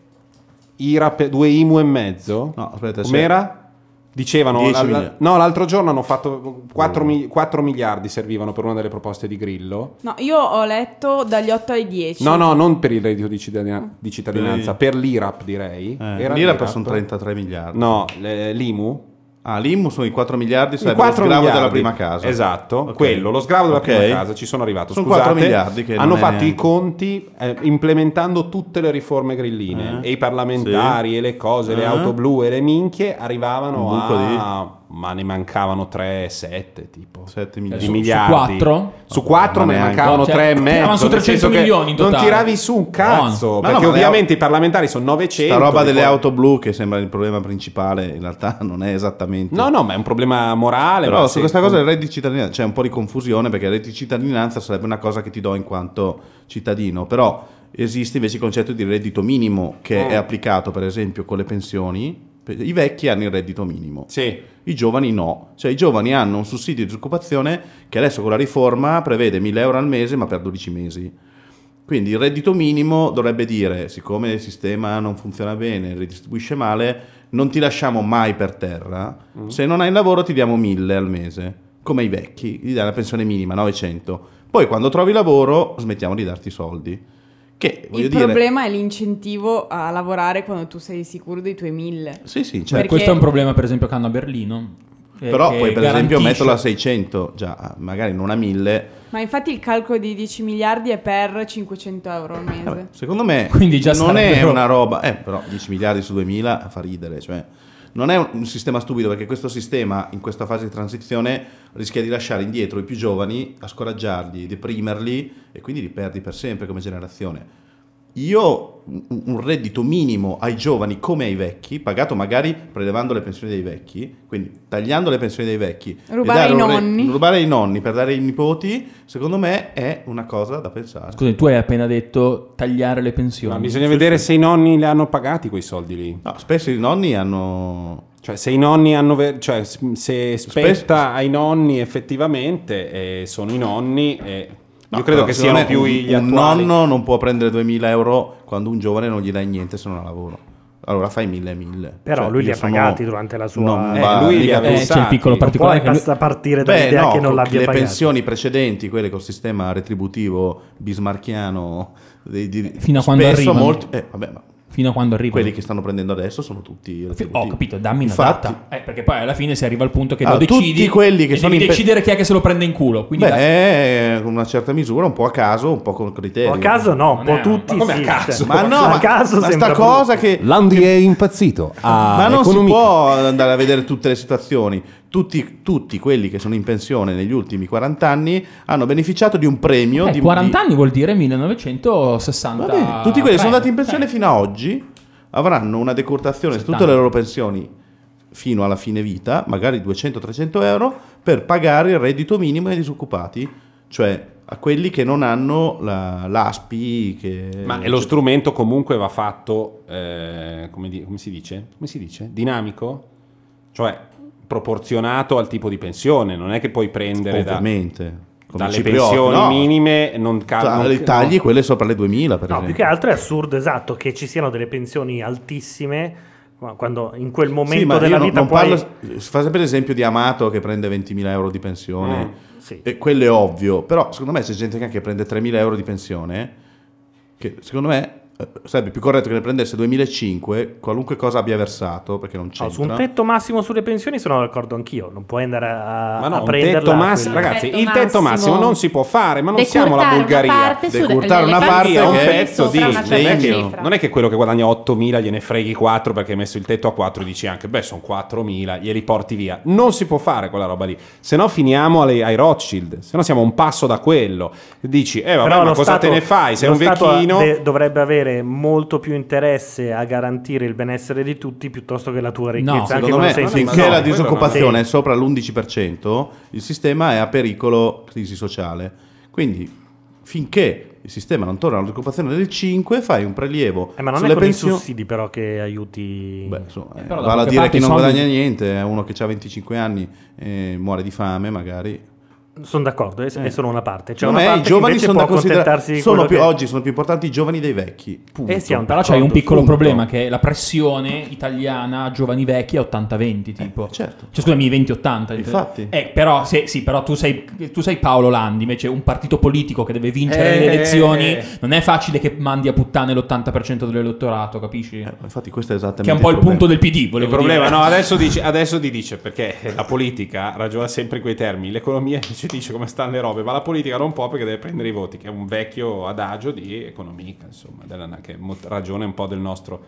IRAP, due IMU e mezzo? No, aspetta, Com'era? Dicevano, 10 la- no, l'altro giorno hanno fatto 4, miliardi servivano per una delle proposte di Grillo. No, io ho letto dagli 8 ai 10. No, no, non per il reddito di, cittadina- di cittadinanza, Per per l'IRAP direi. Eh, Era l'IRAP sono 33 miliardi. No, l'IMU. Ah, l'IMU sono i 4 miliardi, sarebbe lo 4 sgravo miliardi. della prima casa. Esatto, Ok. quello, lo sgravo della Ok. prima casa, ci sono arrivato. Sono Scusate, 4 miliardi che hanno non è fatto i conti eh, implementando tutte le riforme grilline Eh. e i parlamentari Sì. e le cose, le Eh. auto blu e le minchie arrivavano a ma ne mancavano 3 7 tipo 7 di Su- su miliardi. quattro? Su 4 Ma ne mancavano Cioè, 3 e mezzo. su nel 300 senso che milioni in Non totale. tiravi su un cazzo, no, perché le- ovviamente i parlamentari sono 900. Sta roba delle poi- auto blu che sembra il problema principale, in realtà (laughs) non è esattamente. No, no, ma è un problema morale. Però su sì. questa cosa del reddito di cittadinanza c'è un po' di confusione perché il reddito di cittadinanza sarebbe una cosa che ti do in quanto cittadino, però esiste invece il concetto di reddito minimo che Mm. è applicato per esempio con le pensioni. I vecchi hanno il reddito minimo, Sì. i giovani no, cioè i giovani hanno un sussidio di disoccupazione che adesso con la riforma prevede 1000 euro al mese ma per 12 mesi. Quindi il reddito minimo dovrebbe dire, siccome il sistema non funziona bene, ridistribuisce male, non ti lasciamo mai per terra, Mm. se non hai lavoro ti diamo 1000 al mese, come i vecchi, gli dai la pensione minima, 900. Poi quando trovi lavoro smettiamo di darti i soldi. Che, Il dire... problema è l'incentivo a lavorare quando tu sei sicuro dei tuoi 1000. Sì, sì, Cioè, Perché- questo è un problema, per esempio, che hanno a Berlino. eh, Però che poi per esempio garantisce- metterlo a 600, già magari non a 1000, Ma infatti il calcolo di 10 miliardi è per 500 euro al mese. Secondo me Quindi già non è sarebbero- una roba, eh, però 10 miliardi su 2000 fa ridere, cioè non è un, sistema stupido perché questo sistema in questa fase di transizione rischia di lasciare indietro i più giovani, a scoraggiarli, deprimerli e quindi li perdi per sempre come generazione. Io un un reddito minimo ai giovani come ai vecchi, pagato magari prelevando le pensioni dei vecchi, quindi tagliando le pensioni dei vecchi, e Rubare dare ai un re- nonni. rubare ai nonni per dare ai nipoti, secondo me è una cosa da pensare. Scusi, tu hai appena detto tagliare le pensioni. Ma bisogna vedere se i nonni li hanno pagati quei soldi lì. No, spesso i nonni hanno. Cioè, se i nonni hanno. ver- cioè, se spetta ai nonni effettivamente, e sono i nonni. e No, io credo che siano più un, gli un attuali. nonno non può prendere 2000 euro quando un giovane non gli dai niente se non ha lavoro. Allora fai 1000 e 1000. Però Cioè, lui li ha sono- pagati durante la sua- non Eh, va- lui li ha Eh, c'è il piccolo particolare che lui- basta partire dall'idea no, che non l'abbia le pagato. pensioni precedenti, quelle col sistema retributivo bismarchiano, dei, di- Fino a quando arrivano. molti- eh, vabbè, ma Fino a quando arriva. quelli che stanno prendendo adesso sono tutti Ho retributivi. capito, dammi una Infatti, data. Eh, perché poi alla fine si arriva al punto che Allora, lo decidi tutti quelli che e sono devi in pe- decidere chi è che se lo prende in culo. Quindi Beh, con una certa misura, un po' a caso, un po' con criteri. A caso no, un po' è- tutti ma come sì, a caso? cioè, Ma no, a ma, caso ma sta cosa che... Landi è impazzito. Ah, ma non economia. si può andare a vedere tutte le situazioni. Tutti, tutti quelli che sono in pensione negli ultimi 40 anni hanno beneficiato di un premio Eh, di 40 di- anni vuol dire 1960. Vabbè, tutti quelli che sono andati in pensione Eh. fino a oggi avranno una decurtazione su tutte le loro pensioni fino alla fine vita, magari 200-300 euro, per pagare il reddito minimo ai disoccupati, cioè a quelli che non hanno la- l'ASPI. Che... Ma è lo strumento comunque va fatto, eh, come, di- come si dice? Come si dice? Dinamico? Cioè proporzionato al tipo di pensione, non è che puoi prendere da... Ovviamente. come Dalle pensioni no. minime non calano. le tagli quelle sopra le 2000 per No, più esempio. che altro è assurdo, esatto, che ci siano delle pensioni altissime quando in quel momento Sì, ma della io non, vita non puoi... parlo, fa sempre l'esempio di Amato che prende 20.000 euro di pensione, Mm, sì. e quello è ovvio, però secondo me c'è gente che anche prende 3.000 euro di pensione, che secondo me sarebbe più corretto che ne prendesse 2.500, qualunque cosa abbia versato, perché non No, c'entra. su un tetto massimo sulle pensioni sono d'accordo anch'io, non puoi andare a, Ma no, a un prenderla. tetto massimo, quella- ragazzi, tetto il tetto massimo massimo. non si può fare, ma non Decurtare siamo la una Bulgaria. parte su- Decurtare le- una le parte è un pezzo di certa non è, che, quello che guadagna 8.000 gliene freghi 4 perché hai messo il tetto a 4 e dici anche beh sono 4.000 glieli porti via non si può fare quella roba lì se no finiamo alle- ai Rothschild se no siamo un passo da quello dici eh vabbè Però ma cosa Stato- te ne fai sei un vecchino de- dovrebbe avere molto più interesse a garantire il benessere di tutti piuttosto che la tua ricchezza. anche Secondo me, finché pensionato. la disoccupazione è sopra l'11%, il sistema è a pericolo crisi sociale. Quindi, finché il sistema non torna all'occupazione del 5, fai un prelievo Eh, ma non è sulle con pensioni. i sussidi però che aiuti... Beh, insomma, eh, vale a dire i non soldi- guadagna niente, è uno che ha 25 anni e muore di fame, magari. Sono d'accordo, è, è solo una parte. Secondo una parte i giovani sono da di sono più, che- oggi sono più importanti i giovani dei vecchi. Punto. Eh, siamo Però c'hai un piccolo Punto. problema che è la pressione italiana giovani vecchi è 80-20 tipo. certo. Cioè scusami 20-80. Infatti. Eh, però se- sì, però tu sei, tu sei Paolo Landi, invece un partito politico che deve vincere Eh. le elezioni, non è facile che mandi a puttane l'80% dell'elettorato, capisci? Eh, infatti questo è esattamente Che è un po' il problema. punto del PD, il volevo problema dire. no adesso dice, adesso ti dice perché la politica ragiona sempre in quei termini l'economia ci dice come stanno le robe ma la politica non può perché deve prendere i voti che è un vecchio adagio di economica insomma della- che ragiona un po' del nostro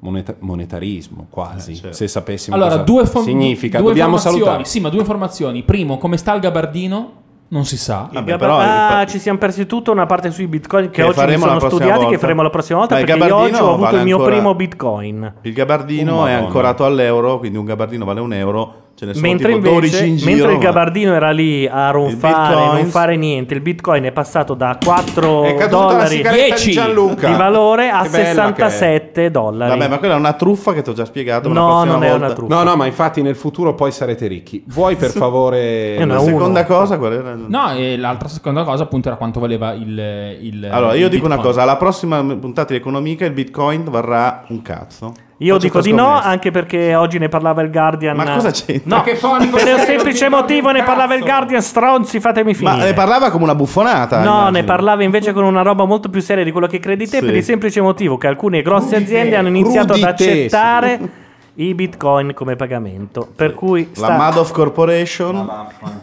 moneta- monetarismo quasi se sapessimo Allora, cosa due, fo- significa due dobbiamo informazioni. salutare Sì, ma due informazioni. Primo, come sta il gabardino? Non si sa. Il gaba- ah, ci siamo persi tutta una parte sui bitcoin che, Che oggi mi sono studiati che volta. faremo la prossima volta Ma il perché io gabardino oggi ho avuto vale il mio ancora- primo bitcoin. Il gabardino Oh, è ancorato all'euro, quindi un gabardino vale un euro, ce ne sono Mentre tipo 12 invece in giro. mentre il gabardino era lì a ronfare, Bitcoin- non fare niente, il bitcoin è passato da 4 È caduta la dollari sigaretta di Gianluca. di valore a Che bella che è. 67 dollari. Vabbè, ma quella è una truffa che ti ho già spiegato. No, non è volta- una truffa. no no ma infatti nel futuro poi sarete ricchi vuoi per (laughs) favore La seconda cosa qual era? No, e l'altra seconda cosa appunto era quanto valeva il... il Allora, io il dico una Bitcoin. cosa, alla prossima puntata di Economica il Bitcoin varrà un cazzo. Io dico di no, anche perché oggi ne parlava il Guardian. Ma cosa c'entra? No, Ma che per un semplice motivo ne parlava il Guardian, stronzi, fatemi finire. Ma ne parlava come una buffonata. No, immagino. ne parlava invece con una roba molto più seria di quello che credi te, Sì. per il semplice motivo che alcune grosse aziende hanno iniziato ad Crudite. accettare (laughs) i bitcoin come pagamento. Per cui La sta Madoff Corporation.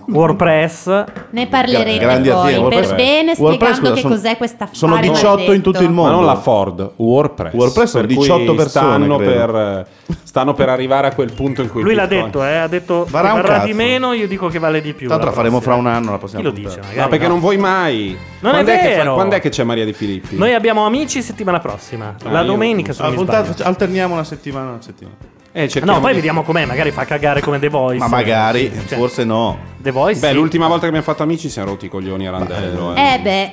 WordPress. Ne parleremo Grandi poi aziende, per bene WordPress, spiegando scusa, che sono- cos'è questa sono 18 in tutto il mondo. Ma non la Ford, WordPress. WordPress sono Per cui 18 persone, Stanno per, stanno per arrivare a quel punto in cui. Lui l'ha detto, eh, ha detto che Varrà un varrà di meno, io dico che vale di più. Tanto la faremo fra un anno la prossima Chi lo dice? No, perché no. non vuoi mai. Non quando è fa- vero. quando è che c'è Maria Di Filippi? Noi abbiamo amici settimana prossima. Ah, la io- domenica se La non mi puntata- sbaglio. alterniamo una settimana, una settimana. Eh, No, poi di- vediamo com'è, magari fa cagare come The Voice. Ma magari, Cioè, forse no. The Voice Beh, sì. l'ultima volta che abbiamo fatto amici siamo rotti i coglioni a Randello. eh. Eh beh,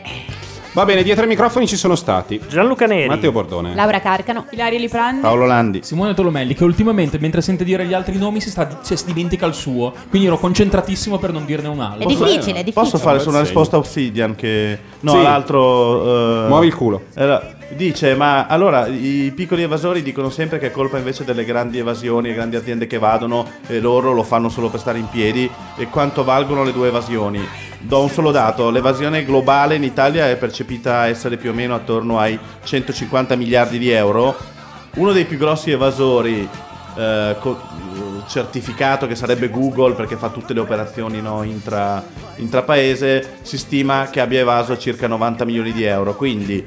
Va bene, dietro ai microfoni ci sono stati Gianluca Neri, Matteo Bordone, Laura Carcano. Ilaria Liprandi. Paolo Landi. Simone Tolomelli, che ultimamente mentre sente dire gli altri nomi si, sta, si dimentica il suo. Quindi ero concentratissimo per non dirne un altro. È difficile, è difficile. Posso fare su una risposta Obsidian che... No, Sì. l'altro... eh, muovi il culo. Allora, dice, ma allora i piccoli evasori dicono sempre che è colpa invece delle grandi evasioni, le grandi aziende che evadono e loro lo fanno solo per stare in piedi e quanto valgono le due evasioni. Do un solo dato, l'evasione globale in Italia è percepita essere più o meno attorno ai 150 miliardi di euro. Uno dei più grossi evasori eh, certificato che sarebbe Google perché fa tutte le operazioni no, intra, intrapaese, si stima che abbia evaso circa 90 milioni di euro. Quindi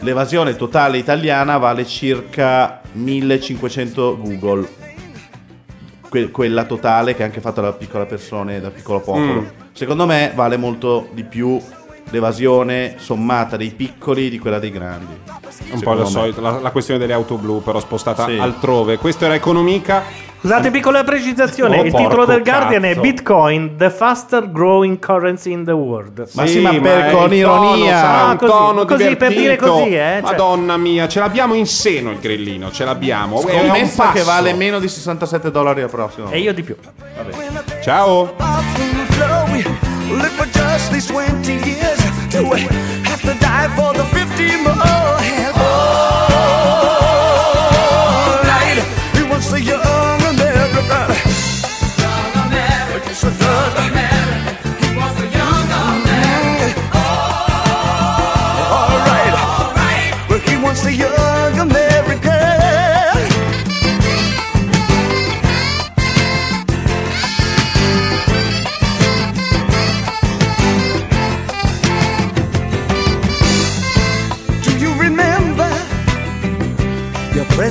l'evasione totale italiana vale circa 1500 Google. Que- quella totale che è anche fatta da piccola persona e da piccolo popolo. Mm. Secondo me vale molto di più l'evasione sommata dei piccoli di quella dei grandi. Un po' lo solito, la, la, questione delle auto blu, però spostata sì. altrove. Questo era Economica. Scusate, piccola precisazione: oh, il titolo del Guardian cazzo. è Bitcoin, the faster growing currency in the world. Ma sì, ma, per, con ironia, un ah, tono, sarà un così, così per dire così, eh. Cioè. Madonna mia, ce l'abbiamo in seno il grillino, ce l'abbiamo. Scommessa è che vale meno di 67 dollari al prossimo. E io di più. Vabbè. Ciao. do it. Have to die for the 50 more. Oh.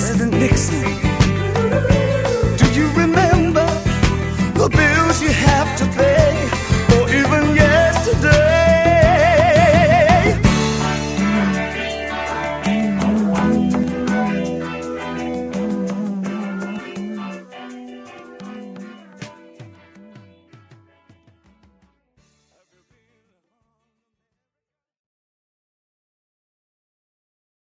President Nixon.